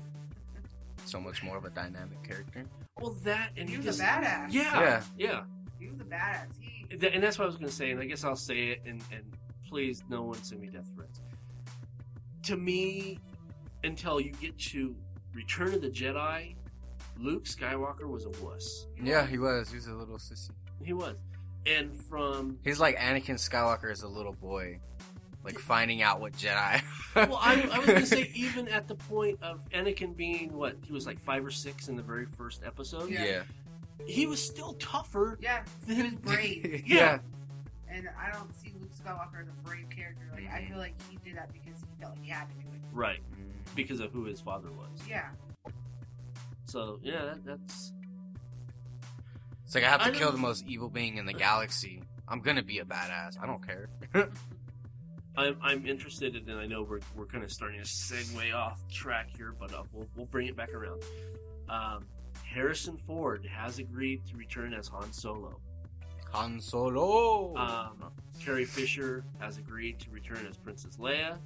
So much more of a dynamic character. well, that and he he, was just, a badass. yeah, Yeah. yeah. he was a badass. He... And that's what I was going to say, and I guess I'll say it, and, and please, no one send me death threats. To me, until you get to Return of the Jedi. Luke Skywalker was a wuss. Yeah, he was. He was a little sissy. He was, and from He's like Anakin Skywalker as a little boy, like finding out what Jedi. well, I, I was gonna say even at the point of Anakin being what he was like five or six in the very first episode. Yeah. yeah. he was still tougher Yeah, he was brave, yeah. and I don't see Luke Skywalker as a brave character. Like I feel like he did that because he felt like he had to do it. right Mm. because of who his father was. Yeah, So yeah, that, that's It's like I have to I kill the most evil being in the galaxy. I'm gonna be a badass. I don't care. I'm, I'm interested in, and I know we're, we're kind of starting to segue off track here, but uh, we'll, we'll bring it back around. Um, Harrison Ford has agreed to return as Han Solo. Han Solo. Um, Carrie Fisher has agreed to return as Princess Leia.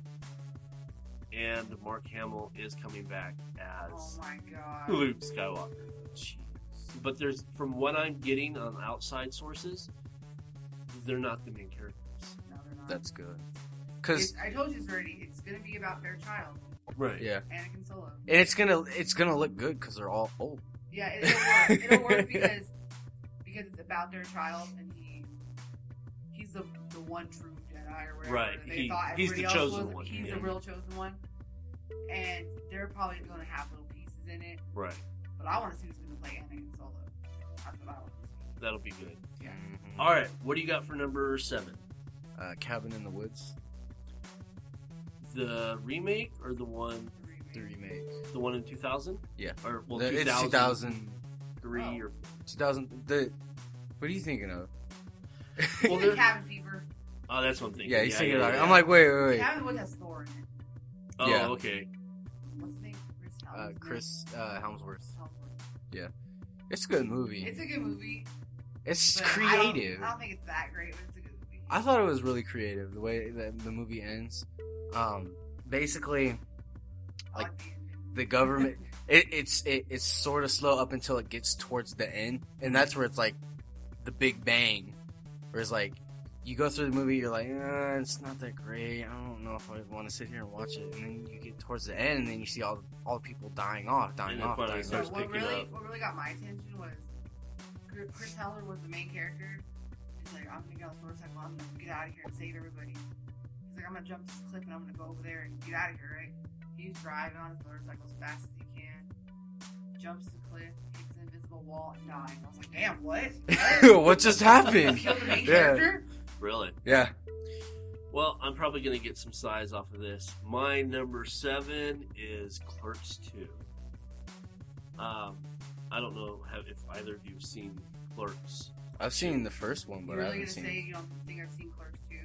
And Mark Hamill is coming back Oh as my god. Luke Skywalker. But there's, from what I'm getting on outside sources, they're not the main characters. No, they're not. That's good. Cause I told you already. It's gonna be about their child, Right. yeah, Anakin Solo. and it's gonna it's gonna look good because they're all old. Yeah, it'll work. It'll work because because it's about their child, and he he's the the one true Jedi or whatever. Right, They he- thought he's the chosen was, one, He's yeah. the real chosen one, and they're probably going to have little pieces in it. Right. But I want to see who's going to play Anakin Solo. That's what I want to see. That'll be good. Yeah. Mhm. All right. What do you got for number seven? Uh, Cabin in the Woods, The remake or the one, the remake. the one in 2000? Yeah. Or well, The- it's 2003 2000, or 2000. The what are you thinking of? Well, Well, they're- Cabin Fever. Oh, that's what I'm thinking. yeah, he's thinking. yeah, like, yeah. I'm like, wait, wait, wait. Cabin Woods has Thor in it. oh, yeah. okay. What's his name? Chris Uh, Hemsworth? Chris uh, Helmsworth. Hemsworth. It's a good movie. It's a good movie. It's but I don't- creative. I don't, think it's that great, but it's a good movie. I thought it was really creative the way that the movie ends. Um, basically, I like, the ending. the government it, it's it, it's sort of slow up until it gets towards the end, and that's where it's like the big bang, where it's like you go through the movie, you're like, uh, it's not that great. I don't know if I want to sit here and watch it, and then you get towards the end, and then you see all all the people dying off, dying off. dying it So off. what really, what really got my attention was Chris- Chris Heller was the main character. He's like, I'm gonna get on this motorcycle, I'm gonna get out of here and save everybody. He's like, I'm gonna jump this cliff and I'm gonna go over there and get out of here, right? He's driving on his motorcycle as fast as he can, jumps the cliff, hits an invisible wall, and dies. I was like, damn, what? what just happened? Killed the main Yeah. character? Really? Yeah. Well, I'm probably going to get some size off of this. My number seven is Clerks 2. Um, I don't know how, if either of you have seen Clerks. I've seen the first one, but You're I really haven't gonna seen. say you don't think I've seen Clerks 2?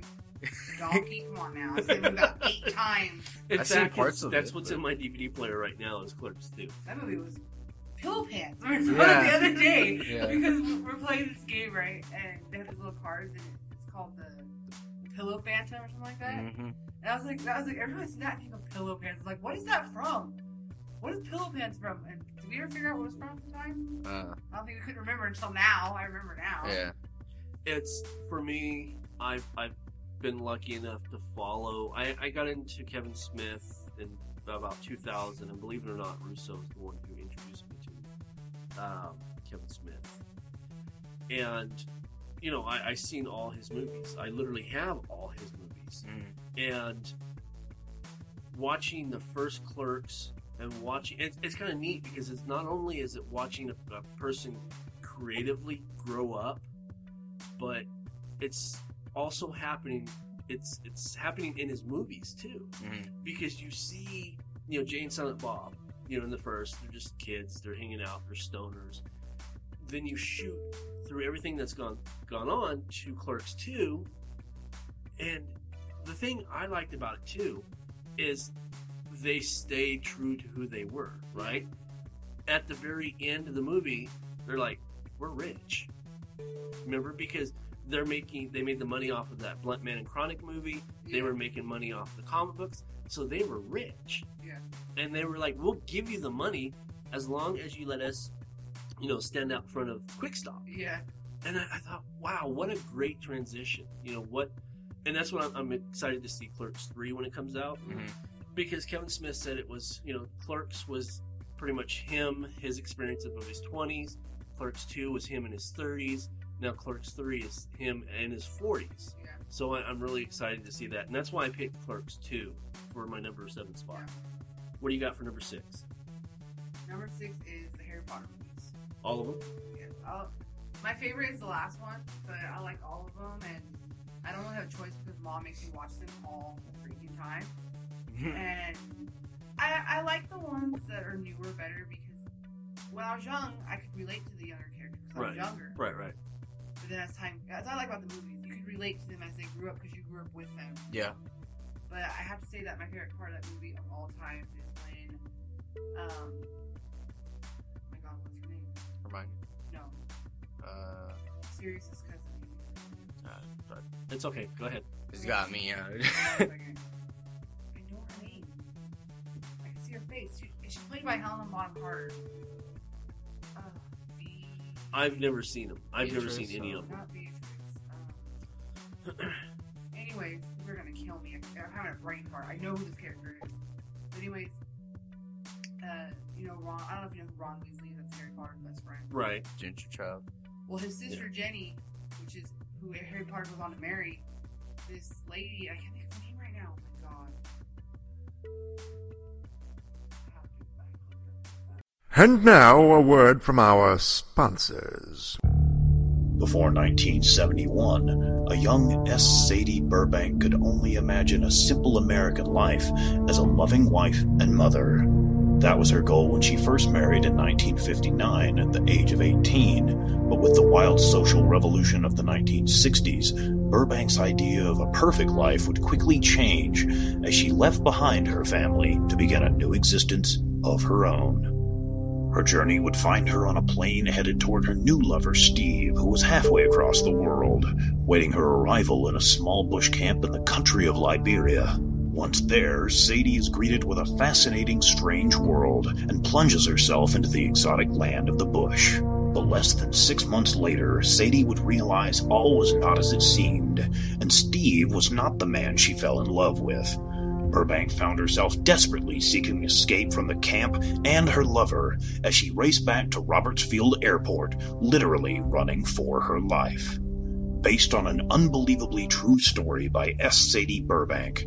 The donkey? Come on now. I've seen it about eight times. I've seen fact, parts it's- of That's it, what's but- in my DVD player right now is Clerks 2. That movie was pillow pants. I saw Yeah. it the other day Yeah. because we're- we're playing this game right, and they have these little cards, and it's called the, the Pillow Phantom or something like that. Mhm. And I was like, I was like, everybody's not thinking of Pillow Pants. Like, what is that from? What is Pillow Pants from? And did we ever figure out what it was from at the time? Uh, I don't think we couldn't remember until now. I remember now. yeah. It's, for me, I've, I've been lucky enough to follow. I, I got into Kevin Smith in about 2000, and believe it or not, Russo is the one who introduced me to um, Kevin Smith. And, you know, I, I seen all his movies. I literally have all his movies. Mm. And watching the first Clerks and watching, it's, it's kind of neat because it's not only is it watching a, a person creatively grow up, but it's also happening. It's it's happening in his movies too Mhm. because you see, you know, Jay and Silent Bob, you know, in the first, they're just kids, they're hanging out, they're stoners. Then you shoot through everything that's gone gone on to Clerks 2. And the thing I liked about it too is they stayed true to who they were, right? At the very end of the movie, they're like, We're rich. Remember? Because they're making they made the money off of that Bluntman and Chronic movie. They were making money off the comic books, so they were rich. Yeah. And they were like, "We'll give you the money as long as you let us, you know, stand out in front of Quick Stop." Yeah. And I, I thought, "Wow, what a great transition!" You know what? And that's what I'm, I'm excited to see Clerks three when it comes out. Mhm. because Kevin Smith said it was, you know, Clerks was pretty much him, his experience of his 20s. Clerks 2 was him in his 30s. Now Clerks 3 is him in his 40s. Yeah. So I, I'm really excited to see that. And that's why I picked Clerks 2 for my number 7 spot. Yeah. What do you got for number 6? Number six is the Harry Potter movies. All of them? Yeah, I'll, my favorite is the last one, but I like all of them, and I don't really have a choice because mom makes me watch them all the freaking time. and I, I like the ones that are newer better because when I was young, I could relate to the younger characters because I was Right. younger. Right, right. But then as time, as I like about the movies. You could relate to them as they grew up because you grew up with them. Yeah. But I have to say that my favorite part of that movie of all time is when, um, Hermione. No, Uh, Sirius's cousin. uh, but It's okay. Go ahead. it's got me. Hold Uh. I know her name. I can see her face. She, she's played by Helena Bonham Carter. Uh, the I've never seen them. I've never seen any of them. not Beatrice. Um, anyways, they're gonna kill me. I'm having a brain fart. I know who this character is. But anyways, uh, you know Ron. I don't know if you know who Ron Weasley is. That's Harry Potter's best friend. Right. Ginger Child. Well, his sister Ginny, which is who Harry Potter goes on to marry, this lady, I can't think of her name right now. Oh my god. I have to- I And now a word from our sponsors. Before 1971, a young S. Sadie Burbank could only imagine a simple American life as a loving wife and mother. That was her goal when she first married in 1959 at the age of 18, but with the wild social revolution of the 1960s, Burbank's idea of a perfect life would quickly change as she left behind her family to begin a new existence of her own. Her journey would find her on a plane headed toward her new lover, Steve, who was halfway across the world, waiting her arrival in a small bush camp in the country of Liberia. Once there, Sadie is greeted with a fascinating, strange world and plunges herself into the exotic land of the bush. But less than six months later, Sadie would realize all was not as it seemed, and Steve was not the man she fell in love with. Burbank found herself desperately seeking escape from the camp and her lover as she raced back to Roberts Field Airport, literally running for her life. Based on an unbelievably true story by S. Sadie Burbank,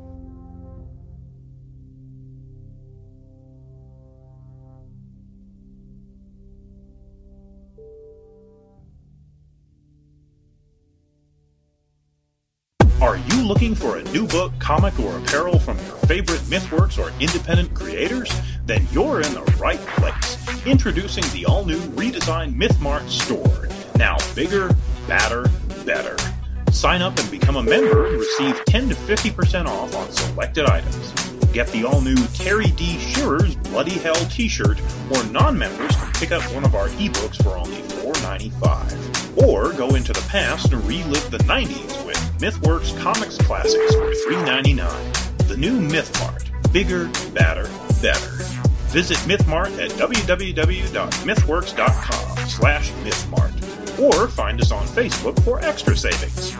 looking for a new book, comic, or apparel from your favorite MythWorks or independent creators? Then you're in the right place. Introducing the all new redesigned MythMart store. Now bigger, badder, better. Sign up and become a member and receive 10 to 50% off on selected items. Get the all new Terry D. Shearer's Bloody Hell t shirt, or non members can pick up one of our ebooks for only $4.95. Or go into the past and relive the 90s with MythWorks Comics Classics for $3.99. The new MythMart. Bigger, badder, better. Visit MythMart at www.mythworks.com slash MythMart. Or find us on Facebook for extra savings.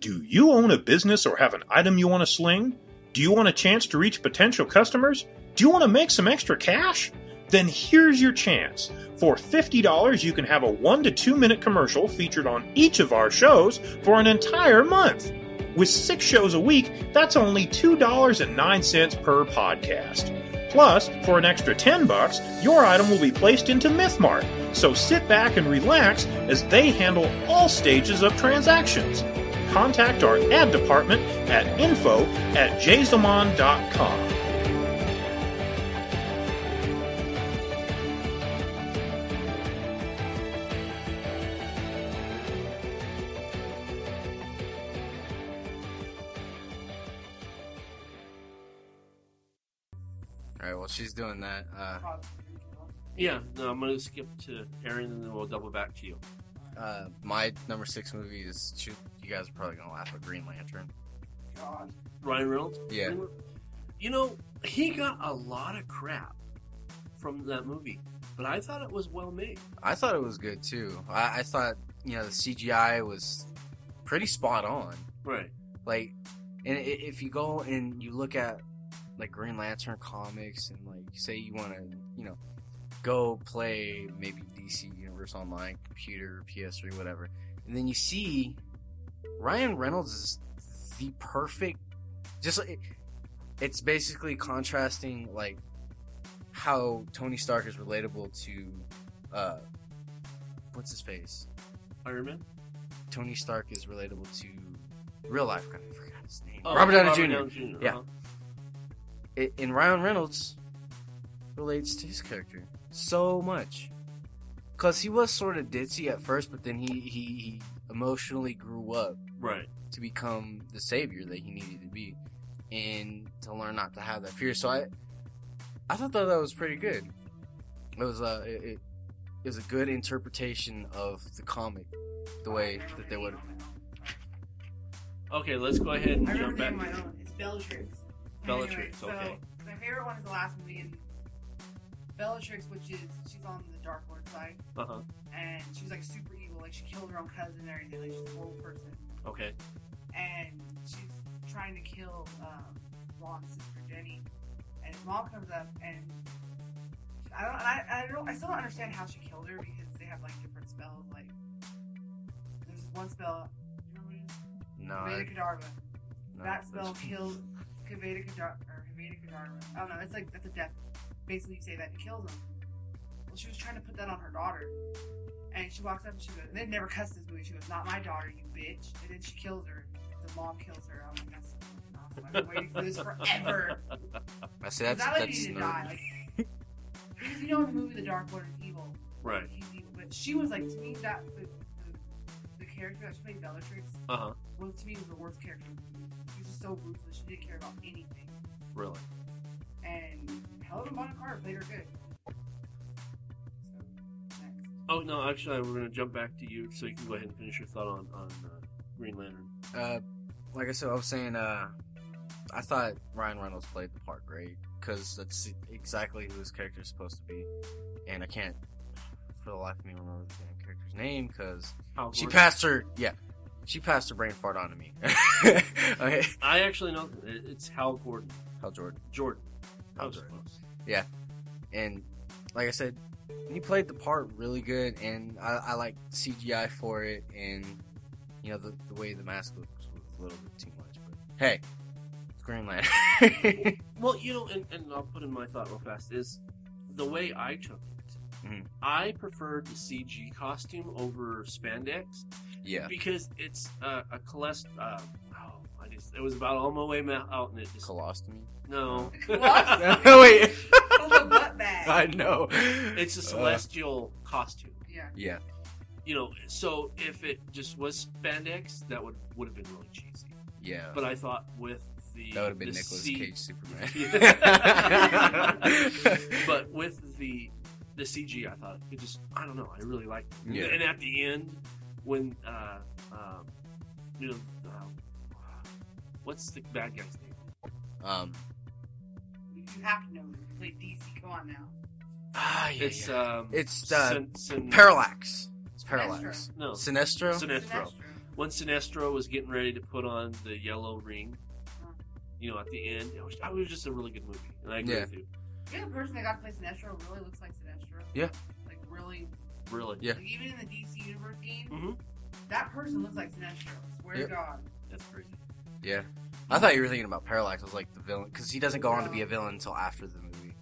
Do you own a business or have an item you want to sling? Do you want a chance to reach potential customers? Do you want to make some extra cash? Then here's your chance. For $50, you can have a 1 to 2 minute commercial featured on each of our shows for an entire month. With 6 shows a week, that's only $2.09 per podcast. Plus, for an extra 10 bucks, your item will be placed into MythMart. So sit back and relax as they handle all stages of transactions contact our ad department at info at jzamon.com. All right, well, she's doing that. Uh, Yeah, no, I'm gonna skip to Aaron and then we'll double back to you. uh, my number six movie is. shoot, You guys are probably gonna laugh at Green Lantern. God. Ryan Reynolds. Yeah. You know, he got a lot of crap from that movie, but I thought it was well made. I thought it was good too. I, I thought you know the CGI was pretty spot on. Right. Like, and if you go and you look at like Green Lantern comics and like say you want to, you know, go play maybe DC Universe Online, computer, PS3, whatever, and then you see Ryan Reynolds is the perfect, just like it's basically contrasting like how Tony Stark is relatable to, uh, what's his face? Iron Man. Tony Stark is relatable to real life. Kind of I forgot his name. Oh, Robert Downey Jr. Jr. Yeah. uh-huh. I- and Ryan Reynolds relates to his character so much because he was sort of ditzy at first, but then he, he he emotionally grew up Right. to become the savior that he needed to be, and to learn not to have that fear. So I I thought that, that was pretty good. It was uh it, it it was a good interpretation of the comic, the way that they would. Okay, let's go ahead and I jump back. my own. It's Bellatrix. Bellatrix, so okay. my favorite one is the last movie, and Bellatrix, which is she's on the Dark Lord side, Uh huh. and she's like super evil. Like she killed her own cousin and everything. Like she's a horrible person, Okay. and she's trying to kill um, Ron's sister Ginny. And his mom comes up, and I don't, I, I don't, I still don't understand how she killed her because they have like different spells. Like there's one spell. Do you remember what it is? No, Veda Kedavra. no, that spell that's- kills Kaveda Kedar or Kaveda Kedavra. I don't know. It's like that's a death. Basically, you say that it kills him. Well, she was trying to put that on her daughter, and she walks up and she goes, and they never cussed this movie. She goes, "Not my daughter, you bitch!" And then she kills her. The mom kills her. I'm like, that's so fucking awesome. I've been waiting for this forever. I see that's that lady that's needed to nerd. die. Like, because you know in the movie The Dark Lord is evil. Right. He's evil, but she was like to me that the, the, the character that she played Bellatrix Uh huh. was to me was the worst character. So ruthless. She didn't care about anything. Really. And Helena Bonham Carter played her good. So next, Oh no, actually, we're gonna jump back to you so you can go ahead and finish your thought on on uh, Green Lantern. Uh, like I said, I was saying, uh, I thought Ryan Reynolds played the part great because that's exactly who his character is supposed to be, and I can't for the life of me remember the damn character's name because she passed her. Yeah, she passed her brain fart on to me. okay, I actually know it's Hal Gordon. Hal Jordan, Jordan. Hal Jordan. close. and like I said, he played the part really good, and I, I like CGI for it, and you know the the way the mask looks was a little bit too much, but hey, it's Green Lantern. Well, you know, and, and I'll put in my thought real fast is the way I took it. Mhm. I preferred the CG costume over spandex yeah, because it's uh, a colest. Uh, oh, I just it was about all my way out, and it just colostomy. no. What? Wait, the butt bag. I know. it's a Uh, celestial costume. yeah. yeah, You know, so if it just was spandex, that would would have been really cheesy. yeah. But I thought with the that would have been the Nicolas C- Cage Superman. but with the the CG, I thought it just I don't know. I really liked it. Yeah. And at the end, when uh, um, you know, um, what's the bad guy's name? um, You have to know. You played DC. Come on now. ah, yeah, it's yeah. um, It's, uh, Sin- Sin- Parallax. It's Parallax. No, Sinestro. Sinestro. When Sinestro was getting ready to put on the yellow ring, you know, at the end, it was, it was just a really good movie, and I agree Yeah. with you. Yeah, the person that got to play Sinestro really looks like Sinestro. Yeah. Like really. Really, Yeah. Like even in the DC Universe game, Mhm. that person looks like Sinestro. Swear Yep. to God. that's crazy. Yeah. I thought you were thinking about Parallax. I was like the villain because he doesn't go on to be a villain until after the movie,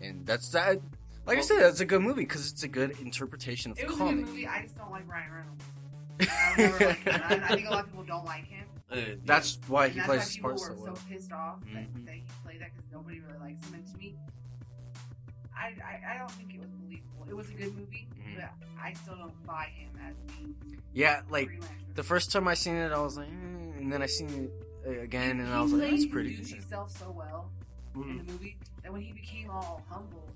and that's that. Like I said, that's a good movie because it's a good interpretation of It the was a comic. good movie. I just don't like Ryan Reynolds. I, don't ever like him. I, I think a lot of people don't like him. Uh. That's why And he that's plays why his people part were so so pissed off that, Mhm. that he played that because nobody really likes him. And to me, I, I, I don't think it was believable. It was a good movie, Mhm. but I still don't buy him as being Yeah, like the first time I seen it, I was like, eh, and then I seen it again, and he I was like, played that's his pretty douchey good. self so well. in Mhm. the movie that when he became all humble,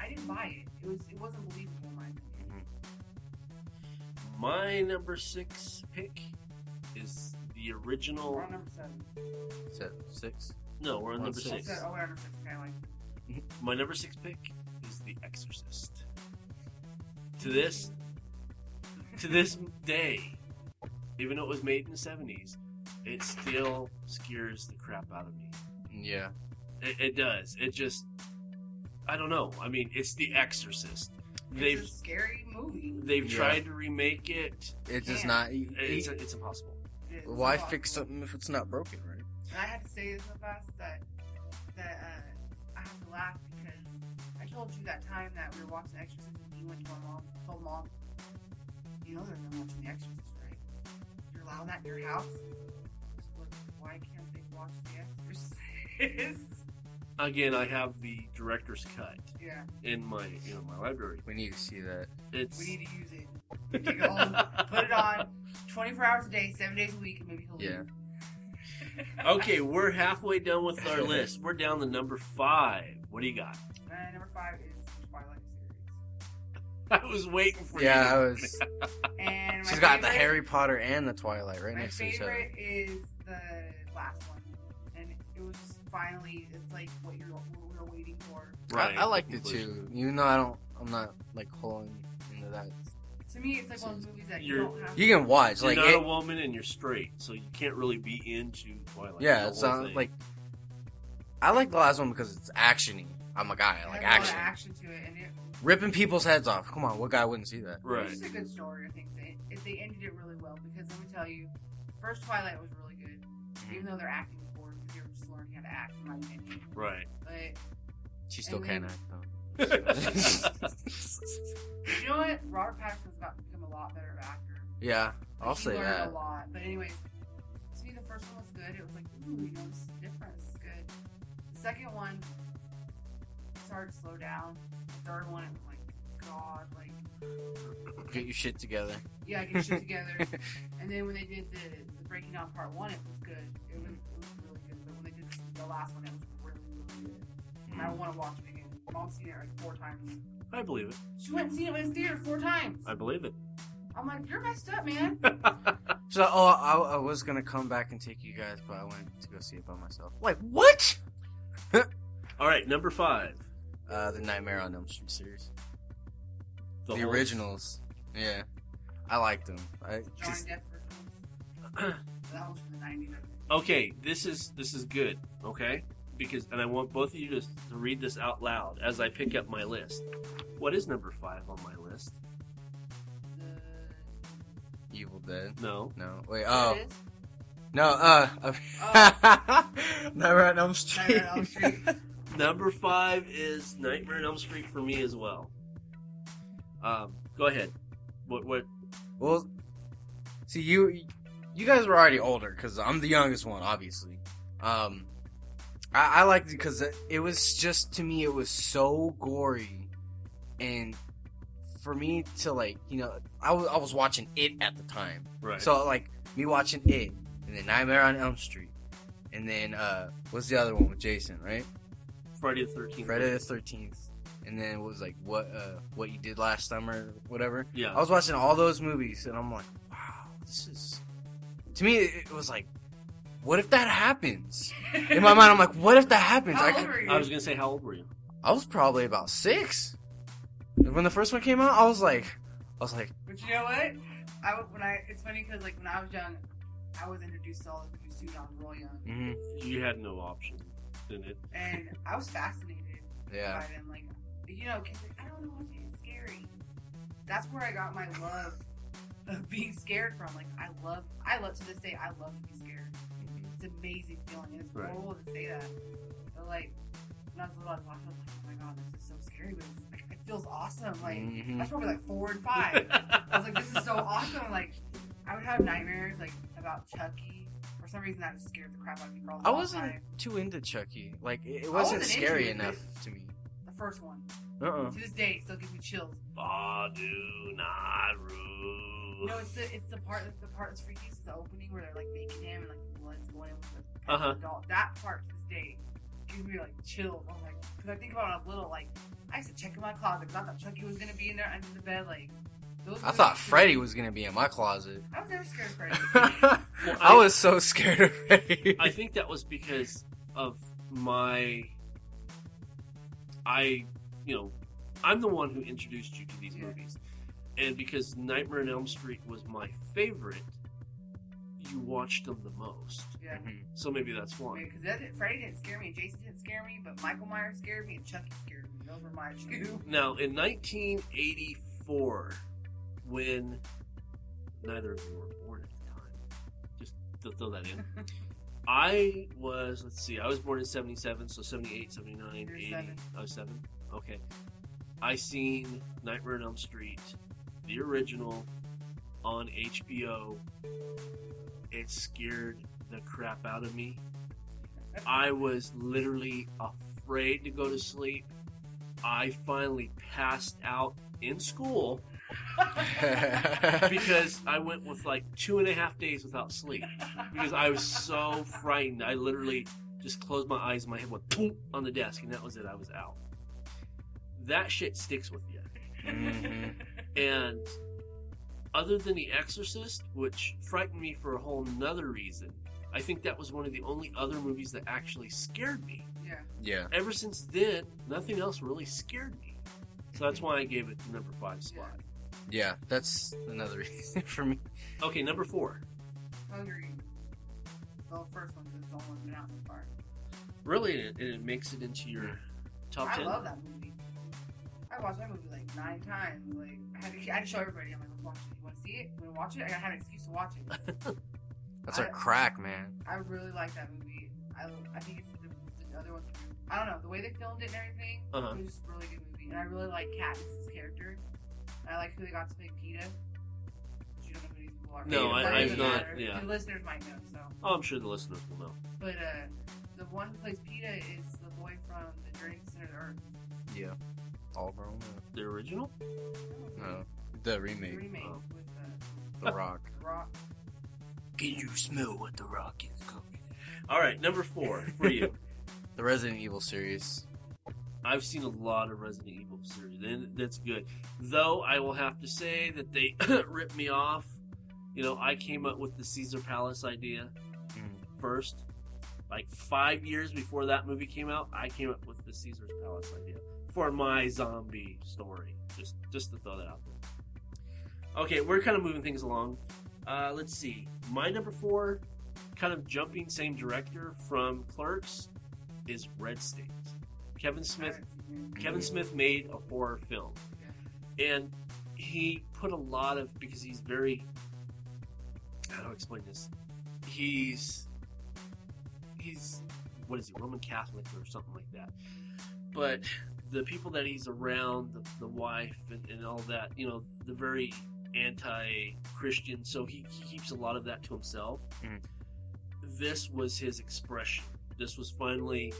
I didn't buy it. It was it wasn't believable in my opinion. My number six pick is the We're original. on number seven. Is that six? No, we're on One number six. six. Oh, we're on number six. Okay, like mm-hmm. My number six pick is The Exorcist. To this, to this day, even though it was made in the seventies, it still scares the crap out of me. Yeah. It, it does. It just, I don't know. I mean, it's The Exorcist. They've it's a scary movie. they've Yeah. tried to remake it. It does Can't. not. It's it's impossible. It is why impossible. fix something if it's not broken, right? And I had to say this so fast that that uh, I have to laugh because I told you that time that we were watching The Exorcist and you went to my mom, told mom, you know they're gonna watching The Exorcist, right? You're allowing that in your house. Look, why can't they watch The Exorcist? Again, I have the director's cut yeah, in my you know my library. We need to see that. It's we need to use it. Take it home, put it on, 24 hours a day, seven days a week, and maybe he'll Yeah. leave. okay. We're halfway done with our list. We're down to number five. What do you got? Uh, number five is Twilight series. I was waiting for you. Yeah, I you. was. And my She's got the favorite- Harry Potter and the Twilight right My next to each other. favorite is the last one, and it was just finally it's like what you're what we were waiting for. Right. I, I liked it Conclusion. too. Even though I don't, I'm not like holding into that. To me, it's like one of those movies that you You're- don't have. You can watch You're like not it, a woman and you're straight, so you can't really be into Twilight. yeah. the It's whole not thing. like I like the last one because it's actiony. I'm a guy. I it like has a lot of action. action to it, and it, Ripping people's heads off. Come on, what guy wouldn't see that? right. it's just a good story. I think they if they ended it really well because let me tell you, first Twilight was really good, even though their acting was boring because they were just learning how to act, in my opinion. Right. But She still And can't then- act though. you know what? Robert Pattinson's about to become a lot better actor. yeah, I'll He say learned that. a lot. But anyways, to me the first one was good. It was like, ooh, you know, this is different. This is good. The second one started to slow down. The third one, it was like, God, like, Get your shit together. yeah, get your shit together. And then when they did the, the breaking down part one, it was good. It was, it was really good. But when they did the last one, it was really, really good. And I hmm. want to watch it again. Mom's seen it like four times. I believe it. She went and seen it in the theater four times. I believe it. I'm like, you're messed up, man. So, oh, I, I was gonna come back and take you guys, but I went to go see it by myself. Like what? All right, number five. Uh, the Nightmare on Elm Street series, the, whole- originals. Yeah, I liked them. I, Johnny 'cause- Depp originals. that was from the 90s. Okay, this is this is good. Okay, because and I want both of you to to read this out loud as I pick up my list. What is number five on my list? The, Evil Dead. No. No, wait. Oh it is. no. Uh, Nightmare on Elm Street. Nightmare on Elm Street. Number five is Nightmare on Elm Street for me as well. Um, go ahead. What what? Well, see you, you guys were already older because I'm the youngest one, obviously. Um, I, I liked it because it, was just to me, it was so gory, and for me to like, you know, I was I was watching it at the time, Right. so like me watching it, and then Nightmare on Elm Street, and then uh, what's the other one with Jason, right? Friday the Thirteenth. Friday the Thirteenth, and then it was like what uh what you did last summer, whatever. Yeah. I was watching all those movies, and I'm like, wow, this is. To me, it was like, what if that happens? In my mind, I'm like, what if that happens? I, old were you? I was gonna say, how old were you? I was probably about six when the first one came out. I was like, I was like, But you know what? I w- when I it's funny because like when I was young, I was introduced to all the movies too. when I was real young, mm You had no option, didn't it? and I was fascinated yeah, by them. Like you know, kids like I don't know what is scary. That's where I got my love of being scared from. Like I love, I love to this day. I love to be scared. It's an amazing feeling. And it's Right. horrible to say that, but like when I was little, I was watching. I was like, oh my god, this is so scary, but it's, like, it feels awesome. Like Mhm. I was probably like four and five. I was like, this is so awesome. Like, I would have nightmares like about Chucky. For some reason, that just scared the crap out of me for a long I wasn't time. too into Chucky. Like, it, it wasn't, wasn't into scary it, enough to me. The first one, Uh uh to this day, it still gives me chills. Badu Naru. You know, it's the it's the part the part that's freaky. Is the opening where they're like making him and like the blood's going with the Uh-huh. doll. That part to this day gives me like chills. I'm like, because I think about when I was little, like I used to check in my closet because I thought Chucky was gonna be in there under the bed. Like, I thought Freddy was gonna be in my closet. I was never scared of Freddy. I was so scared of Freddy. I think that was because of my. I, you know, I'm the one who introduced you to these Yeah. movies, and because Nightmare on Elm Street was my favorite, you watched them the most. yeah. Mhm. So maybe that's why. Because that didn't- Freddy didn't scare me, Jason didn't scare me, but Michael Myers scared me and Chucky scared me. Those were my two. Now, in 1984, when neither of you were born at the time, just to throw that in, I was, let's see, I was born in 77, so 78, 79, You're 80. seven. I was seven? Okay. I seen Nightmare on Elm Street, the original, on HBO. It scared the crap out of me. I was literally afraid to go to sleep. I finally passed out in school because I went with like two and a half days without sleep because I was so frightened. I literally just closed my eyes and my head went boom on the desk, and that was it. I was out. That shit sticks with you. Mhm. And other than The Exorcist, which frightened me for a whole nother reason, I think that was one of the only other movies that actually scared me. Yeah. Yeah. Ever since then, nothing else really scared me. So that's why I gave it the number five spot. Yeah, that's another reason for me. Okay, number four. Hungry. The first one is the only one been out so far. Really, and it, it makes it into your top ten. I ten. love that movie. I watched that movie like nine times. Like I had to, I had to show everybody. I'm like, let's watch it. You want to see it? You want to watch it? I gotta have an excuse to watch it. That's our I- crack, man. I really like that movie. I, I think it's the, the other one. I don't know the way they filmed it and everything. Uh-huh. It was just a really good movie, and I really like Katniss's character. I like who they got to play Peeta. You don't know who these people are. No, I- it I've doesn't matter. yeah. The listeners might know. So, Oh, I'm sure the listeners will know. but uh, the one who plays Peeta is the boy from the Journey to Center of Earth. Yeah. All grown up. The original? No. The The remake. remake Oh. with uh, The Rock. Rock. Can you smell what the Rock is cooking? All right, number four for you. The Resident Evil series. I've seen a lot of Resident Evil series, and that's good. Though I will have to say that they ripped me off. You know, I came up with the Caesar Palace idea Mm. first. Like five years before that movie came out, I came up with the Caesar's Palace idea for my zombie story. Just, just to throw that out there. Okay, we're kind of moving things along. Uh, let's see. My number four, kind of jumping same director from Clerks, is Red State. Kevin Smith Kevin Smith made a horror film, and he put a lot of because he's very. How do I explain this? He's he's what is he Roman Catholic or something like that, but the people that he's around, the, the wife and, and all that, you know, the very anti-Christian. So he, he keeps a lot of that to himself. Mhm. This was his expression. This was finally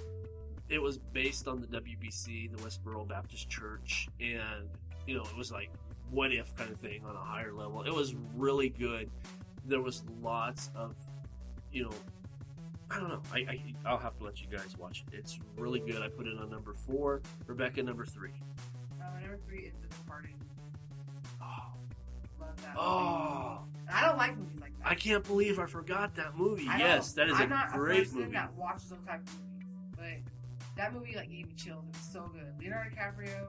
it was based on the WBC, the Westboro Baptist Church, and you know, it was like what if kind of thing on a higher level. It was really good. There was lots of, you know, I don't know. I, I I'll have to let you guys watch it. It's really good. I put it on number four. Rebecca number three. Uh, number three is The Departed. Oh, that. oh movie. I don't like movies like that. I can't believe I forgot that movie. I Yes, don't- that is I'm a not great a person movie. that watches those type of movies, but that movie like gave me chills. It was so good. Leonardo DiCaprio,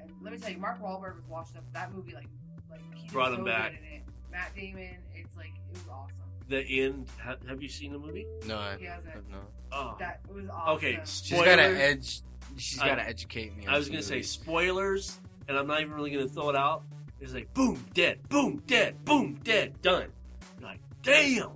and let me tell you, Mark Wahlberg was washed up. That movie like like he did Brought so him back. Good in it. Matt Damon, it's like it was awesome. The end. Ha, have you seen the movie? No, I, He hasn't. I've not. Oh, That was awesome. okay. she's gotta edge. She's gotta educate me. I was gonna say spoilers, and I'm not even really gonna throw it out. It's like boom, dead, boom, dead, boom, dead, done. You're like, damn,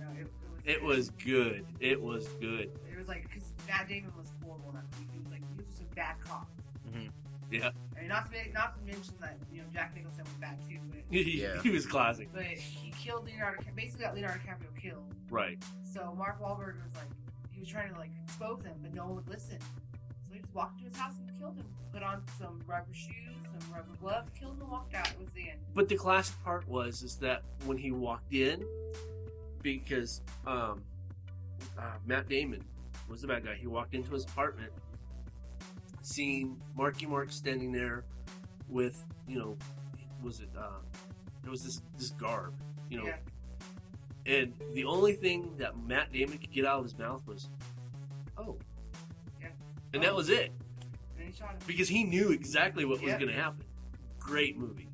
No, it, it was good. It was good. It was like because Matt Damon was horrible in that movie. He was like he was just a bad cop. Mhm. Yeah, And not to not to mention that you know Jack Nicholson was bad too, but he, Yeah. he was classic. but he killed Leonardo. Ca- Basically, got Leonardo DiCaprio killed. Right. So Mark Wahlberg was like, he was trying to like expose him, but no one would listen. So he just walked into his house and killed him. Put on some rubber shoes, some rubber gloves, killed and walked out. It was the end. But the classic part was is that when he walked in, because um, uh, Matt Damon was the bad guy. He walked into his apartment, seeing Marky Mark standing there with, you know, was it? Uh, it was this this garb, you know, Yeah. and the only thing that Matt Damon could get out of his mouth was, "Oh," Yeah. and that Oh. was it because he knew exactly what was Yeah. going to happen. Great movie.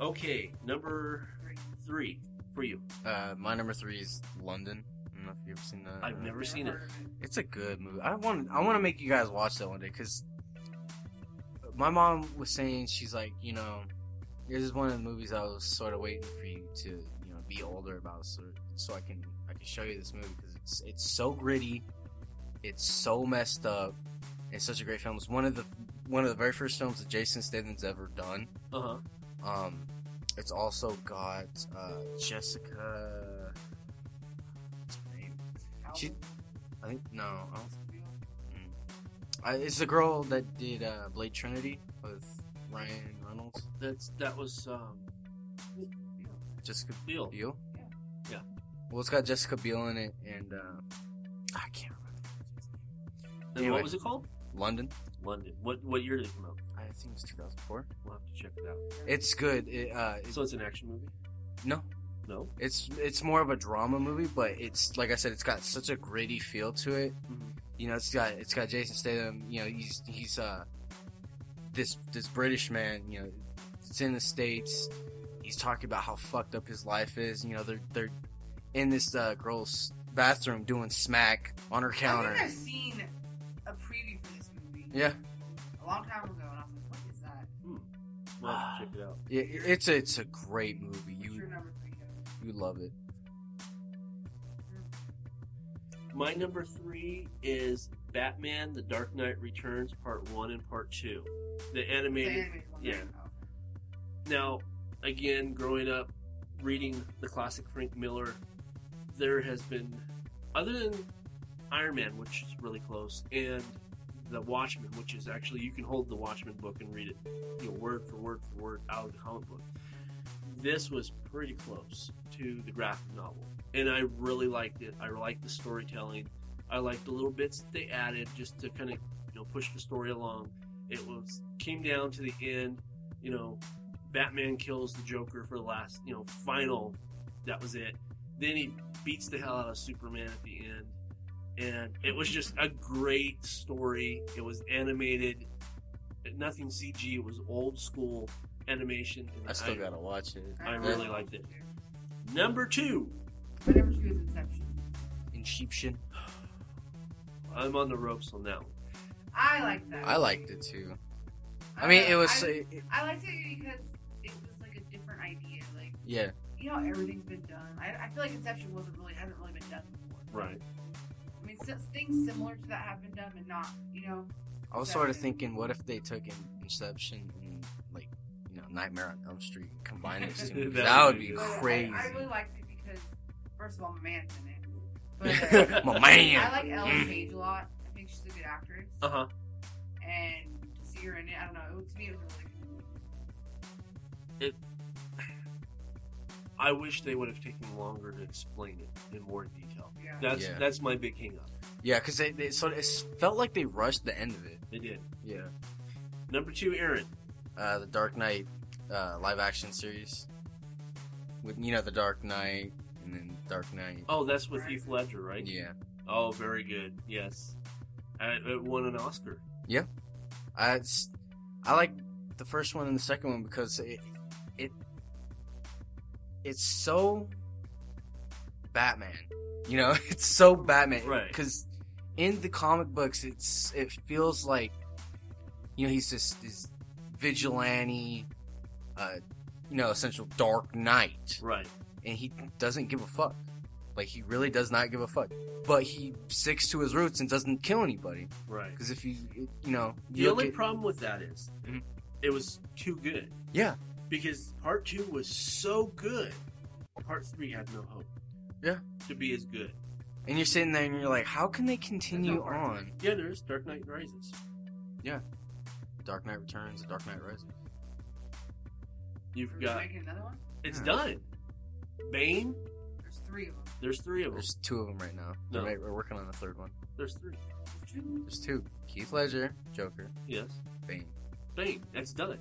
Okay, number Three. three for you. Uh, my number three is London. I don't know if you've ever seen that. I've never seen it. it. It's a good movie. I want I want to make you guys watch that one day because my mom was saying she's like you know this is one of the movies I was sort of waiting for you to you know be older about so so I can I can show you this movie because it's it's so gritty, it's so messed up, it's such a great film. It's one of the one of the very first films that Jason Statham's ever done. Uh huh. Um, it's also got uh, Jessica. What's her name? She, I think no. I don't I, it's the girl that did uh, Blade Trinity with Ryan Reynolds. That's that was um, Jessica Biel. Biel. Yeah. Yeah. Well, it's got Jessica Biel in it, and uh, I can't remember. And Anyway. what was it called? London. London. What what year did it come out? I think it's 2004. We'll have to check it out. It's good. It, uh, it- So it's an action movie? no, No. it's it's more of a drama movie, but it's like I said, it's got such a gritty feel to it. Mhm. You know, it's got it's got Jason Statham. You know, he's he's uh this this British man. You know, it's in the states. He's talking about how fucked up his life is. You know, they're they're in this uh, girl's bathroom doing smack on her I counter. think I've seen a preview for this movie Yeah, a long time ago, and I was like, "What is that?" Hmm. We'll have to check it out. it, it's a, it's a great movie. What's your You number three? Kevin? you love it. Hmm. My number three is Batman: The Dark Knight Returns Part One and Part Two, the The animated. animated one, yeah. right? Now, again, growing up reading the classic Frank Miller, there has been, other than Iron Man, which is really close, and the Watchmen, which is actually you can hold the Watchmen book and read it, you know, word for word for word out of the comic book. This was pretty close to the graphic novel, and I really liked it. I liked the storytelling. I liked the little bits that they added just to kind of you know push the story along. It was came down to the end, you know, Batman kills the Joker for the last, you know, final. That was it. Then he beats the hell out of Superman at the end, and it was just a great story. It was animated, nothing CG. It was old school animation. and I still gotta watch it. I really know. liked it. Number two, My number two is Inception. Inception. I'm on the ropes on that one. I like that. I liked it too. I mean, it was I, it- it- I liked it because it was like a different idea. Like yeah. you know, everything's been done. I, I feel like Inception wasn't really hasn't really been done before. Right. I mean, s- things similar to that have been done, but not. You know. I was sort of thinking, what if they took in Inception and like, you know, Nightmare on Elm Street and combined those two? That that would would be be good. But I- crazy. I, really liked it because, first of all, my man's in it. But uh, My man. I like Ellen Page a lot. I think she's a good actress. Uh huh. And to see her in it, I don't know. It, to me, it was a really good movie. I wish they would have taken longer to explain it in more detail. Yeah. That's Yeah. that's my big hang up. Yeah, because they, they sort of it felt like they rushed the end of it. They did. Yeah. Number two, Aaron. Uh, the Dark Knight uh, live action series with you know the Dark Knight and then Dark Knight. Oh, that's with Heath Ledger, right? Yeah. Oh, very good. Yes. Uh, it won an Oscar. Yeah, I I like the first one and the second one because it it it's so Batman. You know, it's so Batman. Right. Because in the comic books, it's it feels like you know he's just this vigilante, uh, you know, essential Dark Knight, Right. and he doesn't give a fuck. Like he really does not give a fuck. But he sticks to his roots and doesn't kill anybody. Right. Because if you, you know, The you only at- problem with that is Mhm. it was too good. Yeah. Because part two was so good, part three had no hope. Yeah. To be as good. And you're sitting there and you're like, how can they continue no part to on? Yeah, there is Dark Knight Rises. Yeah. Dark Knight Returns, and Dark Knight Rises. You've Are got making another one? it's Yeah. done. Bane, There's three of them. There's three of them. There's two of them right now. No. Right, we're working on the third one. There's three. There's two. There's two. Keith Ledger, Joker, Yes. Bane. Bang. That's done.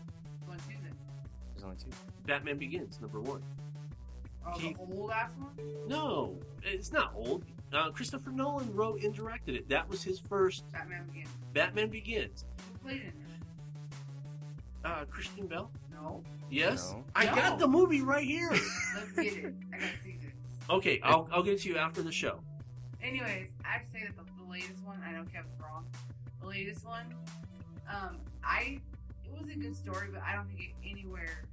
One, two, then. There's only two. Batman Begins, number one. Oh, Keith- the old ass one. No, it's not old. Uh, Christopher Nolan wrote and directed it. That was his first Batman Begins. Batman Begins. Who played in it? Uh, Christian Bale? No. Yes. No. I No. got the movie right here. Let's get it. I gotta see this. okay, I'll, I'll get it to you after the show. Anyways, I have to say that the, the latest one, I know Kevin's wrong. The latest one, um, I it was a good story, but I don't think it anywhere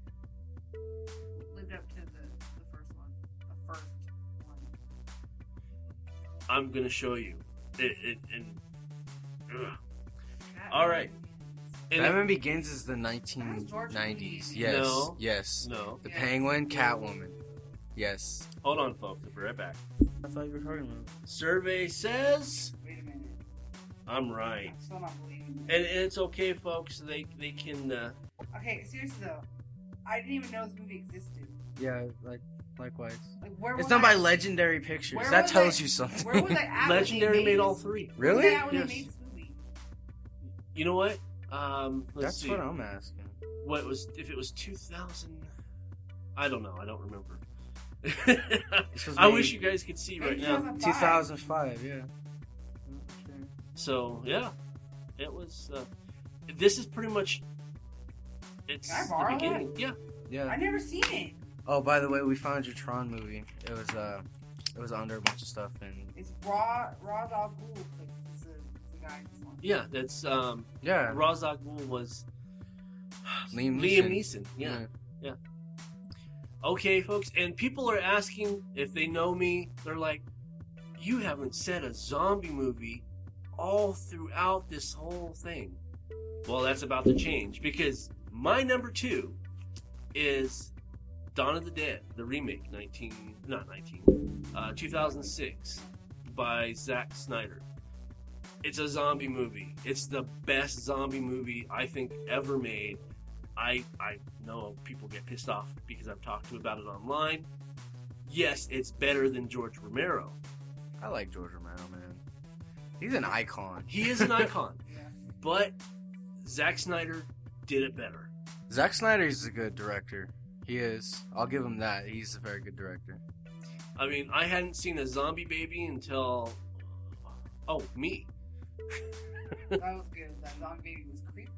lived up to the, the first one. The first one. I'm going to show you. It, it, and, ugh. All right. Begins. And Batman Begins is the George 1990s. Clooney. Yes. No. Yes. no. The Yeah. Penguin, Catwoman. Yes. Hold on, folks. I'll be right back. I thought you were talking about. Survey says Wait a minute. I'm right. I'm still not believing And it. it's okay, folks. They they can. Uh, Okay, seriously though, I didn't even know this movie existed. Yeah, like likewise. Like, where It's was done I, by Legendary Pictures. That tells I- you something. Where was I at? when they Legendary made all three. Really? I at when Yes. they made this movie? You know what? Um, let's That's see. what I'm asking. what was if it was 2000 i don't know i don't remember i wish you guys could see right Maybe now 2005. 2005, yeah. so yeah it was uh, this is pretty much it's Can I the borrow beginning yeah Yeah. I've never seen it. Oh, by the way, we found your Tron movie. It was uh, it was under a bunch of stuff, and It's Raw Raw Dog Ghul. Like, it's a, it's a guy in this one. yeah that's um yeah, Ra's al Ghul was Liam Liam Neeson. Neeson yeah okay folks and people are asking if they know me they're like you haven't said a zombie movie all throughout this whole thing well that's about to change because my number two is dawn of the dead the remake 19 not 19 uh, 2006 by Zack Snyder it's a zombie movie it's the best zombie movie i think ever made I I know people get pissed off because I've talked to about it online. Yes, it's better than George Romero. I like George Romero, man. He's an icon. He is an icon, Yeah. but Zack Snyder did it better. Zack Snyder is a good director. He is. I'll give him that. He's a very good director. I mean, I hadn't seen a zombie baby until oh me. That was good. That zombie baby was creepy.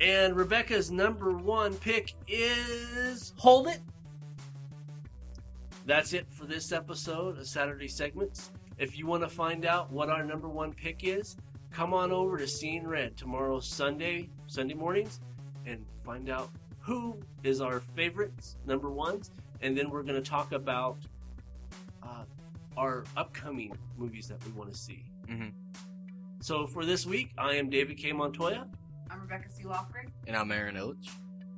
And Rebecca's number one pick is Hold It. That's it for this episode of Saturday Segments. If you want to find out what our number one pick is, come on over to Seeing Red tomorrow, Sunday, Sunday mornings, and find out who is our favorites, number ones, and then we're going to talk about uh, our upcoming movies that we want to see. Mhm. So for this week, I am David K. Montoya, I'm Rebecca C. Lofgren. And I'm Aaron Illich.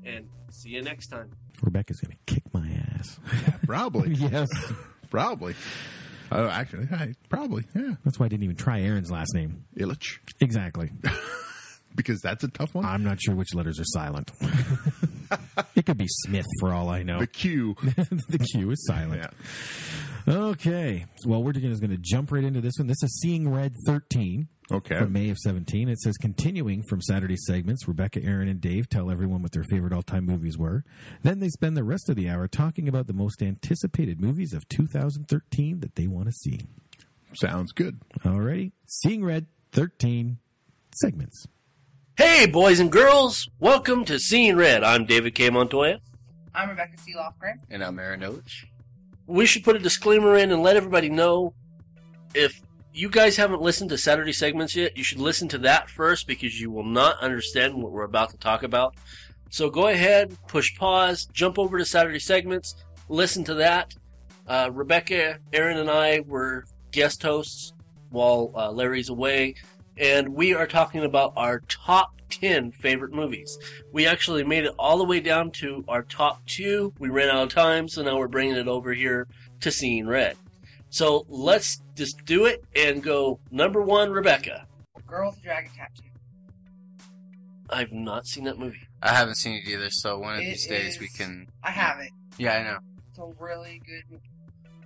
and see you next time. Rebecca's going to kick my ass. Probably. yes. Probably. Oh, actually, I, probably. Yeah. That's why I didn't even try Aaron's last name. Illich. Exactly. Because that's a tough one. I'm not sure which letters are silent. it could be Smith for all I know. the Q. the Q is silent. Yeah. Okay. Well, we're just going to jump right into this one. This is Seeing Red 13 Okay. from May of 17. It says, continuing from Saturday segments, Rebecca, Aaron, and Dave tell everyone what their favorite all time movies were. Then they spend the rest of the hour talking about the most anticipated movies of 2013 that they want to see. Sounds good. Alrighty. Seeing Red 13 segments. Hey, boys and girls, welcome to Seeing Red. I'm David K. Montoya. I'm Rebecca C. Lofgren. And I'm Aaron Illich. We should put a disclaimer in and let everybody know if you guys haven't listened to Saturday segments yet, you should listen to that first because you will not understand what we're about to talk about. So go ahead, push pause, jump over to Saturday segments, listen to that. Uh, Rebecca, Aaron, and I were guest hosts while uh, Larry's away, and we are talking about our top 10 favorite movies. We actually made it all the way down to our top two. We ran out of time, so now we're bringing it over here to Seeing Red. So let's just do it and go number one, Rebecca. Girl with Dragon Tattoo. I've not seen that movie. I haven't seen it either, so one of It these days we can. I have it. Yeah, I know. It's a really good movie.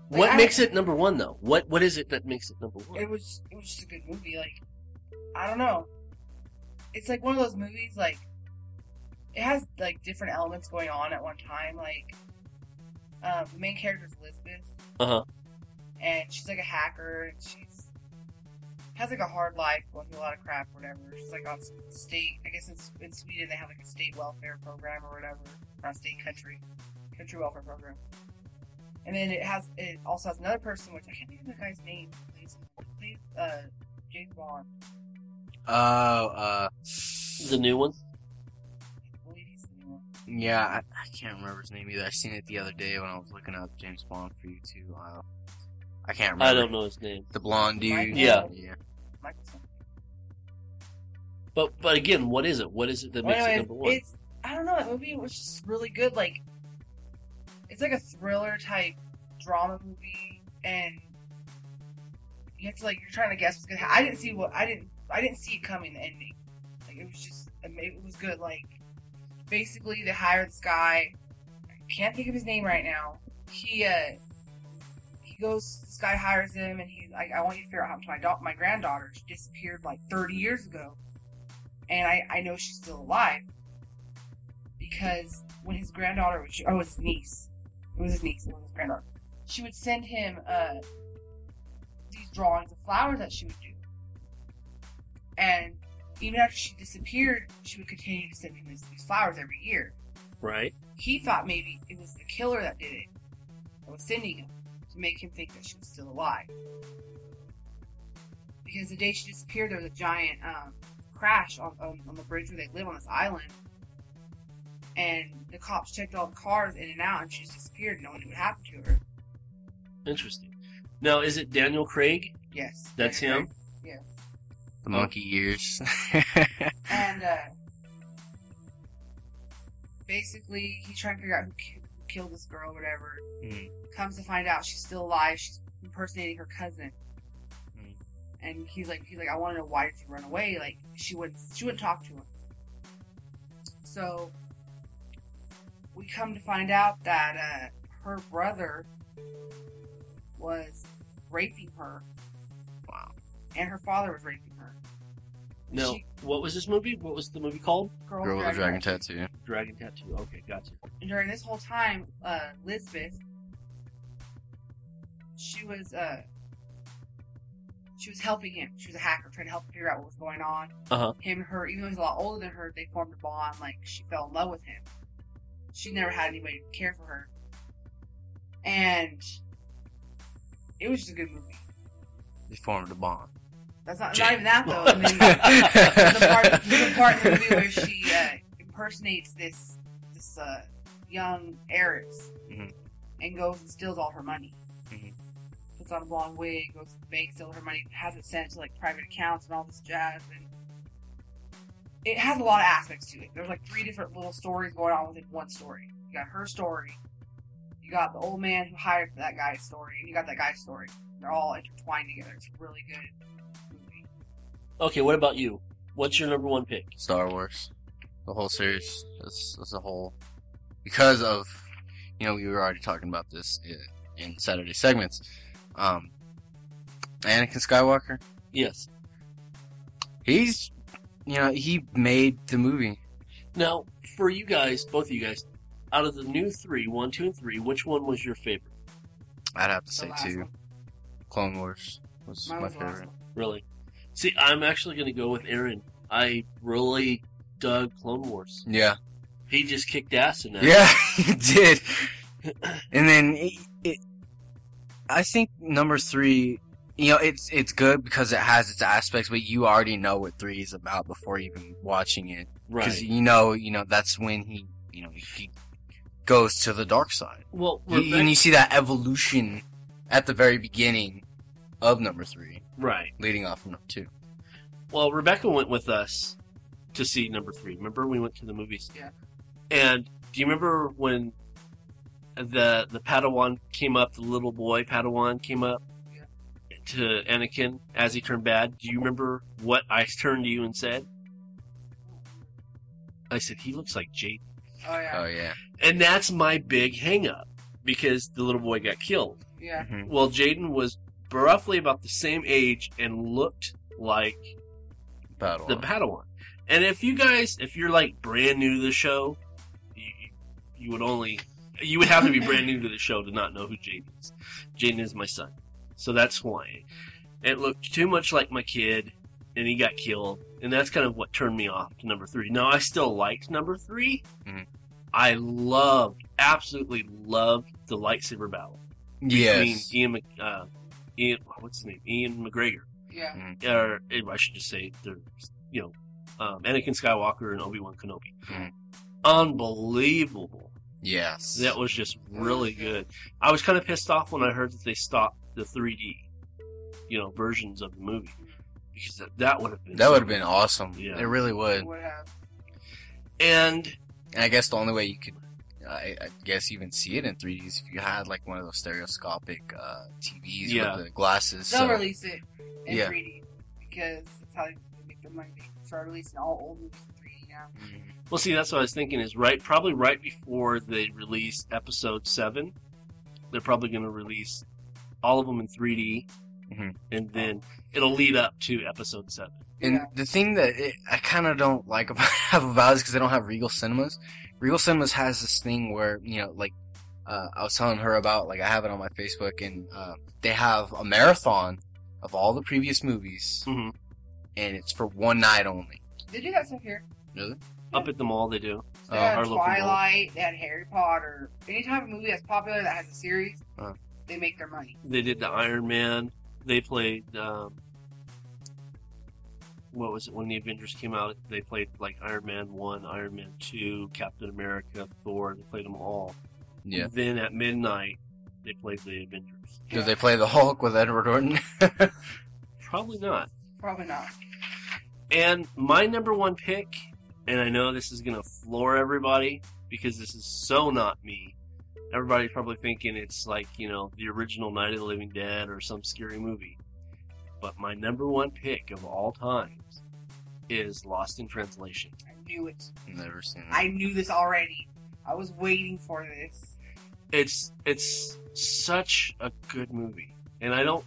What I- makes it number one though? What what is it that makes it number one? It was it was just a good movie. Like I don't know. It's like one of those movies like it has like different elements going on at one time. Like um, the main character is Elizabeth, Uh-huh. and she's like a hacker, and she's has like a hard life, going through a lot of crap, or whatever. She's like on state. I guess in, in Sweden they have like a state welfare program or whatever, not state country country welfare program. And then it has it also has another person, which I can't think of the guy's name. Plays, plays uh, James Bond. Oh, uh, the new one. I believe he's the new one. yeah, I, I can't remember his name either. I seen it the other day when I was looking up James Bond for you too. Uh, I can't remember. I don't know his name. The blonde dude. Michael- Yeah. Yeah. Michael. But but again, what is it? What is it that Well, makes it anyways, number one? it's I don't know. That movie was just really good. Like it's like a thriller type drama movie, and you have to like you're trying to guess what's gonna. happen. I didn't see what I didn't I didn't see it coming. The ending, like it was just it was good. Like basically they hire this guy. I can't think of his name right now. He uh he goes. This guy hires him, and he's like, "I want you to figure out how to my da- my granddaughter. She disappeared like 30 years ago." and I, I know she's still alive because when his granddaughter was oh his niece it was his niece it was his granddaughter she would send him uh these drawings of flowers that she would do and even after she disappeared she would continue to send him these, flowers every year. Right. he thought maybe it was the killer that did it. That was sending him to make him think that she was still alive. Because the day she disappeared there was a giant um, crash on, on, on the bridge where they live on this island. And the cops checked all the cars in and out and she just disappeared. No one knew what happened to her. Interesting. Now, is it Daniel Craig? yes. That's him? The monkey ears. and uh, basically he's trying to figure out who, ki- who killed this girl or whatever Mhm. comes to find out she's still alive she's impersonating her cousin Mhm. and he's like he's like i want to know why did you run away like she wouldn't she wouldn't talk to him so we come to find out that uh, her brother was raping her. And her father was raping her No. She- What was this movie? What was the movie called? Girl, Girl with a dragon Tattoo. tattoo. Dragon Tattoo. Okay, gotcha. And during this whole time, uh, Lisbeth, she was uh, she was helping him. She was a hacker, trying to help him figure out what was going on. Uh-huh. Him and her, even though he's a lot older than her, they formed a bond. Like she fell in love with him. She never had anybody to care for her, and it was just a good movie. They formed a bond. That's not, not even that though. And then the part, the part in the movie where she uh, impersonates this this uh, young heiress Mhm. and goes and steals all her money. Mhm. Puts on a blonde wig, goes to the bank, steals her money, has it sent to like private accounts and all this jazz. And it has a lot of aspects to it. There's like three different little stories going on within one story. You got her story, you got the old man who hired that guy's story, and you got that guy's story. They're all intertwined together. It's really good movie. Okay, what about you? What's your number one pick? Star Wars. The whole series as, as a whole. Because of, you know, we were already talking about this in, in Saturday segments. Um, Anakin Skywalker, Yes. he's, you know, he made the movie. Now, for you guys, both of you guys, out of the new three, one, two, and three, which one was your favorite? I'd have to say two. one. Clone Wars was Mine my was favorite. Really? See, I'm actually going to go with Aaron. I really dug Clone Wars. Yeah. He just kicked ass in that. Yeah, he did. And then it, it, I think number three, you know, it's it's good because it has its aspects, but you already know what three is about before even watching it, right? because you know, you know that's when he, you know, he goes to the dark side, Well, You- and you see that evolution at the very beginning of number three, right. leading off from number two. Well, Rebecca went with us to see number three. Remember, we went to the movies. Yeah. And do you remember when the the Padawan came up? The little boy Padawan came up Yeah. to Anakin as he turned bad. Do you remember what I turned to you and said? I said he looks like Jade, Oh yeah. Oh yeah, and that's my big hang up because the little boy got killed. Yeah. Mhm. Well, Jaden was roughly about the same age and looked like Battle. the Padawan. And if you guys, if you're like brand new to the show, you, you would only, you would have to be brand new to the show to not know who Jaden is. Jaden is my son. So that's why. It looked too much like my kid, and he got killed. And that's kind of what turned me off to number three. Now, I still liked number 3 Mhm. I loved, absolutely loved the lightsaber battle between yes. Ian, uh, Ian, what's his name? Ian McGregor Yeah. or I should just say, they're, you know, um, Anakin Skywalker and Obi Wan Kenobi. Mhm. Unbelievable. Yes. That was just really good. I was kind of pissed off when I heard that they stopped the 3D, you know, versions of the movie because that, that would have been that would have been awesome. Yeah. It really would. Would have. And And I guess the only way you could, I, I guess, even see it in 3D if you had like one of those stereoscopic uh, TVs Yeah. with the glasses. They'll so- release it in Yeah. 3D because that's how they make their money. They start releasing all old movies in 3D now. Mhm. well, see, that's what I was thinking is right, probably right before they release Episode Seven, they're probably going to release all of them in 3D, Mhm. and then it'll lead up to Episode Seven. And Yeah. the thing that it, I kind of don't like about, about it is because they don't have Regal Cinemas. Regal Cinemas has this thing where, you know, like, uh, I was telling her about, like, I have it on my Facebook, and uh, they have a marathon of all the previous movies, Mhm. and it's for one night only. They do that stuff here. Really? Up at the mall, they do. They Uh, had our local mall. Twilight, they had Harry Potter. Any type of movie that's popular that has a series, Uh. they make their money. They did the Iron Man. They played. Um, what was it when the Avengers came out? They played like Iron Man one, Iron Man two, Captain America, Thor. They played them all. Yeah. Then at midnight, they played the Avengers. Do they play the Hulk with Edward Norton? Probably not. Probably not. And my number one pick, and I know this is gonna floor everybody because this is so not me. Everybody's probably thinking it's like, you know, the original Night of the Living Dead or some scary movie. But my number one pick of all times is Lost in Translation. I knew it. Never seen it. I knew this already. I was waiting for this. It's it's such a good movie. And I don't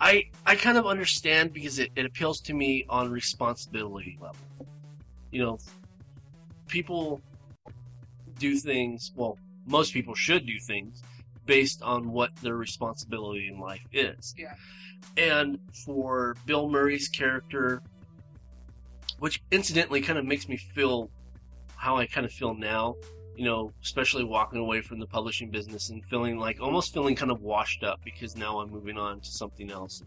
I I kind of understand because it, it appeals to me on responsibility level. You know, people do things well, most people should do things based on what their responsibility in life is. Yeah. And for Bill Murray's character, which incidentally kind of makes me feel how I kind of feel now, you know, especially walking away from the publishing business and feeling like almost feeling kind of washed up because now I'm moving on to something else.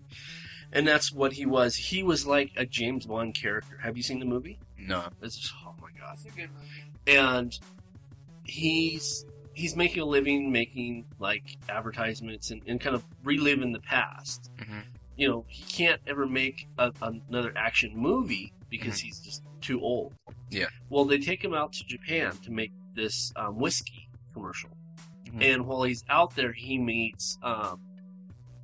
And that's what he was. He was like a James Bond character. Have you seen the movie? no. It's just, oh my god That's a good movie. and he's he's making a living making like advertisements and, and kind of reliving the past Mhm. you know he can't ever make a, another action movie because Mhm. he's just too old Yeah. well they take him out to japan to make this um, whiskey commercial Mhm. and while he's out there he meets um,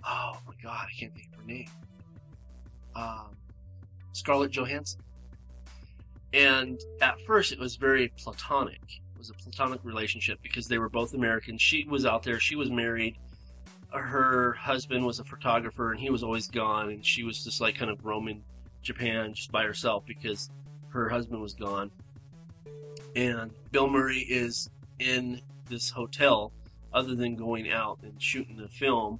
oh my god i can't think of her name um, scarlett johansson and at first, it was very platonic. Was a platonic relationship because they were both Americans. She was out there. She was married. Her husband was a photographer, and he was always gone. And she was just like kind of roaming Japan just by herself because her husband was gone. And Bill Murray is in this hotel, other than going out and shooting the film.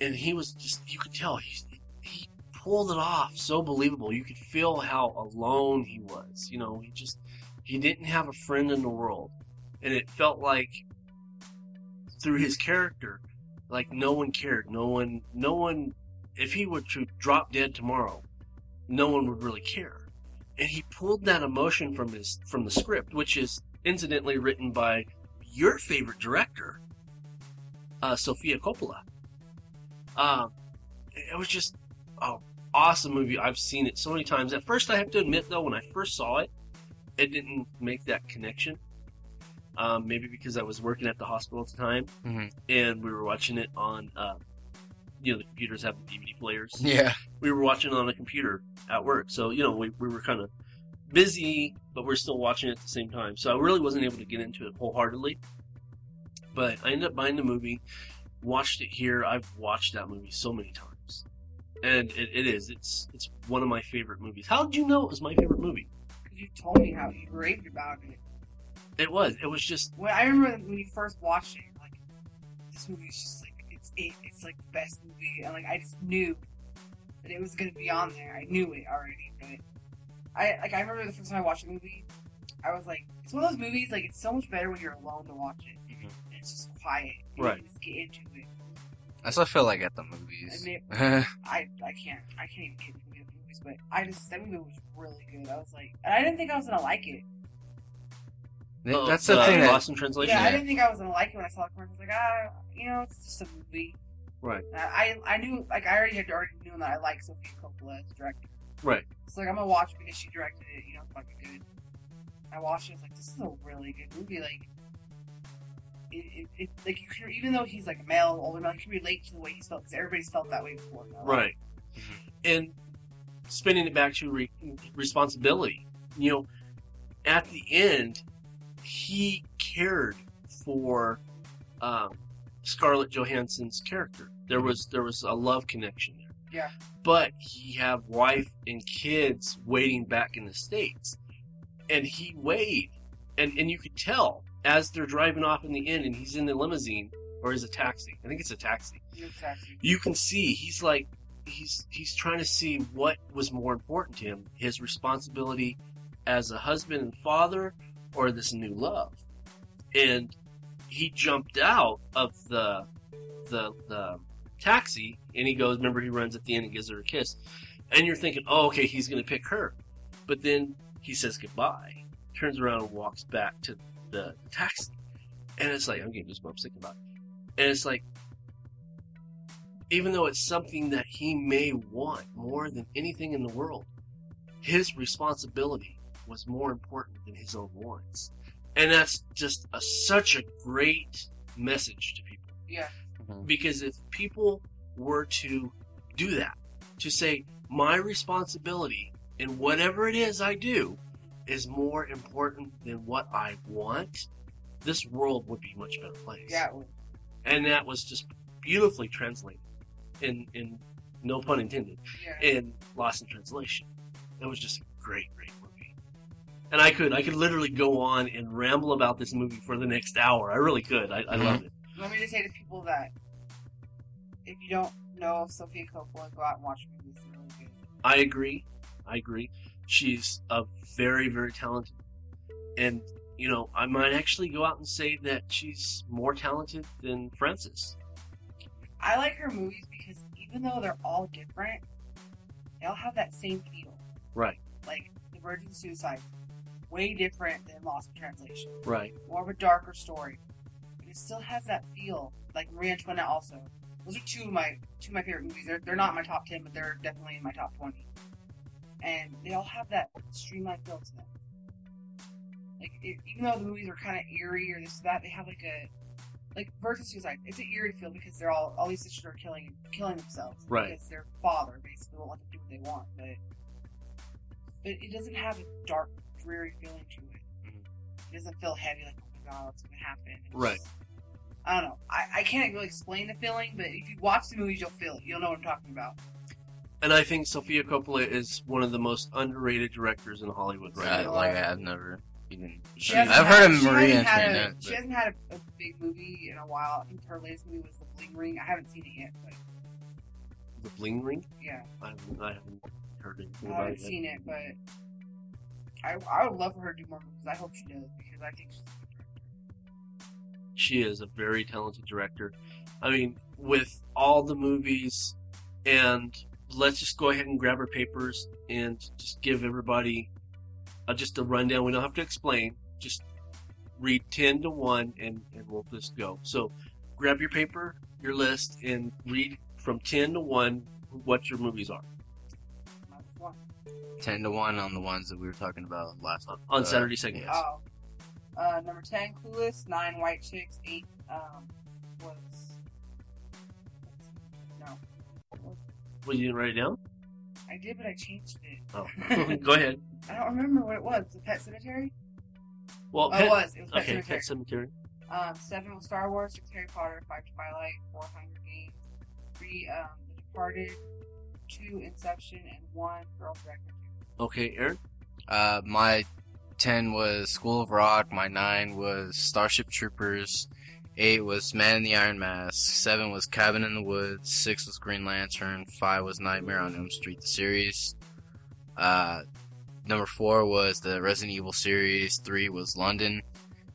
And he was just, you could tell, he, he pulled it off so believable. You could feel how alone he was. You know, he just he didn't have a friend in the world, and it felt like through his character, like no one cared. No one, no one. If he were to drop dead tomorrow, no one would really care. And he pulled that emotion from his from the script, which is incidentally written by your favorite director, uh, Sofia Coppola. Um, it was just an awesome movie. I've seen it so many times. At first, I have to admit though, when I first saw it, it didn't make that connection. Um, maybe because I was working at the hospital at the time, Mhm. and we were watching it on, uh, you know, the computers have DVD players. Yeah. We were watching it on a computer at work, so you know, we, we were kind of busy, but we're still watching it at the same time. So I really wasn't able to get into it wholeheartedly. But I ended up buying the movie, watched it here. I've watched that movie so many times, and it, it is. It's it's one of my favorite movies. How did you know it was my favorite movie? Because you told me how you raved about it. It was. It was just When I remember when you first watched it, like this movie is just like it's it. It's like the best movie, and like I just knew that it was gonna be on there. I knew it already, but I like I remember the first time I watched the movie, I was like, it's one of those movies like it's so much better when you're alone to watch it. Mhm. And it's just quiet. and Right. You just get into it. I still feel like at the movies. I mean- I I can't I can't even get into movies, but I just that movie was really good. I was like, and I didn't think I was gonna like it. uh, That's the uh, thing that Lost in Translation. Yeah, I didn't think I was gonna like it when I saw it. I was like, ah, you know, it's just a movie. Right. I I knew like I already had already knew that I like Sofia Coppola as director. Right. So like I'm gonna watch it because she directed it. You know, it's fucking good. I watched it. I was like, this is a really good movie. Like, it, it, it like you can even though he's like a male, older male, you can relate to the way he's felt because everybody's felt that way before. You know? Right. And spinning it back to re- responsibility, you know, at the end, he cared for um, Scarlett Johansson's character. There was there was a love connection there. Yeah. But he had wife and kids waiting back in the states, and he weighed, and and you could tell as they're driving off in the end, and he's in the limousine or is it a taxi? I think it's a taxi Exactly. you can see he's like he's he's trying to see what was more important to him his responsibility as a husband and father or this new love. And he jumped out of the the the taxi and he goes remember he runs at the end and gives her a kiss. And you're thinking oh okay he's gonna pick her. But then he says goodbye turns around and walks back to the taxi. And it's like i'm getting goosebumps thinking about it. And it's like even though it's something that he may want more than anything in the world, his responsibility was more important than his own wants. And that's just a, such a great message to people. Yeah. Mm-hmm. Because if people were to do that, to say, my responsibility in whatever it is I do is more important than what I want, this world would be a much better place Yeah. and that was just beautifully translated in in no pun intended Yeah. in Lost in Translation. It was just a great, great movie. And I could I could literally go on and ramble about this movie for the next hour. I really could. I, I Mhm. loved it. You want me to say to people that if you don't know of Sofia Coppola, go out and watch movies. They're really good. I agree. I agree. She's a very, very talented and you know, I might actually go out and say that she's more talented than Francis. I like her movies because even though they're all different, they all have that same feel. Right. Like The Virgin Suicide, way different than Lost in Translation. Right. More of a darker story. But it still has that feel. Like Marie Antoinette also. Those are two of my two of my favorite movies. They're, they're not in my top ten, but they're definitely in my top twenty. And they all have that streamlined feel to them. Like it, even though the movies are kind of eerie or this or that, they have like a like Virgin Suicide. It's an eerie feel because they're all all these sisters are killing killing themselves Right. because their father basically won't let them do what they want. But but it doesn't have a dark, dreary feeling to it. Mhm. It doesn't feel heavy like oh my god, what's gonna happen? It's Right. just- I don't know. I, I can't really explain the feeling, but if you watch the movies, you'll feel it. You'll know what I'm talking about. And I think Sofia Coppola is one of the most underrated directors in Hollywood right I, now. like I've never even. She I've had- heard of she Marie hasn't Antoinette. She hasn't had a, a big movie in a while. I think her latest movie was The Bling Ring. I haven't seen it yet, but The Bling Ring? yeah, I haven't, I haven't heard anything I haven't yet. seen it. But I I would love for her to do more movies. I hope she does because I think she's a good director. She is a very talented director. I mean, with all the movies, and let's just go ahead and grab our papers and just give everybody just a rundown. We don't have to explain. Just read 10 to 1 and, and we'll just go. So grab your paper, your list, and read from 10 to 1 what your movies are ten to one on the ones that we were talking about last time on Saturday segments. yes. Oh. Uh, number 10, Clueless. 9, White Chicks. 8, um, was. No. Well, you didn't write it down? I did, but I changed it. Oh, go ahead. I don't remember what it was. The Pet Sematary? Well, Oh, Pet- it was. It was Pet okay, Sematary. Pet Sematary. Um, seven was Star Wars, six Harry Potter, five Twilight, four Hunger Games, three um, The Departed, two Inception, and one Girls Record. Okay, Aaron. Uh, my 10 was School of Rock. My 9 was Starship Troopers. 8 was Man in the Iron Mask. 7 was Cabin in the Woods. 6 was Green Lantern. 5 was Nightmare on Elm Street, the series. Uh, number 4 was the Resident Evil series. 3 was London.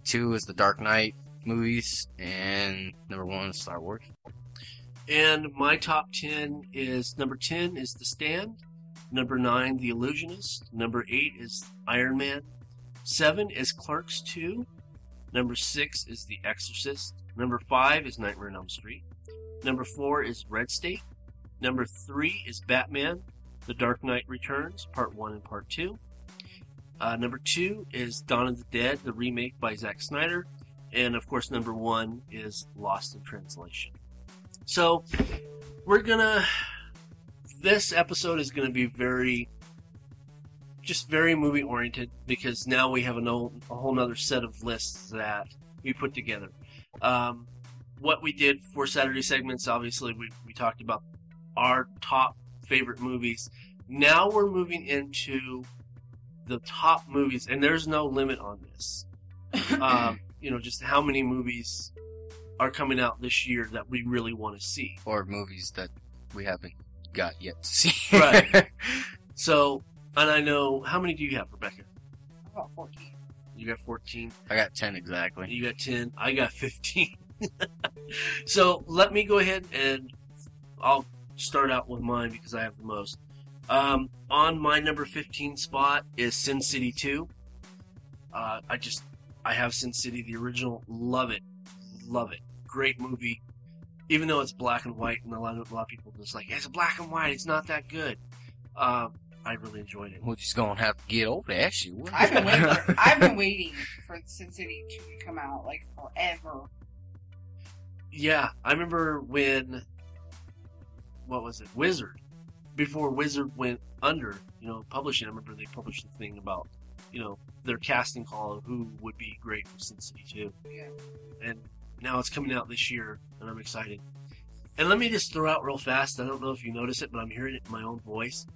2 was the Dark Knight movies. And number 1 was Star Wars. And my top 10 is number 10 is The Stand. Number 9, The Illusionist. Number 8 is Iron Man. 7 is Clerks 2. Number 6 is The Exorcist. Number 5 is Nightmare on Elm Street. Number 4 is Red State. Number 3 is Batman, The Dark Knight Returns, Part 1 and Part 2. Uh, number 2 is Dawn of the Dead, the remake by Zack Snyder. And of course, number 1 is Lost in Translation. So, we're gonna. This episode is gonna be very. Just very movie oriented because now we have a, no, a whole other set of lists that we put together. Um, what we did for Saturday segments, obviously, we, we talked about our top favorite movies. Now we're moving into the top movies, and there's no limit on this. Um, you know, just how many movies are coming out this year that we really want to see. Or movies that we haven't got yet to see. Right. So, and I know, how many do you have, Rebecca? About 14. You got 14. I got 10 exactly. You got 10. I got 15. so let me go ahead and I'll start out with mine because I have the most. Um, on my number 15 spot is Sin City 2. Uh, I just, I have Sin City, the original. Love it. Love it. Great movie. Even though it's black and white, and a lot of, a lot of people just like, it's black and white, it's not that good. Um, I really enjoyed it. We're just gonna have to get over that shit. I've been waiting. For, I've been waiting for Sin City 2 to come out like forever. Yeah, I remember when what was it, Wizard? Before Wizard went under, you know, publishing. I remember they published a thing about, you know, their casting call of who would be great for Sin City 2. Yeah. And now it's coming out this year, and I'm excited. And let me just throw out real fast. I don't know if you notice it, but I'm hearing it in my own voice.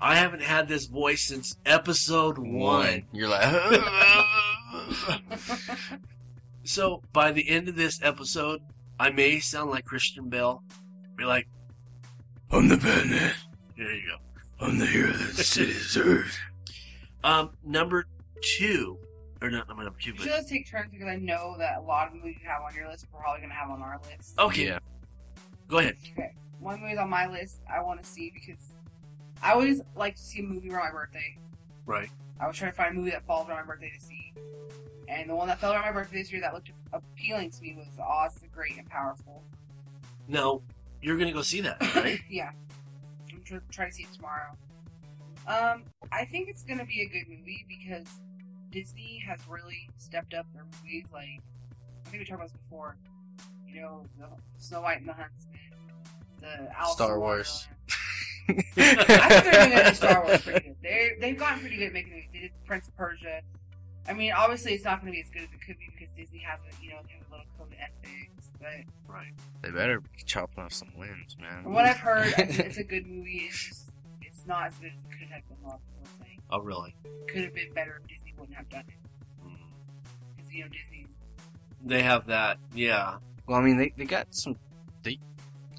I haven't had this voice since episode one. You're like, So by the end of this episode, I may sound like Christian Bale. Be like, I'm the Batman. there you go. I'm the hero that the city deserves. Um, number two, or not number two, We should but let's take turns because I know that a lot of movies you have on your list we're probably gonna have on our list. okay, Yeah. go ahead. Okay. One movie's on my list I want to see because I always like to see a movie around my birthday. Right. I was trying to find a movie that falls around my birthday to see. And the one that fell around my birthday this year that looked appealing to me was Oz the Great and Powerful. No, you're gonna go see that, right? yeah. I'm tr- trying to see it tomorrow. Um, I think it's gonna be a good movie because Disney has really stepped up their movies. Like, I think we talked about this before. You know, the Snow White and the Huntsman, the Alice Star in Wars. Wonderland. I think they're doing Star Wars pretty good. They they've gotten pretty good at making movies. They did Prince of Persia. I mean, obviously, it's not going to be as good as it could be because Disney has a you know they have a little code of ethics. But right. They better be chopping off some limbs, man. from what I've heard, it's, it's a good movie. It's just it's not as good as it could have been. A lot of people saying Oh, really? could have been better if Disney wouldn't have done it. Mm. Because you know Disney, They have that. Yeah. Well, I mean, they, they got some. They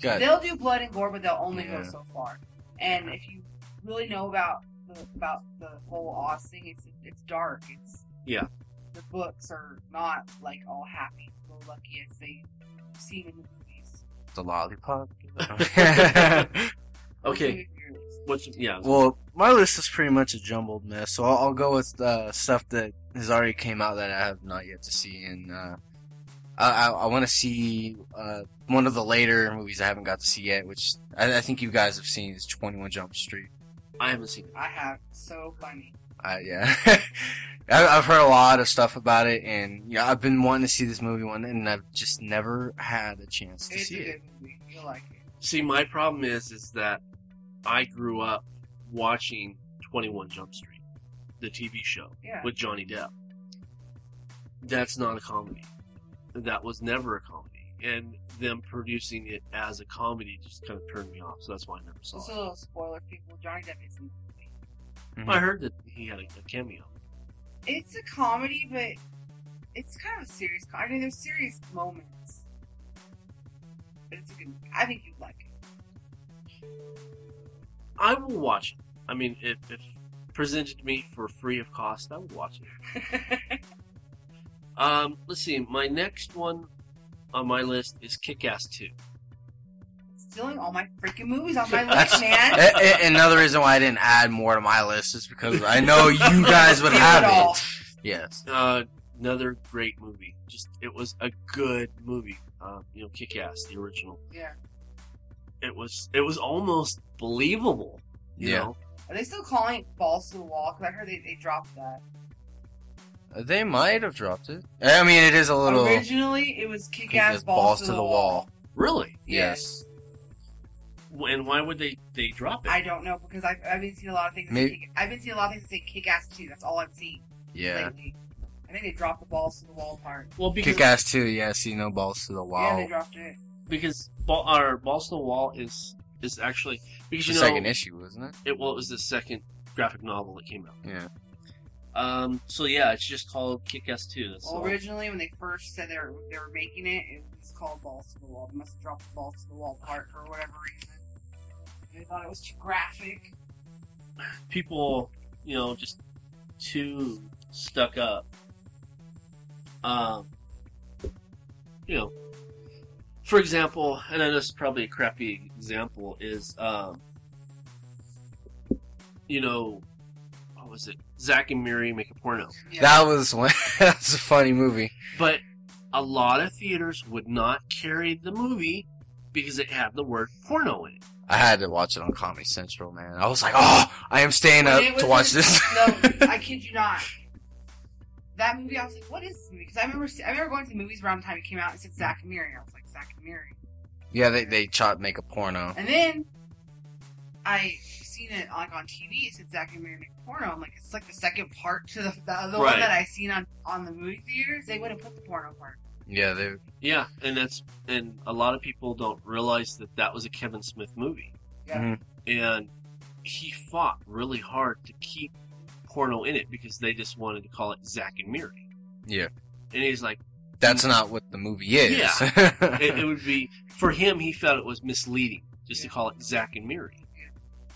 got. they'll do blood and gore, but they'll only Yeah. go so far. And if you really know about the about the whole Oz thing, it's it's dark. It's Yeah. The books are not like all happy, go lucky as they seem in the movies. the lollipop. Okay. your favorite list? What's yeah? well, my list is pretty much a jumbled mess, so I'll, I'll go with uh, stuff that has already came out that I have not yet to see, and uh, I, I, I want to see uh, one of the later movies I haven't got to see yet, which I, I think you guys have seen is Twenty One Jump Street. I haven't seen it. I have so funny. I yeah, I, I've heard a lot of stuff about it, and yeah, I've been wanting to see this movie one, and I've just never had a chance to It's see it. You'll like it. See, my problem is, is that I grew up watching Twenty One Jump Street, the TV show Yeah. with Johnny Depp. That's not a comedy. That was never a comedy, and them producing it as a comedy just kind of turned me off. So that's why I never saw Just it. a little spoiler, for people. Johnny Depp is in the movie. Mhm. I heard that he had a, a cameo. It's a comedy, but it's kind of a serious. co- I mean, there's serious moments, but it's a good. I think you'd like it. I will watch it. I mean, if, if presented to me for free of cost, I would watch it. Um, let's see. My next one on my list is Kick-Ass 2. Stealing all my freaking movies on my list, man. A- a- another reason why I didn't add more to my list is because I know you guys would have it all. it. Yes. Uh, another great movie. Just it was a good movie. Uh, you know, Kick-Ass, the original. Yeah. It was it was almost believable. You Yeah. know, Are they still calling it balls to the wall? Because I heard they, they dropped that. They might have dropped it. I mean, it is a little. Originally, it was kick ass Kick-Ass balls, to the, wall. really. Yes. And why would they they drop it? I don't know because I've, I've been seeing a lot of things. Maybe- kick, I've been seeing a lot of things that say kick ass too. That's all I've seen Yeah. lately. I think they dropped the balls to the wall part. well, because Kick ass too. Yes, you know, balls to the wall. Yeah, they dropped it. because ball, our balls to the wall is is actually because the you know second issue, wasn't it? it well it was the second graphic novel that came out. Yeah. Um. So yeah, it's just called Kick Ass Two. That's Well, originally, when they first said they were, they were making it, it was called balls to the wall. They must have dropped the balls to the wall part for whatever reason. They thought it was too graphic. people, you know, just too stuck up. Um, you know, for example, and I know this is probably a crappy example, is um, you know, what was it? Zack and Miri make a porno, Yeah. That was one. that was a funny movie. but a lot of theaters would not carry the movie because it had the word porno in it. I had to watch it on Comedy Central, man. I was like, oh, I am staying When up to watch in- this. no, I kid you not. That movie, I was like, "What is this movie?" Because I remember, I remember going to the movies around the time it came out. and It said Zack and Miri. I was like, "Zack and Miri." yeah, they they chop make a porno. And then I seen it like on TV. It said Zack and Miri make porno. I'm like, it's like the second part to the the, the Right. one that I seen on on the movie theaters. They wouldn't put the porno part. Yeah, they. Yeah, and that's and a lot of people don't realize that that was a Kevin Smith movie. Yeah. Mhm. and he fought really hard to keep porno in it because they just wanted to call it Zack and Miri. Yeah. And he's like, That's not what the movie is. Yeah. it, it would be for him. He felt it was misleading just to call it Zack and Miri.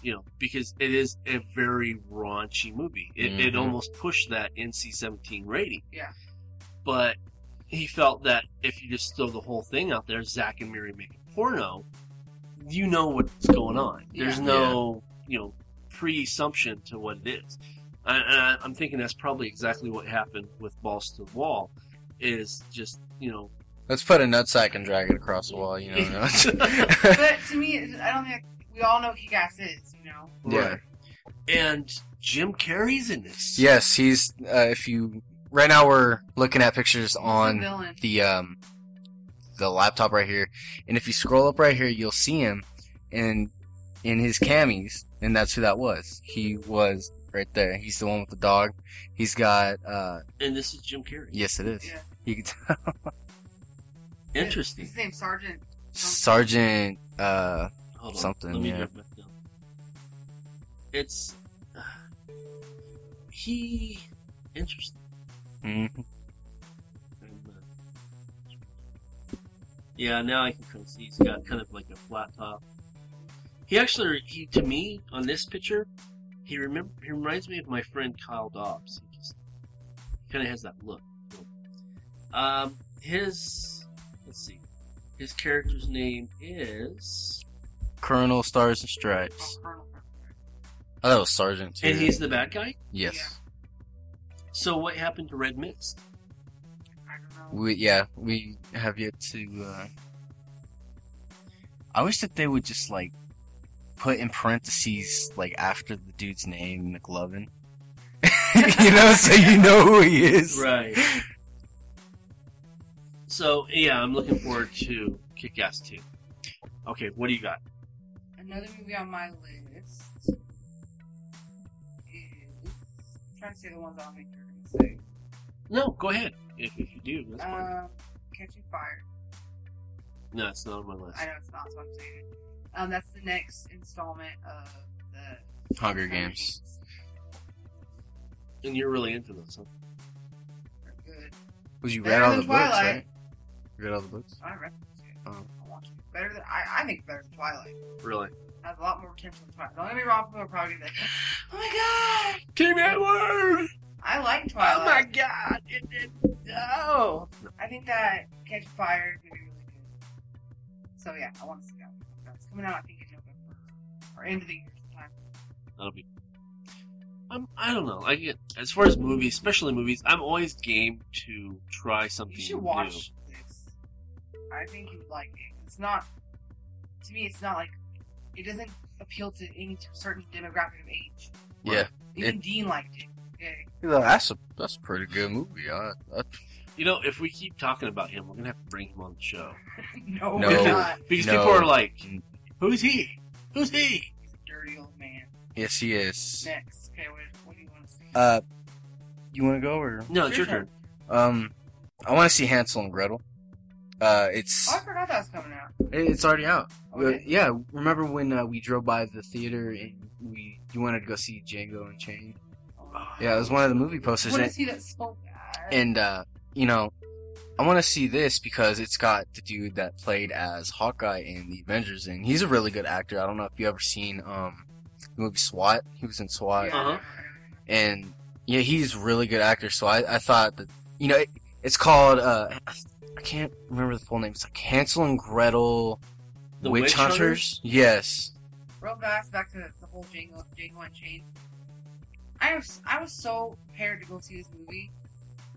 You know, because it is a very raunchy movie. It, it Mhm. almost pushed that NC-17 rating. Yeah. But he felt that if you just throw the whole thing out there, Zack and Miri make a porno, you know what's going on. There's Yeah. no, you know, pre-assumption to what it is. And I, I'm thinking that's probably exactly what happened with Balls to the Wall. Is just you know Let's put a nutsack and drag it across the wall. You know. But to me, I don't think we all know what kick ass is. You know. yeah. And Jim Carrey's in this. Yes, he's. Uh, if you right now we're looking at pictures He's on villain. the um the laptop right here, and if you scroll up right here, you'll see him in in his camis, and that's who that was. He was right there. He's the one with the dog. He's got. uh And this is Jim Carrey. Yes, it is. Yeah. You can tell. Interesting. His name's Sergeant. Sergeant. Uh, Hold on. Something, Let me yeah. my film. It's uh, he interesting. mhm. And, uh, yeah, now I can kind of see he's got kind of like a flat top. He actually, he to me on this picture, he remember he reminds me of my friend Kyle Dobbs. He just kind of has that look. Um, his let's see, his character's name is, Colonel Stars and Stripes. Oh, that was Sergeant too. and he's the bad guy. yes. Yeah. So what happened to Red Mist? I don't know. We yeah we have yet to. uh I wish that they would just like put in parentheses like after the dude's name McLovin. you know, so you know who he is. Right. So yeah, I'm looking forward to Kick-Ass 2. Okay, what do you got? Another movie on my list is. I'm trying to say the ones I don't think you're gonna say. No, go ahead. If, if you do, that's fine. Um, Catching Fire. No, it's not on my list. I know it's not, so I'm saying it. Um, that's the next installment of the Hunger Games. And you're really into those, huh? They're good. Was you Better read all than the books, Twilight. right? You read all the books? I read it. Oh. I want to. Better than I, I think better than Twilight. Really? Has a lot more potential than Twilight. Don't get me wrong, people are probably like, "Oh my god, that word! I like oh Twilight." Oh my god! It did. No! I think that Catch Fire is gonna be really good. So yeah, I want to see that. That's coming out, I think, in November or end of the year sometime. That'll be. I'm, I don't know. I get as far as movies, especially movies. I'm always game to try something You should watch this. I think you would like it. It's not. To me, it's not like it doesn't appeal to any certain demographic of age. Yeah. Even Dean liked it. Okay. Yeah, That's a that's a pretty good movie. I, I, You know, if we keep talking about him, we're gonna have to bring him on the show no, No. we're not. because No. people are like, "Who's he? Who's he?" He's a dirty old man. yes, he is. Next, okay, what, what do you want to see? Uh, you want to go or? No, it's your turn. Um, I want to see Hansel and Gretel. Uh, it's oh, I forgot that was coming out. it's already out. Okay. Uh, yeah, remember when uh, we drove by the theater and we you wanted to go see Django Unchained? Yeah, it was one of the movie I posters. want to And, see that so bad. and uh, you know, I want to see this because it's got the dude that played as Hawkeye in the Avengers, and he's a really good actor. I don't know if you ever seen um the movie SWAT. He was in SWAT. Yeah. Uh-huh. and yeah, he's a really good actor. So I, I thought that you know it, it's called uh, I can't remember the full name. It's like Hansel and Gretel, The Witch, Witch Hunters. Hunters? Yes. Real fast, back to the whole Django, Django Unchained. I was I was so prepared to go see this movie,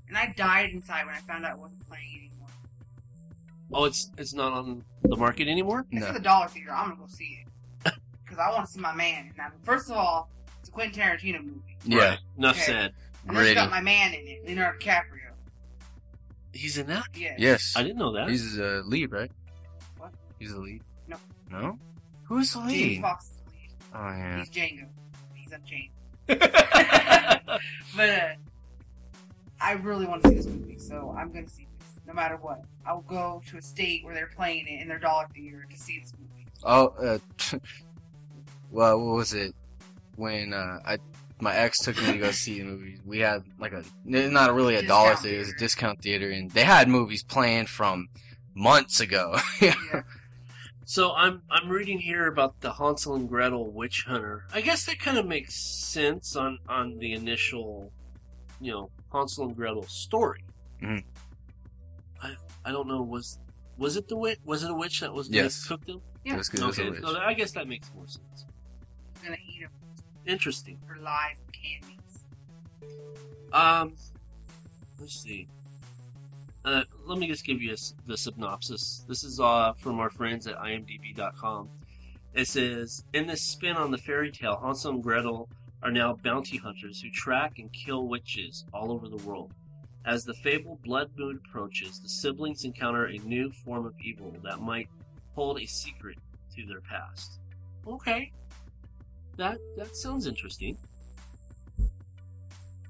and I died inside when I found out it wasn't playing anymore. Oh, it's it's not on the market anymore. It's No. at the Dollar Theater. I'm gonna go see it because I want to see my man. Now, first of all, it's a Quentin Tarantino movie, Yeah. Right. Enough Okay. said. and it's got my man in it, Leonardo DiCaprio. He's in that. Yeah. Yes. I didn't know that. He's a lead, right? What? He's a lead. No. No. Who's the James lead? Foxx is the lead. Oh yeah. He's Django. He's Unchained. But uh, I really want to see this movie, so I'm gonna see this no matter what. I will go to a state where they're playing it in their dollar theater to see this movie. Oh, uh, well, what was it? When uh, I my ex took me to go see the movies, we had like a not really a Discount dollar theater, it was a discount theater, and they had movies playing from months ago. Yeah. So I'm I'm reading here about the Hansel and Gretel witch hunter. I guess that kind of makes sense on on the initial, you know, Hansel and Gretel story. Mhm. I I don't know was was it the witch was it a witch that was Yes. cooked them? Yeah. It was 'cause it was a Okay, witch. so I guess that makes more sense. I'm gonna eat them Interesting. for live candies. Um, let's see. Uh, let me just give you a the synopsis. This is uh, from our friends at imdb.com. It says, In this spin on the fairy tale, Hansel and Gretel are now bounty hunters who track and kill witches all over the world. As the fabled blood moon approaches, the siblings encounter a new form of evil that might hold a secret to their past. Okay. That that sounds interesting.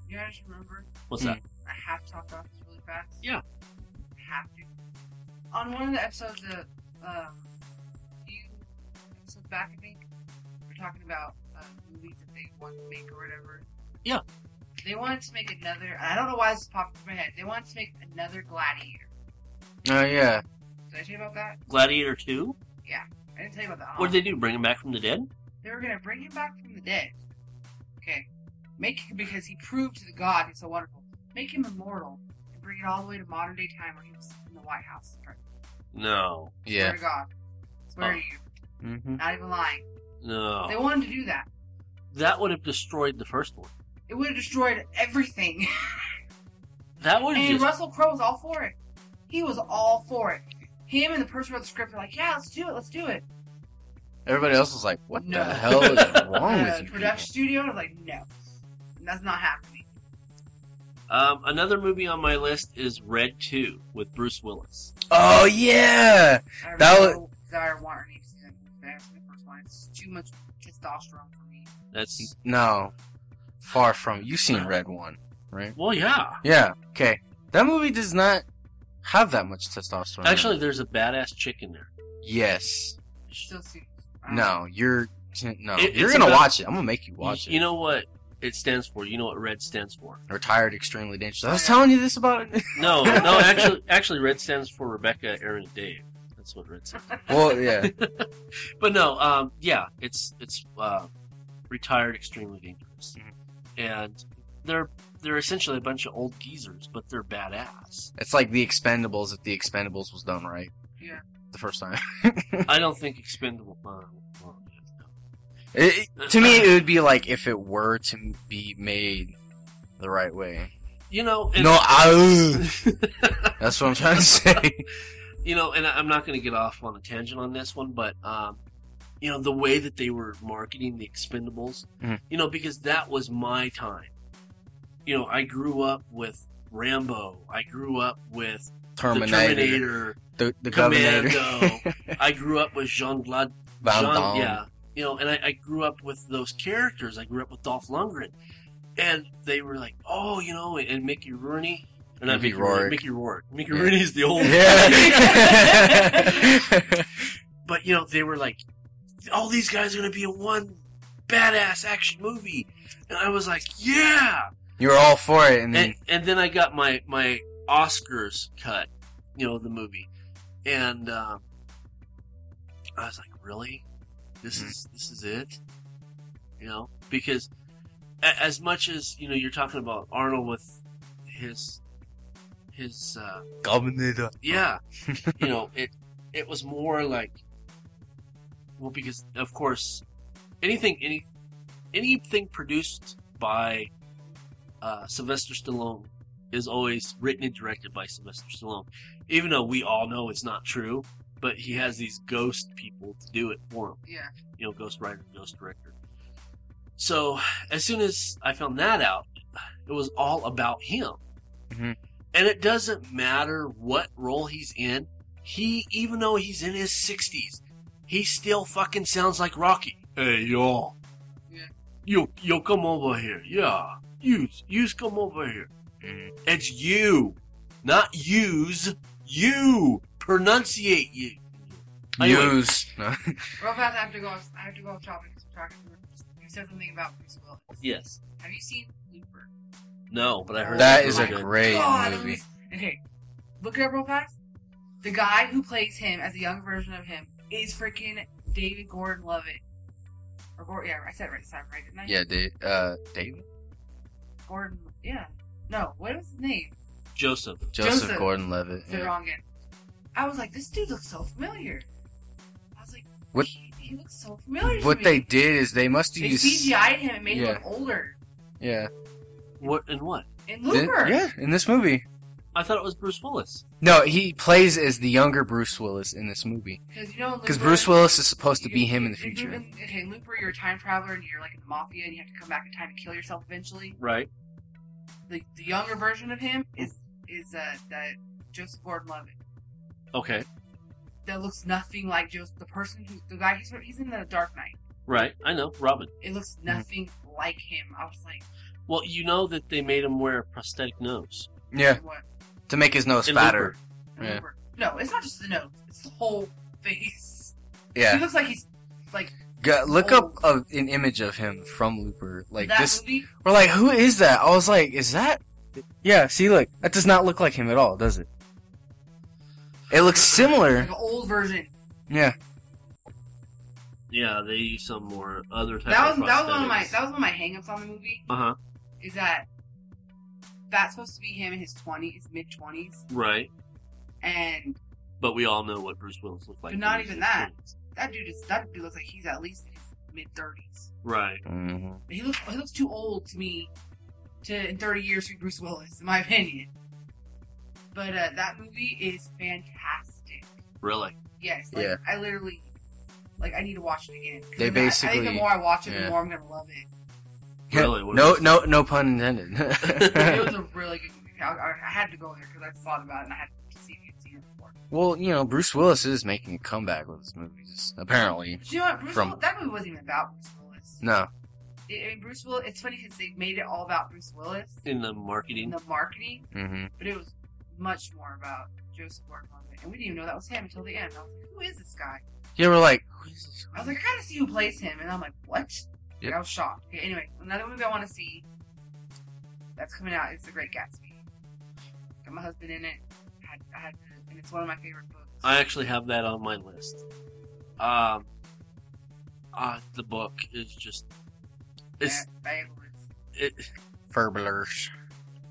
You guys remember? What's Hmm. that? I have to talk about this really fast. Yeah. I have to. On one of the episodes of um, a few episodes back, I think, we're talking about uh, movies that they want to make or whatever. Yeah. They wanted to make another. I don't know why this popped into my head. They wanted to make another Gladiator. Oh yeah. Did I tell you about that? Gladiator 2? Yeah, I didn't tell you about that. What did they do? Bring him back from the dead? They were gonna bring him back from the dead. Okay. Make him because he proved to the god he's so wonderful. Make him immortal and bring it all the way to modern day time where he was in the White House. Swear No. Yeah. to God. Swear Oh. to you. Mm-hmm. Not even lying. No. They wanted to do that. That would have destroyed the first one. It would have destroyed everything. That would have and just. Russell Crowe was all for it. He was all for it. Him and the person who wrote the script were like, yeah, let's do it, let's do it. Everybody else was like, "What No. the hell is wrong the with you?" production studio was like, no. That's not happening. Um, another movie on my list is Red 2 with Bruce Willis. Oh yeah. I That no desire, want, or need to see that movie. but I haven't the first one. It's too much testosterone for me. That's. No. Far from. You've seen Red One, right? Well, yeah. Yeah. Okay. That movie does not have that much testosterone. Actually, there's a badass chick in there. yes. Still see. I don't No, you're no. It- you're gonna about- watch it. I'm gonna make you watch you, it. you know what it stands for? You know what red stands for? Retired, extremely dangerous. I was telling you this about it. No, no, actually, actually, red stands for Rebecca, Aaron, and Dave. That's what red stands. for. well, yeah. But no, um, yeah, it's it's uh, retired, extremely dangerous, Mhm. and they're they're essentially a bunch of old geezers, but they're badass. It's like the Expendables if the Expendables was done right Yeah. The first time. I don't think expendable. Uh, well. It, it- to me, it would be like if it were to be made the right way. You know, No, I, that's what I'm trying to say. you know, and I'm not going to get off on a tangent on this one, but um, you know, the way that they were marketing the Expendables, Mhm. you know, because that was my time. You know, I grew up with Rambo. I grew up with Terminator, Terminator, the, the Commando. I grew up with Jean Claude Van Jean- yeah, you know, and I, I grew up with those characters. I grew up with Dolph Lundgren, and they were like, oh, you know, and Mickey Rooney. Or not Mickey Mickey Rourke. Mickey Rourke. Mickey Yeah. Rooney's the old. Yeah. but you know, they were like, all these guys are gonna be in one badass action movie, and I was like, yeah. you were all for it, and then And and then I got my my Oscars cut, you know, the movie, and uh, I was like, really, this is this is it, you know, because a- as much as you know, you're talking about Arnold with his his uh, Governor. yeah, you know, it it was more like well, because of course, anything any anything produced by uh, Sylvester Stallone is always written and directed by Sylvester Stallone, even though we all know it's not true. But he has these ghost people to do it for him Yeah. you know, ghost writer, ghost director. So as soon as I found that out, it was all about him. Mhm. And it doesn't matter what role he's in. He, even though he's in his sixties, he still fucking sounds like Rocky. Hey, yo. Yeah. You, yo, come over here. Yeah. Use, use, come over here. Mhm. It's you, not use. You pronunciate you. Anyway, Use. Real fast, I have to go. I have to go off topic. 'cause we're talking. You said something about Bruce Willis. Yes. Have you seen Looper? No, but I heard that it's a good. great God, movie. Okay, look it up real fast. The guy who plays him as a young version of him is freaking David Gordon Levitt. Or Gordon, yeah, I said it right this time, right? Didn't I? Yeah, Dave, uh, David Gordon. Yeah. No, what was his name? Joseph. Joseph, Joseph. Gordon-Levitt. Said it Yeah. wrong again. I was like, this dude looks so familiar. I was like, What- He, he looks so familiar. to What me. they did is they must have they used. CGI'd him and made Yeah. him look older Yeah. What and what? in Did- Looper. yeah, in this movie. I thought it was Bruce Willis. No, he plays as the younger Bruce Willis in this movie. Because you know, Because Looper- Bruce Willis is supposed to be him in the future. in- okay, Looper, you're a time traveler and you're like in the mafia and you have to come back in time and kill yourself eventually. Right. The the younger version of him is is uh, that Joseph Gordon-Levitt Okay. that looks nothing like Joseph. The person who the guy he's he's in the Dark Knight. Right. I know. Robin. It looks nothing like him. I was like, Well, you know that they made him wear a prosthetic nose. Yeah, what? to make his nose In fatter. Looper. Yeah. Looper. No, it's not just the nose. It's the whole face. Yeah. He looks like he's like Go- look up a, an image of him from Looper. Like that this. movie. We're like, who is that? I was like, is that? Yeah. See, look, that does not look like him at all, does it? It looks similar. Like an old version. Yeah. Yeah, they use some more other type That of was that was one of my that was one of my hangups on the movie. Uh huh. is that that's supposed to be him in his twenties, mid twenties, Right. and But we all know what Bruce Willis looked like. But not when he was even that. 20s. That dude is that dude looks like he's at least in his mid thirties. Right. hmm He looks he looks too old to me to in thirty years to be Bruce Willis, in my opinion. But uh, that movie is fantastic. Really. Yes, like, Yeah. I literally like I need to watch it again. They I- I, think basically- the more I watch it, yeah. the more I'm gonna love it. Really? What No, no, no pun intended. it was a really good movie. I, I, I had to go there because I thought about it and I had to well, you know, Bruce Willis is making a comeback with his movies. Apparently, But you know what? Bruce From- Willis, that movie wasn't even about Bruce Willis. no. I I mean, Bruce Willis. It's funny because they made it all about Bruce Willis In the in marketing. the marketing, hmm but it was much more about Joseph Gordon-Levitt, and we didn't even know that was him until the end. I was like, who is this guy? Yeah, we're like, who is this? guy? I was like, I gotta see who plays him, and I'm like, what? Yep. Like, I was shocked. Okay, anyway, another movie I want to see that's coming out is The Great Gatsby. Got my husband in it. I had, I had, and it's one of my favorite books. I actually have that on my list. Um, uh, the book is just it's Fa- fabulous. it, Furblers.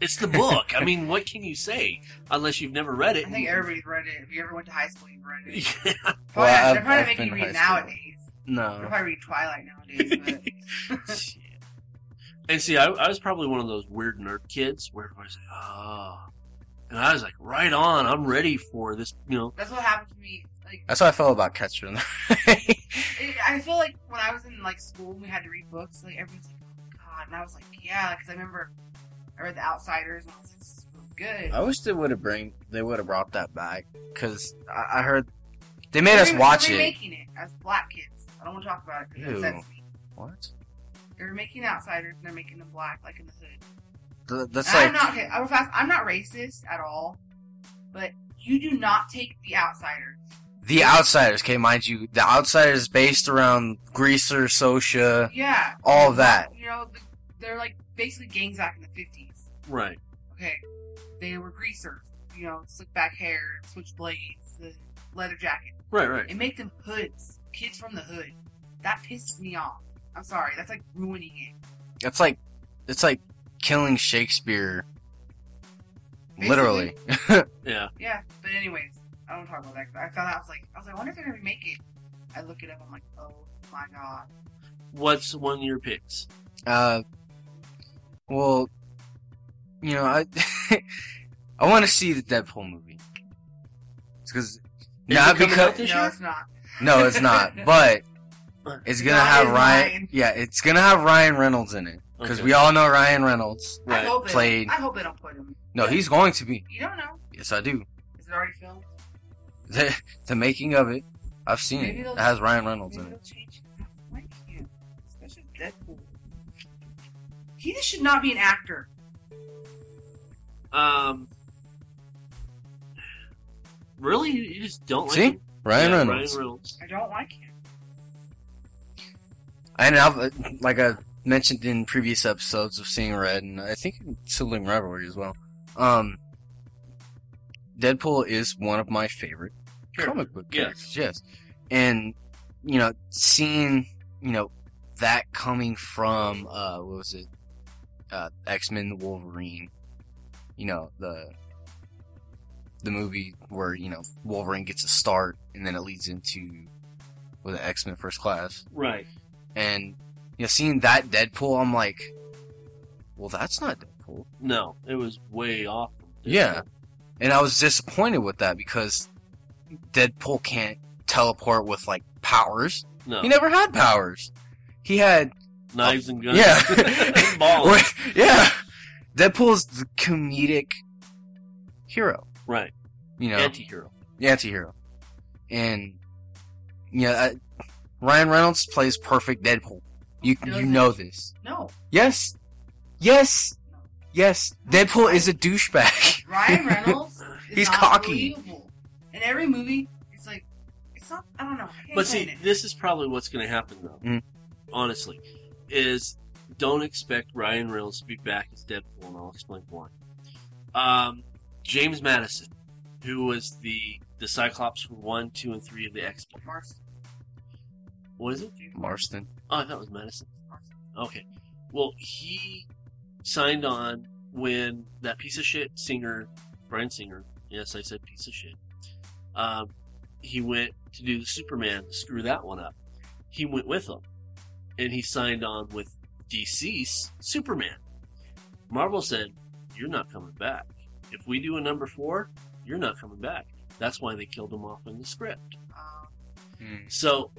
it's the book. I mean, what can you say unless you've never read it? I think everybody's read it. If you ever went to high school, you've read it. yeah. Probably, Well, they're I've- probably I've making you read nowadays. No. They're probably read Twilight nowadays. But And see, I, I was probably one of those weird nerd kids where everybody's like, "Oh," and I was like, "Right on, I'm ready for this." You know, that's what happened to me. Like, That's how I felt about Catcher in the Rye. I feel like when I was in like school, and we had to read books. Like everyone's like, "Oh God," and I was like, "Yeah," because I remember I read The Outsiders, and I was like, "This is good." I wish they would have bring they would have brought that back because I, I heard they made They're us re- watch they're it. remaking it as black kids. I don't want to talk about it because it Ew. upsets me. What? They're making Outsiders, and they're making them black, like in the hood. Th- That's And I'm not okay. I will fast. I'm not racist at all, but you do not take the Outsiders. the Outsiders. Okay, mind you, the Outsiders is based around Greaser, Sosha. Yeah, All of that. You know, they're like basically gangs back in the fifties. right? Okay, they were greasers. You know, slick back hair, switch blades, the leather jacket. Right, right. and make them hoods, kids from the hood. That pisses me off. I'm sorry, that's like ruining it. It's like it's like killing Shakespeare. Literally. Yeah. Yeah, but anyways, I don't talk about that. I found out I was like, I was like, I wonder if they're gonna remake it. I look it up. I'm like, oh my god. What's one of your picks? Uh, well, you know, I I want to see the Deadpool movie. Because not it coming out because this no, year? it's not. no, it's not. But it's gonna Not have Ryan. mine. Yeah, it's gonna have Ryan Reynolds in it because Okay. we all know Ryan Reynolds. Right. hope they Played- Don't, I hope they don't put him. No, he's going to be. You don't know. Yes, I do. Is it already filmed? The the making of it, I've seen Maybe it. It has Ryan Reynolds Maybe in it. change it. I like him, especially Deadpool. He should not be an actor. Um, really, you just don't like See? him? Ryan Yeah, Reynolds. Ryan Reynolds. I don't like him. And I've, like I mentioned in previous episodes of Seeing Red, and I think in Sibling Rivalry as well. Um, Deadpool is one of my favorite Sure. comic book Yes. characters. Yes, and you know, seeing you know that coming from uh, what was it? Uh, X Men: the Wolverine. You know the the movie where you know Wolverine gets a start, and then it leads into with X Men First Class Right. and you know seeing that Deadpool, I'm like, well, that's not Deadpool. No, it was way off. Yeah. And I was disappointed with that because Deadpool can't teleport with like powers. No. He never had powers. He had Knives and guns. yeah, balls. Yeah. Deadpool's the comedic hero, Right. you know, Anti-hero. the anti-hero, and yeah, I, Ryan Reynolds plays perfect Deadpool. You you know this. No. Yes. Yes. Yes. Deadpool is a douchebag. Ryan Reynolds is He's not cocky. believable. In every movie, it's like it's not. I don't know. I But see, it. this is probably what's going to happen, though. Mm. Honestly, is don't expect Ryan Reynolds to be back as Deadpool, and I'll explain why. Um, James Madison, who was the the Cyclops for one, two, and three of the X Men. Mars- What is it? Marsden. Oh, I thought it was Madison. Okay. Well, he signed on when that piece of shit singer, Bryan Singer, yes, I said piece of shit, um, he went to do the Superman, screw that one up. He went with them. And he signed on with DC's Superman. Marvel said, You're not coming back. If we do a number four, you're not coming back. That's why they killed him off in the script. Um, So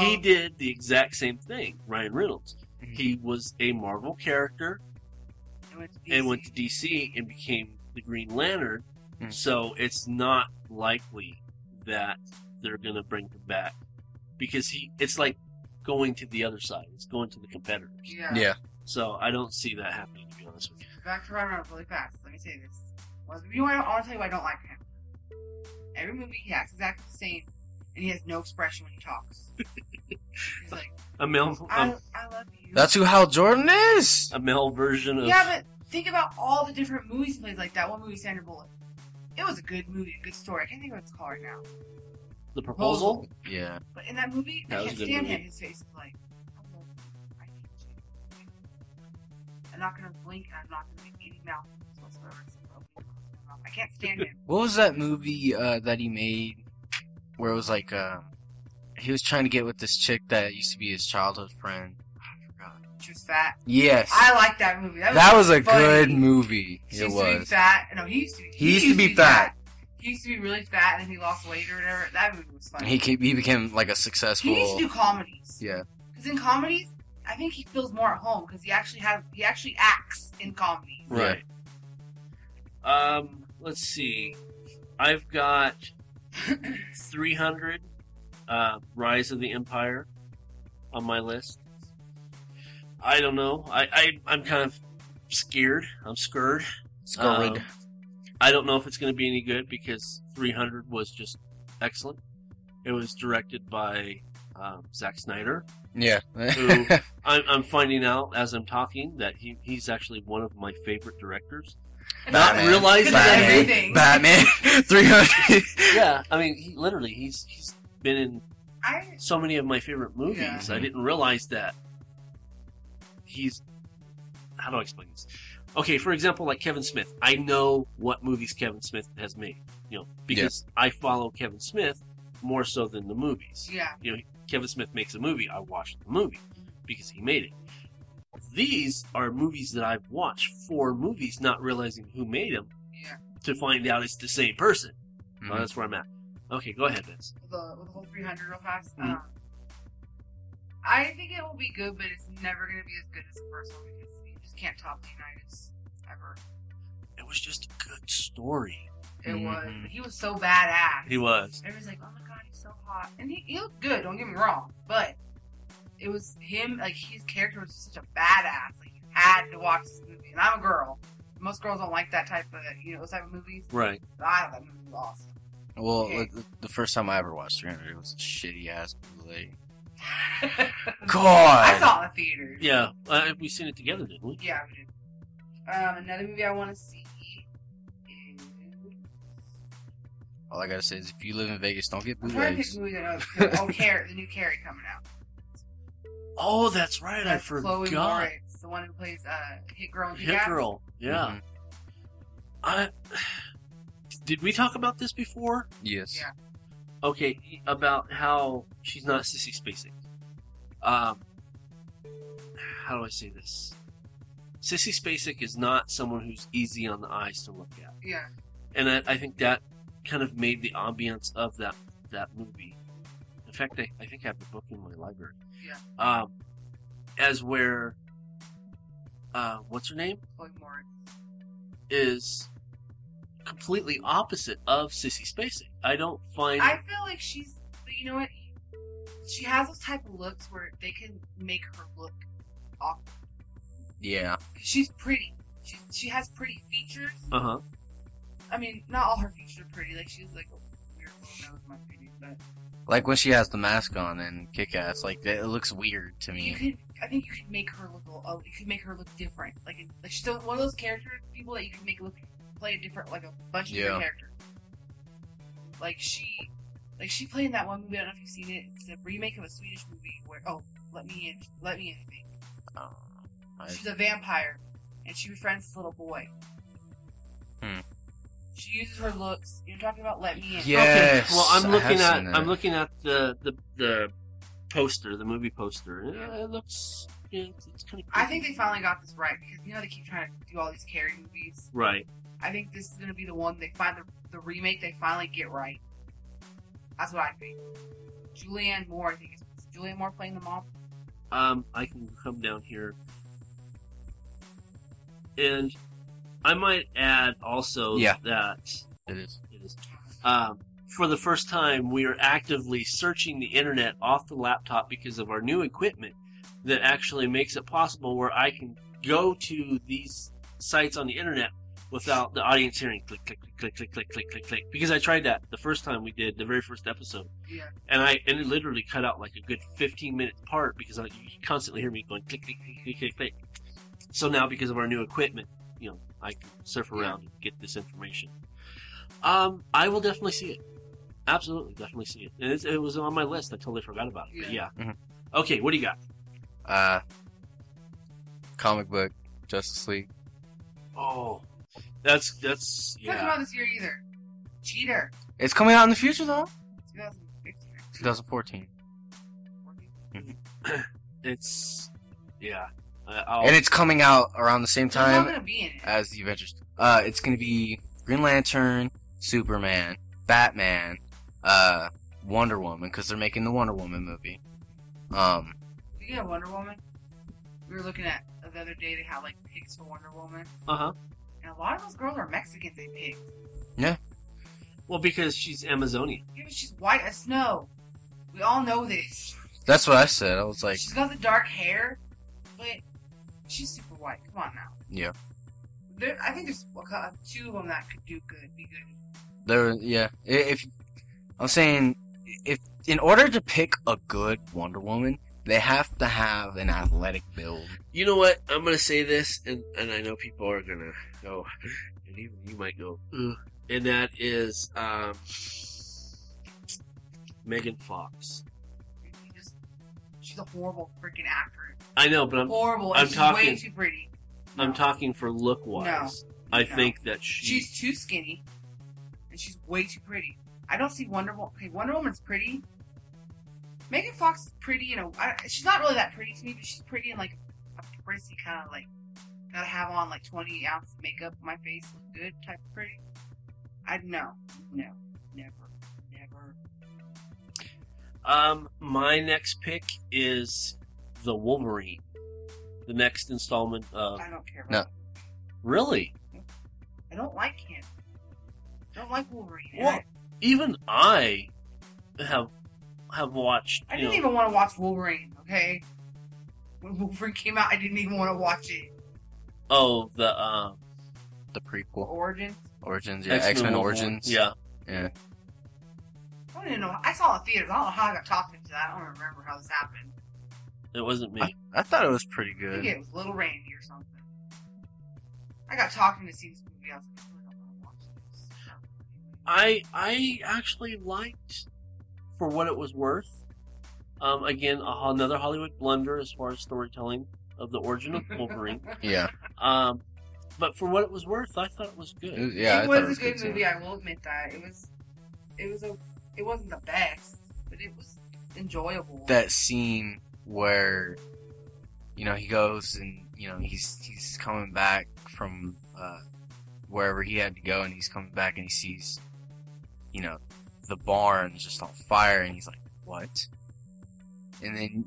he did the exact same thing, Ryan Reynolds. Mhm. He was a Marvel character and went to and DC. went to DC and became the Green Lantern. Mhm. So it's not likely that they're going to bring him back because he it's like going to the other side. It's going to the competitors. Yeah. Yeah. So I don't see that happening to be honest with you. Back to Ryan Reynolds really fast. Let me say this. was. You know what? I want to tell you why I don't like him. Every movie he acts exactly the same, and he has no expression when he talks. He's like, A male, I, um, I love you. That's who Hal Jordan is. a male version of yeah, but think about all the different movies he plays. Like that one movie, Sandra Bullock. It was a good movie, a good story. I can't think of what it's called right now. the proposal. Yeah. But in that movie, That I can't stand movie. him. His face is like, I love you. I hate you. I'm not gonna blink, and I'm not gonna make any mouth whatsoever. except for opening my mouth. I can't stand him. What was that movie uh, that he made where it was like uh, he was trying to get with this chick that used to be his childhood friend? I forgot. Just fat. Yes. I like that movie. That was, that was a funny. good movie. He It used to be was. fat. No, he used to be. He used to be fat. He used to be really fat, and then he lost weight or whatever. That movie was funny. He ca- he became like a successful. He needs to do comedies. yeah. Because in comedies, I think he feels more at home because he actually has he actually acts in comedies. Right. Um, let's see. I've got 300 uh, Rise of the Empire on my list. I don't know. I, I I'm kind of scared. I'm scared. Scared. Um, I don't know if it's going to be any good because 300 was just excellent. It was directed by um, Zack Snyder. Yeah. Who I'm, I'm finding out as I'm talking that he, he's actually one of my favorite directors. Not Batman. realizing Batman. everything. Batman. Three hundred. Yeah, I mean, he literally he's he's been in I so many of my favorite movies. Yeah. I didn't realize that he's. How do I explain this? Okay, for example, like Kevin Smith. I know what movies Kevin Smith has made. You know, because I follow Kevin Smith more so than the movies. yeah. You know, Kevin Smith makes a movie, I watch the movie because he made it. These are movies that I've watched four movies, not realizing who made them, Yeah. to find out it's the same person. Mhm. Well, that's where I'm at. Okay, go ahead, Vince. With the with the whole 300 real fast. Mhm. Um, I think it will be good, but it's never going to be as good as the first one because you just can't top Leonidas ever. It was just a good story. It was. Mhm. He was so badass. He was. Everyone's like, oh my god, he's so hot. And he, he looked good, don't get me wrong. But it was him, like, his character was such a badass. Like, you had to watch this movie. And I'm a girl. Most girls don't like that type of, you know, those type of movies. Right. But I thought that movie was awesome. Well, Okay. like, the- the first time I ever watched 300, it was a shitty ass bootleg. I God. I saw it in the theater. Yeah, uh, we seen it together, didn't we? Yeah, we did. Um, another movie I want to see is. All I gotta say is, if you live in Vegas, don't get I'm trying to pick movies I know. Oh, Carrie, the new Carrie coming out. Oh, that's right. I That's Chloe forgot. Moretz, the one who plays uh, Hit Girl Hit Kick-Ass. Girl. Yeah. Mhm. I. Did we talk about this before? Yes. Yeah. Okay, about how she's not Sissy Spacek. Um, how do I say this? Sissy Spacek is not someone who's easy on the eyes to look at, Yeah. and I, I think that kind of made the ambiance of that that movie. In fact, I, I think I have the book in my library. Yeah. Um, as where, uh, what's her name Chloe Moretz. is completely opposite of Sissy Spacek. I don't find. I feel like she's, but you know what? She has those type of looks where they can make her look awkward. Yeah. 'Cause she's pretty. She she has pretty features. Uh huh. I mean, not all her features are pretty. Like she's like a weird little nose, in my opinion. But Like when she has the mask on and kick ass, like it looks weird to me. you could, I think you could make her look. a- Oh, you could make her look different. Like, like she's still one of those character people that you can make look play a different, like a bunch of different characters. Like she, like she played in that one movie. I don't know if you've seen it. It's a remake of a Swedish movie where oh, let me in, let me in. Oh, I- She's a vampire, and she befriends this little boy. Hmm. She uses her looks. You're talking about let me in. Yes. Well, I'm looking at. I'm looking at the the the poster, the movie poster. Yeah, it looks. Yeah, it's, it's kind of. I think they finally got this right because you know they keep trying to do all these Carrie movies. Right. I think this is going to be the one they find the, the remake they finally get right. That's what I think. Julianne Moore, I think is is Julianne Moore playing the mom. Um, I can come down here, and I might add also Yeah. that It is. it is. Um, for the first time, we are actively searching the internet off the laptop because of our new equipment that actually makes it possible where I can go to these sites on the internet without the audience hearing click click, click, click, click, click, click, click, click. Because I tried that the first time we did the very first episode, Yeah. and I and it literally cut out like a good 15 minute part because I, you constantly hear me going click, click, click, click, click, click. So now because of our new equipment, you know, I can surf around and get this information. Um, I will definitely see it. Absolutely, definitely see it. And it's, it was on my list. I totally forgot about it. But yeah. Yeah. Mhm. Okay, what do you got? Uh, comic book, Justice League. Oh, that's that's It's not coming yeah. out this year either. Cheater. It's coming out in the future though. 2015. 2014. It's yeah. I- I'll, And it's coming out around the same Who's not time gonna be in it? as the Avengers. Uh, it's gonna be Green Lantern, Superman, Batman, uh, Wonder Woman, because they're making the Wonder Woman movie. Um, Speaking of Wonder Woman, we were looking at the other day they had like picks for Wonder Woman, uh huh. and a lot of those girls are Mexicans they picked. Yeah. Well, because she's Amazonian. Yeah, but she's white as snow. We all know this. that's what I said. I was like, she's got the dark hair, but she's super white. Come on now. Yeah. There, I think there's a two of them that could do good, be good. there, yeah. If I'm saying, if in order to pick a good Wonder Woman, they have to have an athletic build. You know what? I'm gonna say this, and and I know people are gonna go, and even you might go, Ugh. and that is um, Megan Fox. She's a horrible freaking actor. I know, but I'm Horrible. I'm she's talking- way too pretty. I'm talking for look wise. I No. think that she. She's too skinny, and she's way too pretty. I don't see Wonder Woman. Okay, Wonder Woman's pretty. Megan Fox is pretty, you know. I, she's not really that pretty to me, but she's pretty in like a prissy kind of like gotta have on like twenty ounce makeup on my face, look good type of pretty. I no, no, Um, my next pick is the Wolverine, the next installment of. I don't care. No. About him. Really? I don't like him. I don't like Wolverine. Well, I, even I have have watched. I you didn't know, even want to watch Wolverine. Okay, when Wolverine came out, I didn't even want to watch it. Oh, the um, The prequel Origins. Origins, yeah, X-Men X Men Origins. Yeah, yeah. I don't even know. I saw it in theaters. I don't know how I got talked into that. I don't remember how this happened. it wasn't me. I, I thought it was pretty I good. think it was Little Randy or something. I got talked into seeing this movie. I was like, I don't want to watch this. I I actually liked for what it was worth. Um, again, a, another Hollywood blunder as far as storytelling of the origin of Wolverine. Yeah, Um, but for what it was worth, I thought it was It good. was- yeah. It thought was it a was good too. movie. I will admit that it was. It was a. It wasn't the best, but it was enjoyable. That scene where, you know, he goes and you know he's he's coming back from uh, wherever he had to go, and he's coming back and he sees, you know, the barn just on fire, and he's like, "What?" And then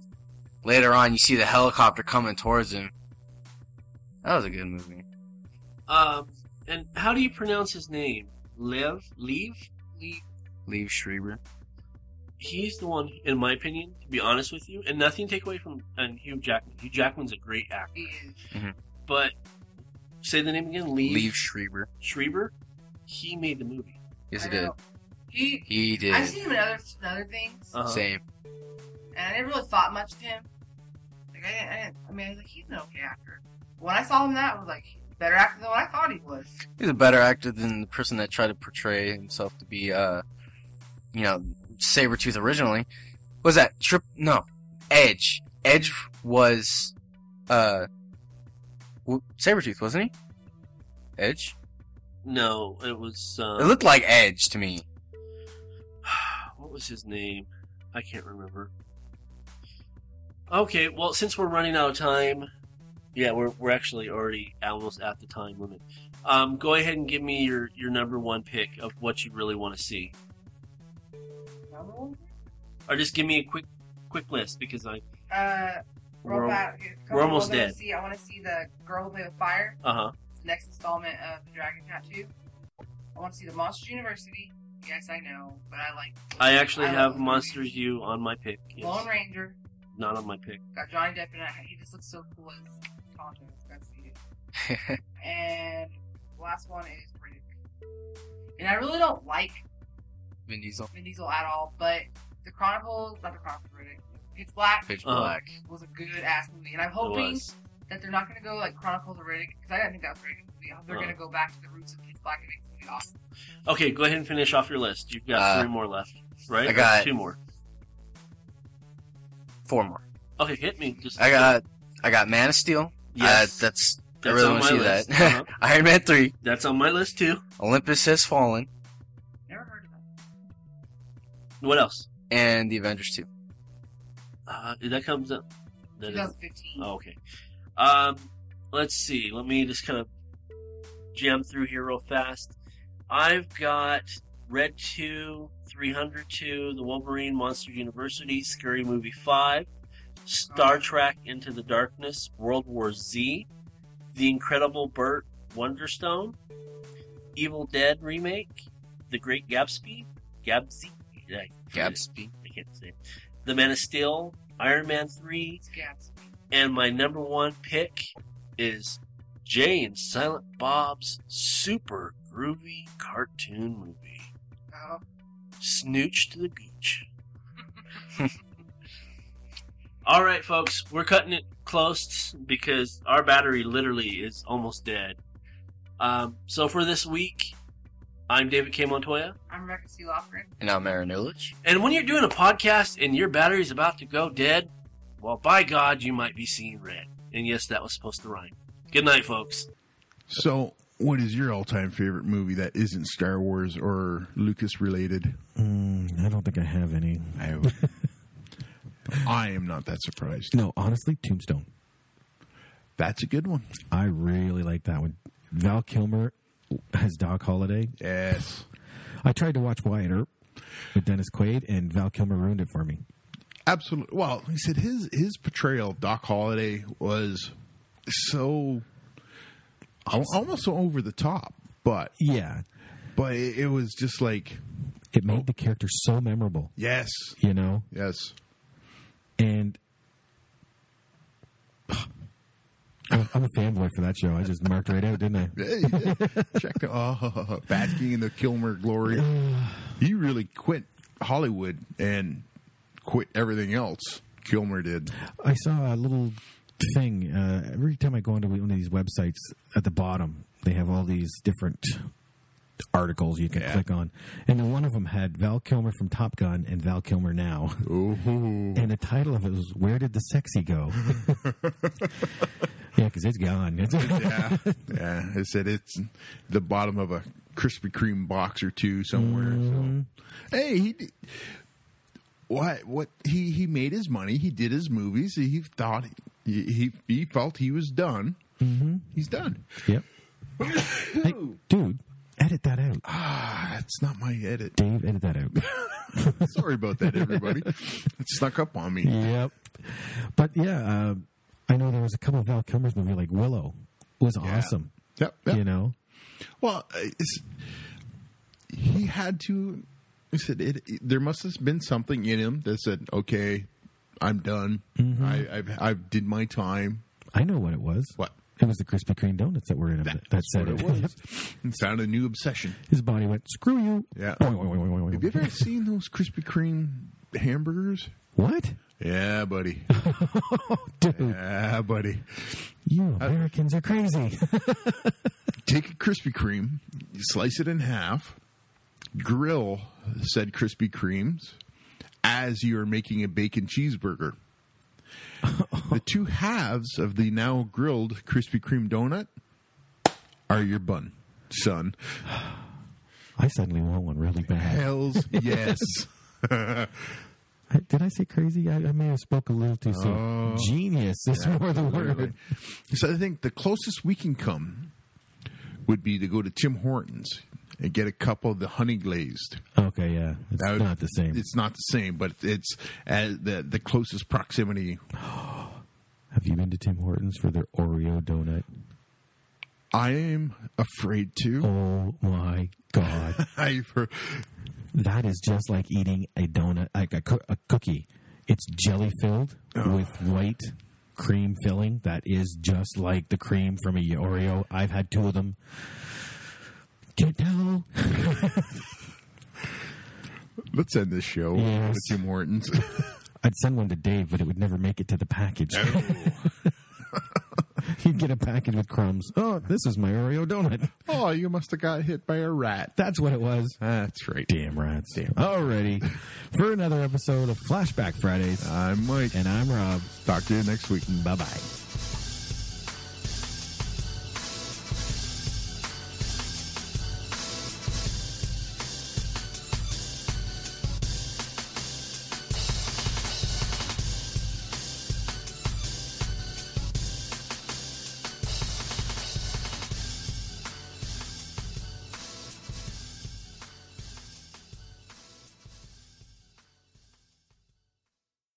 later on, you see the helicopter coming towards him. That was a good movie. Um, and how do you pronounce his name? Lev? Leave? Leave. Liev Schreiber. He's the one, in my opinion, to be honest with you, and nothing to take away from and Hugh Jackman. Hugh Jackman's a great actor, He is. but say the name again. Leave, Liev Schreiber. Schreiber. He made the movie. Yes, I he did. He. He did. I've seen him in other in other things, Uh-huh. Same. and I never really thought much of him. Like I didn't. I, didn't, I mean, I was like, he's an okay actor. When I saw him, that I was like, better actor than what I thought he was. He's a better actor than the person that tried to portray himself to be, uh, you know, Sabretooth originally. Was that Trip? No. Edge. Edge was, uh, w- Sabretooth, wasn't he? Edge? No, it was. Um, It looked like Edge to me. what was his name? I can't remember. Okay, well, since we're running out of time, yeah, we're we're actually already almost at the time limit. Um, go ahead and give me your your number one pick of what you really want to see, or just give me a quick quick list because I Uh, We're- back. we're almost I dead. See, I want to see the girl who played with fire. uh huh. Next installment of the Dragon Tattoo. I want to see the Monsters University. Yes, I know, but I like I actually I have Monsters U on my pick. Yes. Lone Ranger. Not on my pick. Got Johnny Depp in it. He just looks so cool as Tonto. That's got to see it. And last one is Riddick. And I really don't like Vin Diesel, Vin Diesel at all, but the Chronicles, not the Chronicles of Riddick, Pitch Black Pitch Uh, Black. was a good ass movie, and I'm hoping was. that they're not going to go like Chronicles of Riddick because I didn't think that was a very good movie. I hope they're Uh. going to go back to the roots of Pitch Black and make the movie awesome. Okay, go ahead and finish off your list. You've got Uh, three more left, right? I Or got- two more. Four more. Okay, hit me. Just I got I got Man of Steel. Yes. Uh, that's, I That's really on want my to see list. that. Uh-huh. Iron Man three. That's on my list too. Olympus has fallen, What else? and the Avengers two. Uh, that comes up. That is, 2015. oh, okay. Um, let's see. Let me just kind of jam through here real fast. I've got Red 2, 302, The Wolverine Monster University, Scary Movie 5, Star Oh. Trek Into the Darkness, World War Z, The Incredible Burt Wonderstone, Evil Dead Remake, The Great Gatsby, Gatsby, yeah, I. Gatsby. I can't say it. The Man of Steel, Iron Man 3, Gatsby. and my number one pick is Jay and Silent Bob's super groovy cartoon movie, Oh, Snooch to the Beach. All right, folks, we're cutting it close because our battery literally is almost dead. Um, so for this week, I'm David K. Montoya. I'm Rebecca C. Lofgren. And I'm Aaron Illich. And when you're doing a podcast and your battery's about to go dead, well, by God, you might be seeing red. And yes, that was supposed to rhyme. Good night, folks. So, what is your all-time favorite movie that isn't Star Wars or Lucas related? Mm, I don't think I have any. I, I am not that surprised. No, honestly, Tombstone. That's a good one. I really like that one. Val Kilmer as Doc Holliday. Yes, I tried to watch Wyatt Earp with Dennis Quaid, and Val Kilmer ruined it for me. absolutely. Well, he said his his portrayal of Doc Holliday was so almost so over the top, but Yeah, but it, it was just like it made the character so memorable. yes, You know, yes. and I'm I'm a fanboy for that show. I just marked right out, didn't I? Yeah, you did. Check the oh, basking in the Kilmer glory. He really quit Hollywood and quit everything else. Kilmer did. I saw a little thing uh, every time I go onto one of these websites. At the bottom, they have all these different articles you can Yeah. click on, and then one of them had Val Kilmer from Top Gun and Val Kilmer now, Ooh. and the title of it was "Where Did the Sexy Go?" yeah, because it's gone. yeah, yeah. It said it's the bottom of a Krispy Kreme box or two somewhere. So, hey, he did- what? What? He he made his money. He did his movies. He thought he he, he felt he was done. Mm-hmm. He's done. yep. Hey, dude, edit that out. Ah, that's not my edit. Dave, edit that out. Sorry about that, everybody. it snuck up on me. yep. But yeah, uh, I know there was a couple of Val Kilmer's movie like Willow was awesome. Yep. yep. You know, Well, uh, it's, he had to. He said it, it- There must have been something in him that said, "Okay, I'm done. I, I've I've did my time." I know what it was. What? It was the Krispy Kreme donuts that were in him that, that said what it. it was. It found a new obsession. His body went, screw you. Yeah. Have you ever seen those Krispy Kreme hamburgers? What? Yeah, buddy. Dude, Yeah, buddy. you Americans are crazy. Take a Krispy Kreme, you slice it in half, grill said Krispy Kremes as you are making a bacon cheeseburger. The two halves of the now grilled Krispy Kreme donut are your bun, son. I suddenly want one really bad. Hells yes. Did I say crazy? I, I may have spoke a little too soon. Oh. Genius is more the word. so I think the closest we can come would be to go to Tim Hortons and get a couple of the honey glazed. Okay, yeah. It's would- not the same. It's not the same, but it's uh, the the closest proximity. Have you been to Tim Hortons for their Oreo donut? I am afraid to. Oh my God. I've heard, that is just like eating a donut, like a, a cookie. It's jelly filled with white cream filling. That is just like the cream from a Oreo. I've had two of them. Can't tell. Let's end this show Yes. with Tim Hortons. I'd send one to Dave, but it would never make it to the package. He'd get a package with crumbs. Oh, this is my Oreo donut. oh, you must have got hit by a rat. That's what it was. That's right. Damn rats. Damn. Alrighty. For another episode of Flashback Fridays. I'm Mike. And I'm Rob. Talk to you next week. Bye bye.